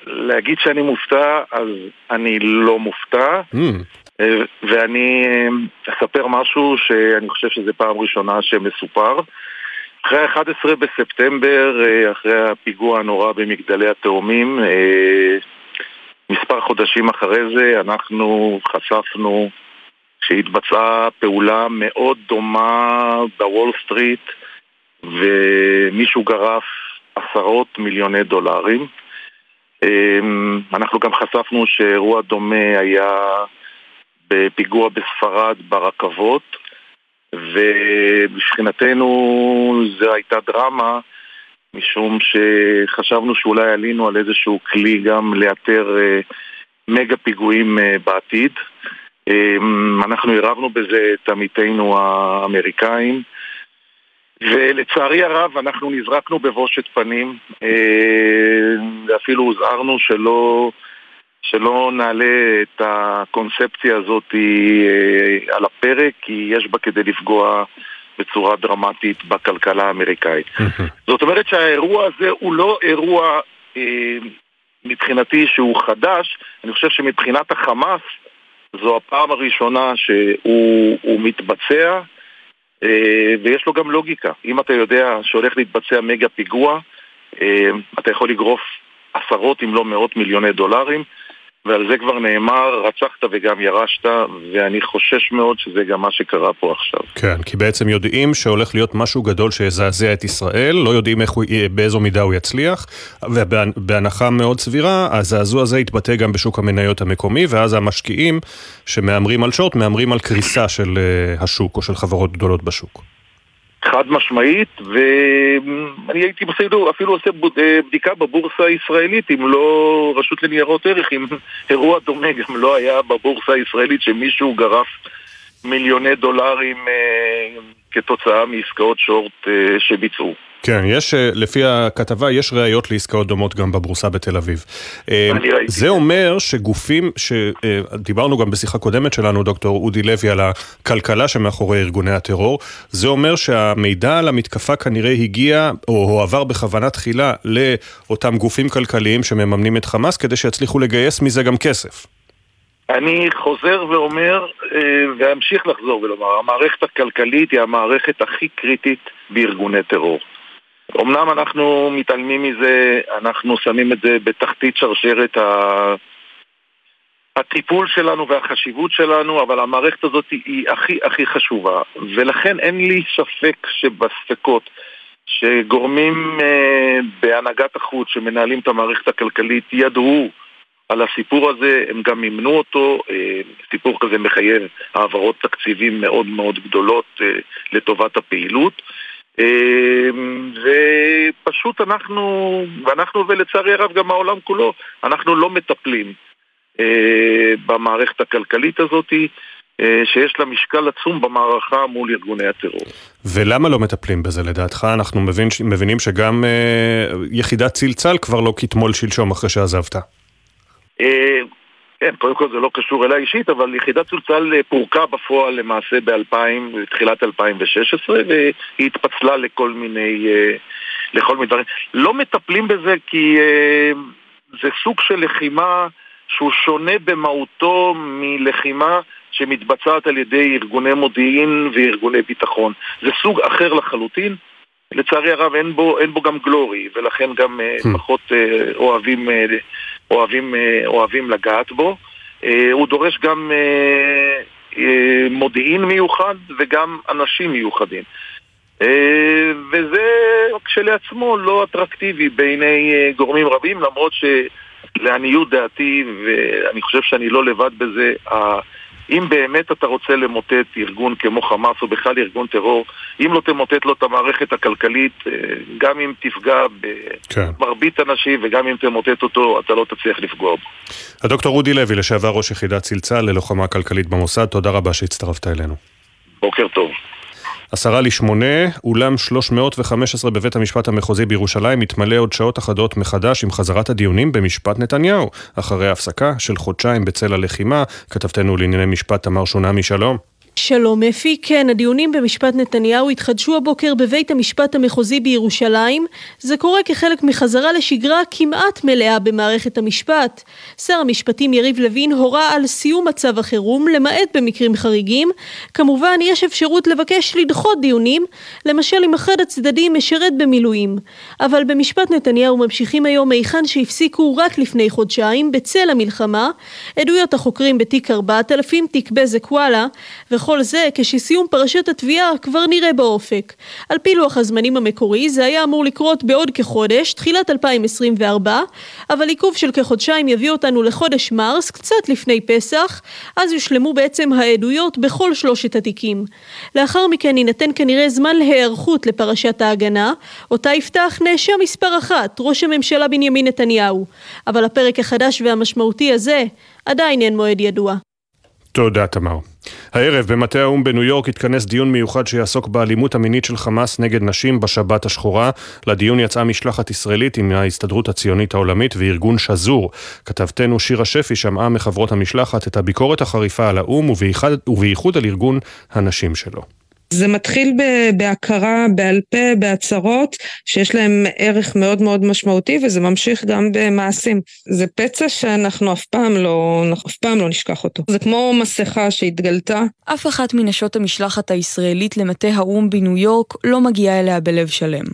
להגיד שאני מופתע, אז אני לא מופתע. Mm. ואני אספר משהו שאני חושב שזו פעם ראשונה שמסופר. אחרי ה-11 בספטמבר, אחרי הפיגוע הנורא במגדלי התאומים, מספר חודשים אחרי זה אנחנו חשפנו שהתבצעה פעולה מאוד דומה בוול סטריט ומישהו גרף עשרות מיליוני דולרים. אנחנו גם חשפנו שאירוע דומה היה בפיגוע בספרד ברכבות ומבחינתנו זו הייתה דרמה משום שחשבנו שאולי עלינו על איזשהו כלי גם לאתר מגה פיגועים בעתיד. אנחנו עירבנו בזה את עמיתינו האמריקאים ולצערי הרב אנחנו נזרקנו בבושת פנים ואפילו הוזהרנו שלא שלא נעלה את הקונספציה הזאת אה, על הפרק, כי יש בה כדי לפגוע בצורה דרמטית בכלכלה האמריקאית. זאת אומרת שהאירוע הזה הוא לא אירוע אה, מבחינתי שהוא חדש, אני חושב שמבחינת החמאס זו הפעם הראשונה שהוא מתבצע אה, ויש לו גם לוגיקה. אם אתה יודע שהולך להתבצע מגה פיגוע, אה, אתה יכול לגרוף עשרות אם לא מאות מיליוני דולרים ועל זה כבר נאמר, רצחת וגם ירשת, ואני חושש מאוד שזה גם מה שקרה פה עכשיו. כן, כי בעצם יודעים שהולך להיות משהו גדול שיזעזע את ישראל, לא יודעים איך הוא, באיזו מידה הוא יצליח, ובהנחה מאוד סבירה, הזעזוע הזה יתבטא גם בשוק המניות המקומי, ואז המשקיעים שמהמרים על שורט, מהמרים על קריסה של אה, השוק או של חברות גדולות בשוק. חד משמעית, ואני הייתי בסדר, אפילו עושה אה, בדיקה בבורסה הישראלית, אם לא רשות לניירות ערך, אם אירוע דומה גם לא היה בבורסה הישראלית שמישהו גרף מיליוני דולרים אה, כתוצאה מעסקאות שורט אה, שביצעו. כן, יש, אה, לפי הכתבה, יש ראיות לעסקאות דומות גם בבורסה בתל אביב. אה, זה אומר שגופים, שדיברנו גם בשיחה קודמת שלנו, דוקטור אודי לוי, על הכלכלה שמאחורי ארגוני הטרור, זה אומר שהמידע על המתקפה כנראה הגיע, או הועבר בכוונה תחילה, לאותם גופים כלכליים שמממנים את חמאס, כדי שיצליחו לגייס מזה גם כסף. אני חוזר ואומר, אה, ואמשיך לחזור ולומר, המערכת הכלכלית היא המערכת הכי קריטית בארגוני טרור. אמנם אנחנו מתעלמים מזה, אנחנו שמים את זה בתחתית שרשרת ה... הטיפול שלנו והחשיבות שלנו, אבל המערכת הזאת היא הכי הכי חשובה. ולכן אין לי ספק שבספקות שגורמים אה, בהנהגת החוץ שמנהלים את המערכת הכלכלית ידעו על הסיפור הזה, הם גם מימנו אותו, אה, סיפור כזה מחייב העברות תקציבים מאוד מאוד גדולות אה, לטובת הפעילות. אה, ופשוט אנחנו, ואנחנו ולצערי הרב גם העולם כולו, אנחנו לא מטפלים במערכת הכלכלית הזאת. שיש לה משקל עצום במערכה מול ארגוני הטרור. ולמה לא מטפלים בזה לדעתך? אנחנו מבין, מבינים שגם אה, יחידת צלצל כבר לא כתמול שלשום אחרי שעזבת. אה, כן, קודם כל זה לא קשור אליי אישית, אבל יחידת צולצל אה, פורקה בפועל למעשה ב-2000, בתחילת 2016, והיא התפצלה לכל מיני, אה, לכל מיני דברים. לא מטפלים בזה כי זה סוג של לחימה שהוא שונה במהותו מלחימה שמתבצעת על ידי ארגוני מודיעין וארגוני ביטחון. זה סוג אחר לחלוטין. לצערי הרב אין בו, אין בו גם גלורי, ולכן גם hmm. פחות אוהבים אוהבים, אה, אוהבים לגעת בו. אה, הוא דורש גם אה, מודיעין מיוחד וגם אנשים מיוחדים. וזה כשלעצמו לא אטרקטיבי בעיני גורמים רבים, למרות שלעניות דעתי, ואני חושב שאני לא לבד בזה, אם באמת אתה רוצה למוטט ארגון כמו חמאס או בכלל ארגון טרור, אם לא תמוטט לו את המערכת הכלכלית, אה, גם אם תפגע במרבית כן. אנשים וגם אם תמוטט אותו, אתה לא תצליח לפגוע בו. הדוקטור אודי לוי, לשעבר ראש יחידת צלצל ללוחמה כלכלית במוסד, תודה רבה שהצטרפת אלינו. בוקר טוב. עשרה לשמונה, אולם 315 בבית המשפט המחוזי בירושלים מתמלא עוד שעות אחדות מחדש עם חזרת הדיונים במשפט נתניהו, אחרי הפסקה של חודשיים בצל הלחימה. כתבתנו לענייני משפט תמר שונמי, שלום. שלום אפי, כן, הדיונים במשפט נתניהו התחדשו הבוקר בבית המשפט המחוזי בירושלים. זה קורה כחלק מחזרה לשגרה כמעט מלאה במערכת המשפט. שר המשפטים יריב לוין הורה על סיום מצב החירום, למעט במקרים חריגים. כמובן, יש אפשרות לבקש לדחות דיונים, למשל אם אחד הצדדים משרת במילואים. אבל במשפט נתניהו ממשיכים היום היכן שהפסיקו רק לפני חודשיים, בצל המלחמה. עדויות החוקרים בתיק 4000, תיק בזק וואלה, וכל זה כשסיום פרשת התביעה כבר נראה באופק. על פי לוח הזמנים המקורי זה היה אמור לקרות בעוד כחודש, תחילת 2024, אבל עיכוב של כחודשיים יביא אותנו לחודש מרס, קצת לפני פסח, אז יושלמו בעצם העדויות בכל שלושת התיקים. לאחר מכן יינתן כנראה זמן להיערכות לפרשת ההגנה, אותה יפתח נאשם מספר אחת, ראש הממשלה בנימין נתניהו. אבל הפרק החדש והמשמעותי הזה, עדיין אין מועד ידוע. תודה, תמר. הערב במטה האו"ם בניו יורק התכנס דיון מיוחד שיעסוק באלימות המינית של חמאס נגד נשים בשבת השחורה. לדיון יצאה משלחת ישראלית עם ההסתדרות הציונית העולמית וארגון שזור. כתבתנו שירה שפי שמעה מחברות המשלחת את הביקורת החריפה על האו"ם ובייחוד על ארגון הנשים שלו. זה מתחיל בהכרה בעל פה, בהצהרות, שיש להם ערך מאוד מאוד משמעותי, וזה ממשיך גם במעשים. זה פצע שאנחנו אף פעם לא, אף פעם לא נשכח אותו. זה כמו מסכה שהתגלתה. אף אחת מנשות המשלחת הישראלית למטה האו"ם בניו יורק לא מגיעה אליה בלב שלם.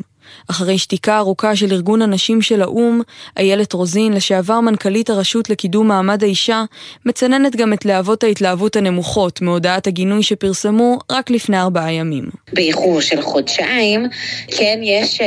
אחרי שתיקה ארוכה של ארגון הנשים של האו"ם, איילת רוזין, לשעבר מנכ"לית הרשות לקידום מעמד האישה, מצננת גם את להבות ההתלהבות הנמוכות מהודעת הגינוי שפרסמו רק לפני ארבעה ימים. באיחור של חודשיים, כן, יש אה,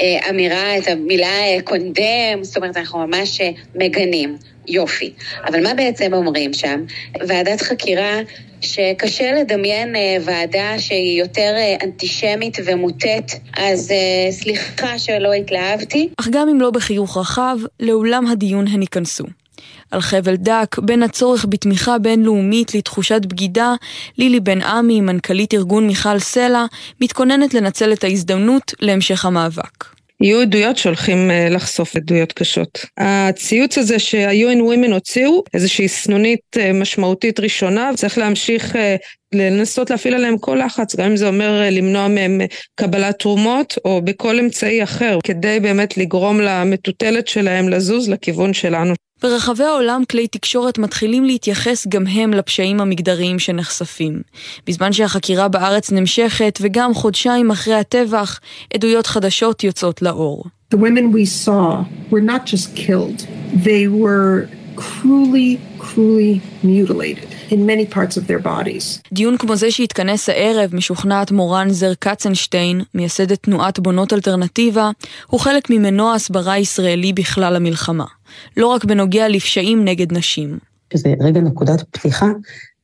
אה, אמירה, את המילה אה, קונדם, זאת אומרת, אנחנו ממש אה, מגנים. יופי. אבל מה בעצם אומרים שם? ועדת חקירה שקשה לדמיין אה, ועדה שהיא יותר אה, אנטישמית ומוטית, אז אה, סליחה שלא התלהבתי. אך גם אם לא בחיוך רחב, לאולם הדיון הן ייכנסו. על חבל דק, בין הצורך בתמיכה בינלאומית לתחושת בגידה, לילי בן עמי, מנכ"לית ארגון מיכל סלע, מתכוננת לנצל את ההזדמנות להמשך המאבק. יהיו עדויות שהולכים אה, לחשוף עדויות קשות. הציוץ הזה שה-UN Women הוציאו, איזושהי סנונית אה, משמעותית ראשונה, צריך להמשיך אה, לנסות להפעיל עליהם כל לחץ, גם אם זה אומר למנוע מהם קבלת תרומות, או בכל אמצעי אחר, כדי באמת לגרום למטוטלת שלהם לזוז לכיוון שלנו. ברחבי העולם כלי תקשורת מתחילים להתייחס גם הם לפשעים המגדריים שנחשפים. בזמן שהחקירה בארץ נמשכת וגם חודשיים אחרי הטבח, עדויות חדשות יוצאות לאור. The women we saw were not just killed, they were cruelly, cruelly mutilated. in many parts of their bodies. דיון כמו זה שהתכנס הערב, משוכנעת מורן זר קצנשטיין, מייסדת תנועת בונות אלטרנטיבה, הוא חלק ממנוע הסברה ישראלי בכלל המלחמה. לא רק בנוגע לפשעים נגד נשים. שזה רגע נקודת פתיחה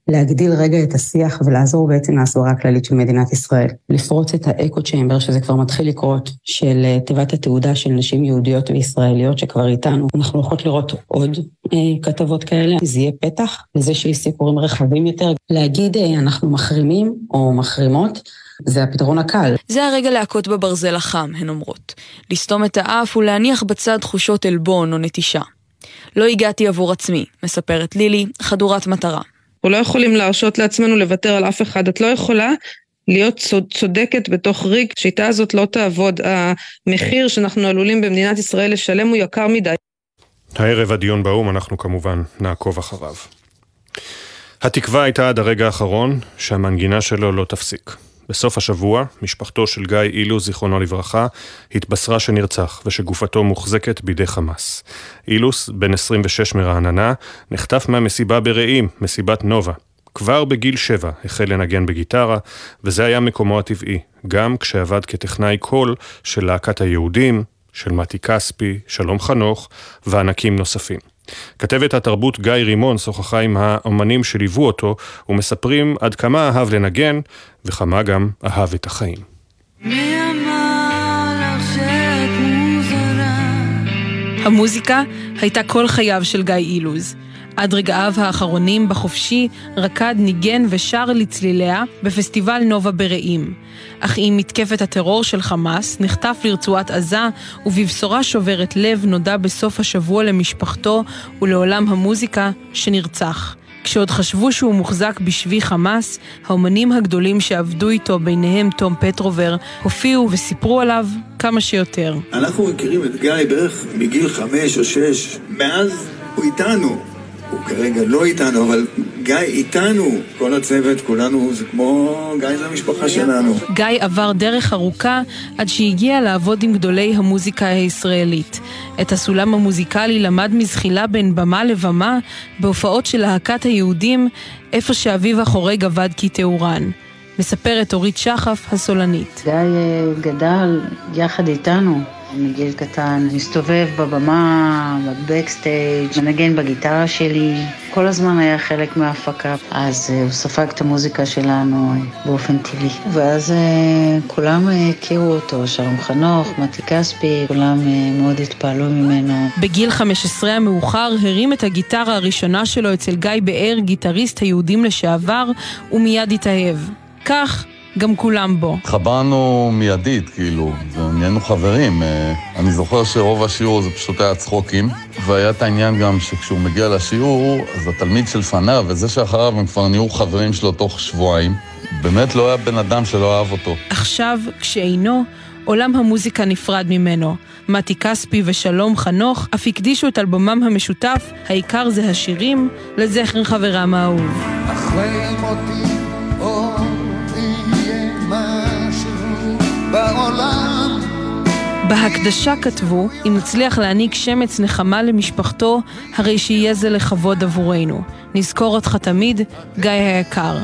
להגדיל רגע את השיח ולעזור בעצם להסברה הכללית של מדינת ישראל. לפרוץ את האקו צ'יימבר, שזה כבר מתחיל לקרות, של אה, תיבת התעודה של נשים יהודיות וישראליות שכבר איתנו. אנחנו הולכות לראות עוד אה, כתבות כאלה, זה יהיה פתח לזה שיש סיפורים רחבים יותר. להגיד אה, אנחנו מחרימים או מחרימות, זה הפתרון הקל. זה הרגע להכות בברזל החם, הן אומרות. לסתום את האף ולהניח בצד תחושות עלבון או נטישה. לא הגעתי עבור עצמי, מספרת לילי, חדורת מטרה. אנחנו לא יכולים להרשות לעצמנו לוותר על אף אחד. את לא יכולה להיות צודקת בתוך ריק, השיטה הזאת לא תעבוד. המחיר שאנחנו עלולים במדינת ישראל לשלם הוא יקר מדי. הערב הדיון באו"ם, אנחנו כמובן נעקוב אחריו. התקווה הייתה עד הרגע האחרון שהמנגינה שלו לא תפסיק. בסוף השבוע, משפחתו של גיא אילוז, זיכרונו לברכה, התבשרה שנרצח ושגופתו מוחזקת בידי חמאס. אילוס, בן 26 מרעננה, נחטף מהמסיבה ברעים, מסיבת נובה. כבר בגיל שבע החל לנגן בגיטרה, וזה היה מקומו הטבעי, גם כשעבד כטכנאי קול של להקת היהודים, של מתי כספי, שלום חנוך וענקים נוספים. כתבת התרבות גיא רימון שוחחה עם האומנים שליוו אותו ומספרים עד כמה אהב לנגן וכמה גם אהב את החיים. המוזיקה הייתה כל חייו של גיא אילוז. עד רגעיו האחרונים בחופשי רקד, ניגן ושר לצליליה בפסטיבל נובה ברעים. אך עם מתקפת הטרור של חמאס נחטף לרצועת עזה ובבשורה שוברת לב נודע בסוף השבוע למשפחתו ולעולם המוזיקה שנרצח. כשעוד חשבו שהוא מוחזק בשבי חמאס, האומנים הגדולים שעבדו איתו, ביניהם תום פטרובר, הופיעו וסיפרו עליו כמה שיותר. אנחנו מכירים את גיא בערך מגיל חמש או שש, מאז הוא איתנו. הוא כרגע לא איתנו, אבל גיא איתנו. כל הצוות, כולנו, זה כמו גיא זה המשפחה שלנו. גיא עבר דרך ארוכה עד שהגיע לעבוד עם גדולי המוזיקה הישראלית. את הסולם המוזיקלי למד מזחילה בין במה לבמה בהופעות של להקת היהודים, איפה שאביו החורג עבד כתאורן. מספרת אורית שחף, הסולנית. גיא אה, גדל יחד איתנו. מגיל קטן, מסתובב בבמה, בבקסטייג', מנגן בגיטרה שלי. כל הזמן היה חלק מההפקה. אז הוא ספג את המוזיקה שלנו באופן טבעי. ואז כולם הכירו אותו, שלום חנוך, מתי כספי, כולם מאוד התפעלו ממנו. בגיל 15 המאוחר הרים את הגיטרה הראשונה שלו אצל גיא באר, גיטריסט היהודים לשעבר, ומיד התאהב. כך גם כולם בו. התחברנו מיידית, כאילו, ונהיינו חברים. אני זוכר שרוב השיעור זה פשוט היה צחוקים, והיה את העניין גם שכשהוא מגיע לשיעור, אז התלמיד שלפניו וזה שאחריו הם כבר נהיו חברים שלו תוך שבועיים. באמת לא היה בן אדם שלא אהב אותו. עכשיו, כשאינו, עולם המוזיקה נפרד ממנו. מתי כספי ושלום חנוך אף הקדישו את אלבומם המשותף, העיקר זה השירים, לזכר חברם האהוב. אחרי מותי בעולם בהקדשה כתבו, אם נצליח להעניק שמץ נחמה למשפחתו, הרי שיהיה זה לכבוד עבורנו. נזכור אותך תמיד, גיא היקר.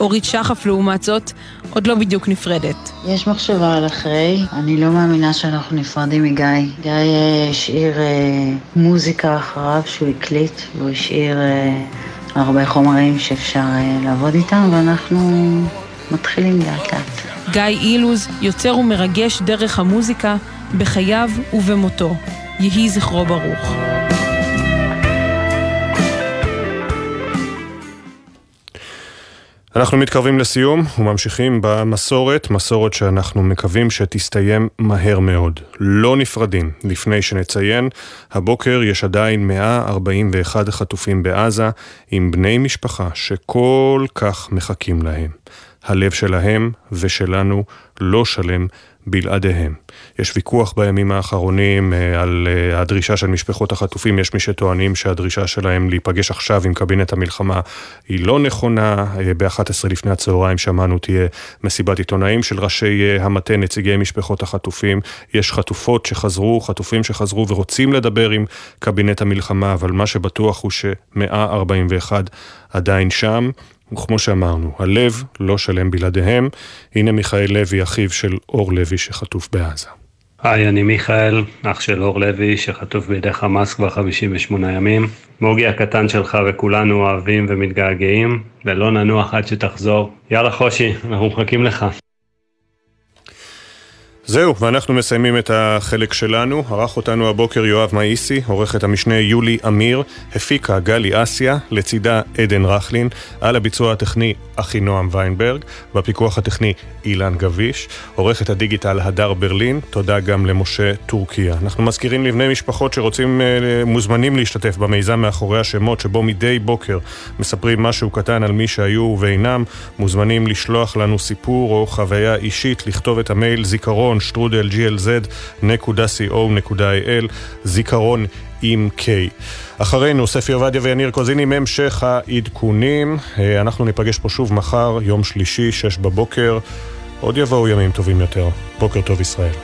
אורית שחף, לעומת זאת, עוד לא בדיוק נפרדת. יש מחשבה על אחרי, אני לא מאמינה שאנחנו נפרדים מגיא. גיא השאיר אה, מוזיקה אחריו שהוא הקליט, והוא השאיר אה, הרבה חומרים שאפשר אה, לעבוד איתם, ואנחנו מתחילים לאט לאט. גיא אילוז יוצר ומרגש דרך המוזיקה, בחייו ובמותו. יהי זכרו ברוך. אנחנו מתקרבים לסיום וממשיכים במסורת, מסורת שאנחנו מקווים שתסתיים מהר מאוד. לא נפרדים. לפני שנציין, הבוקר יש עדיין 141 חטופים בעזה עם בני משפחה שכל כך מחכים להם. הלב שלהם ושלנו לא שלם בלעדיהם. יש ויכוח בימים האחרונים על הדרישה של משפחות החטופים, יש מי שטוענים שהדרישה שלהם להיפגש עכשיו עם קבינט המלחמה היא לא נכונה. ב-11 לפני הצהריים שמענו תהיה מסיבת עיתונאים של ראשי המטה, נציגי משפחות החטופים. יש חטופות שחזרו, חטופים שחזרו ורוצים לדבר עם קבינט המלחמה, אבל מה שבטוח הוא ש-141 עדיין שם. וכמו שאמרנו, הלב לא שלם בלעדיהם. הנה מיכאל לוי, אחיו של אור לוי שחטוף בעזה. היי, אני מיכאל, אח של אור לוי שחטוף בידי חמאס כבר 58 ימים. מוגי הקטן שלך וכולנו אוהבים ומתגעגעים, ולא ננוח עד שתחזור. יאללה חושי, אנחנו מחכים לך. זהו, ואנחנו מסיימים את החלק שלנו. ערך אותנו הבוקר יואב מאיסי, עורכת המשנה יולי אמיר, הפיקה גלי אסיה, לצידה עדן רכלין, על הביצוע הטכני אחינועם ויינברג, בפיקוח הטכני אילן גביש, עורכת הדיגיטל הדר ברלין, תודה גם למשה טורקיה. אנחנו מזכירים לבני משפחות שרוצים, מוזמנים להשתתף במיזם מאחורי השמות, שבו מדי בוקר מספרים משהו קטן על מי שהיו ואינם, מוזמנים לשלוח לנו סיפור או חוויה אישית, לכתוב את המייל זיכרון שטרודל glz.co.il זיכרון עם K. אחרינו ספי עובדיה ויניר קוזיני עם המשך העדכונים. אנחנו ניפגש פה שוב מחר, יום שלישי, שש בבוקר. עוד יבואו ימים טובים יותר. בוקר טוב ישראל.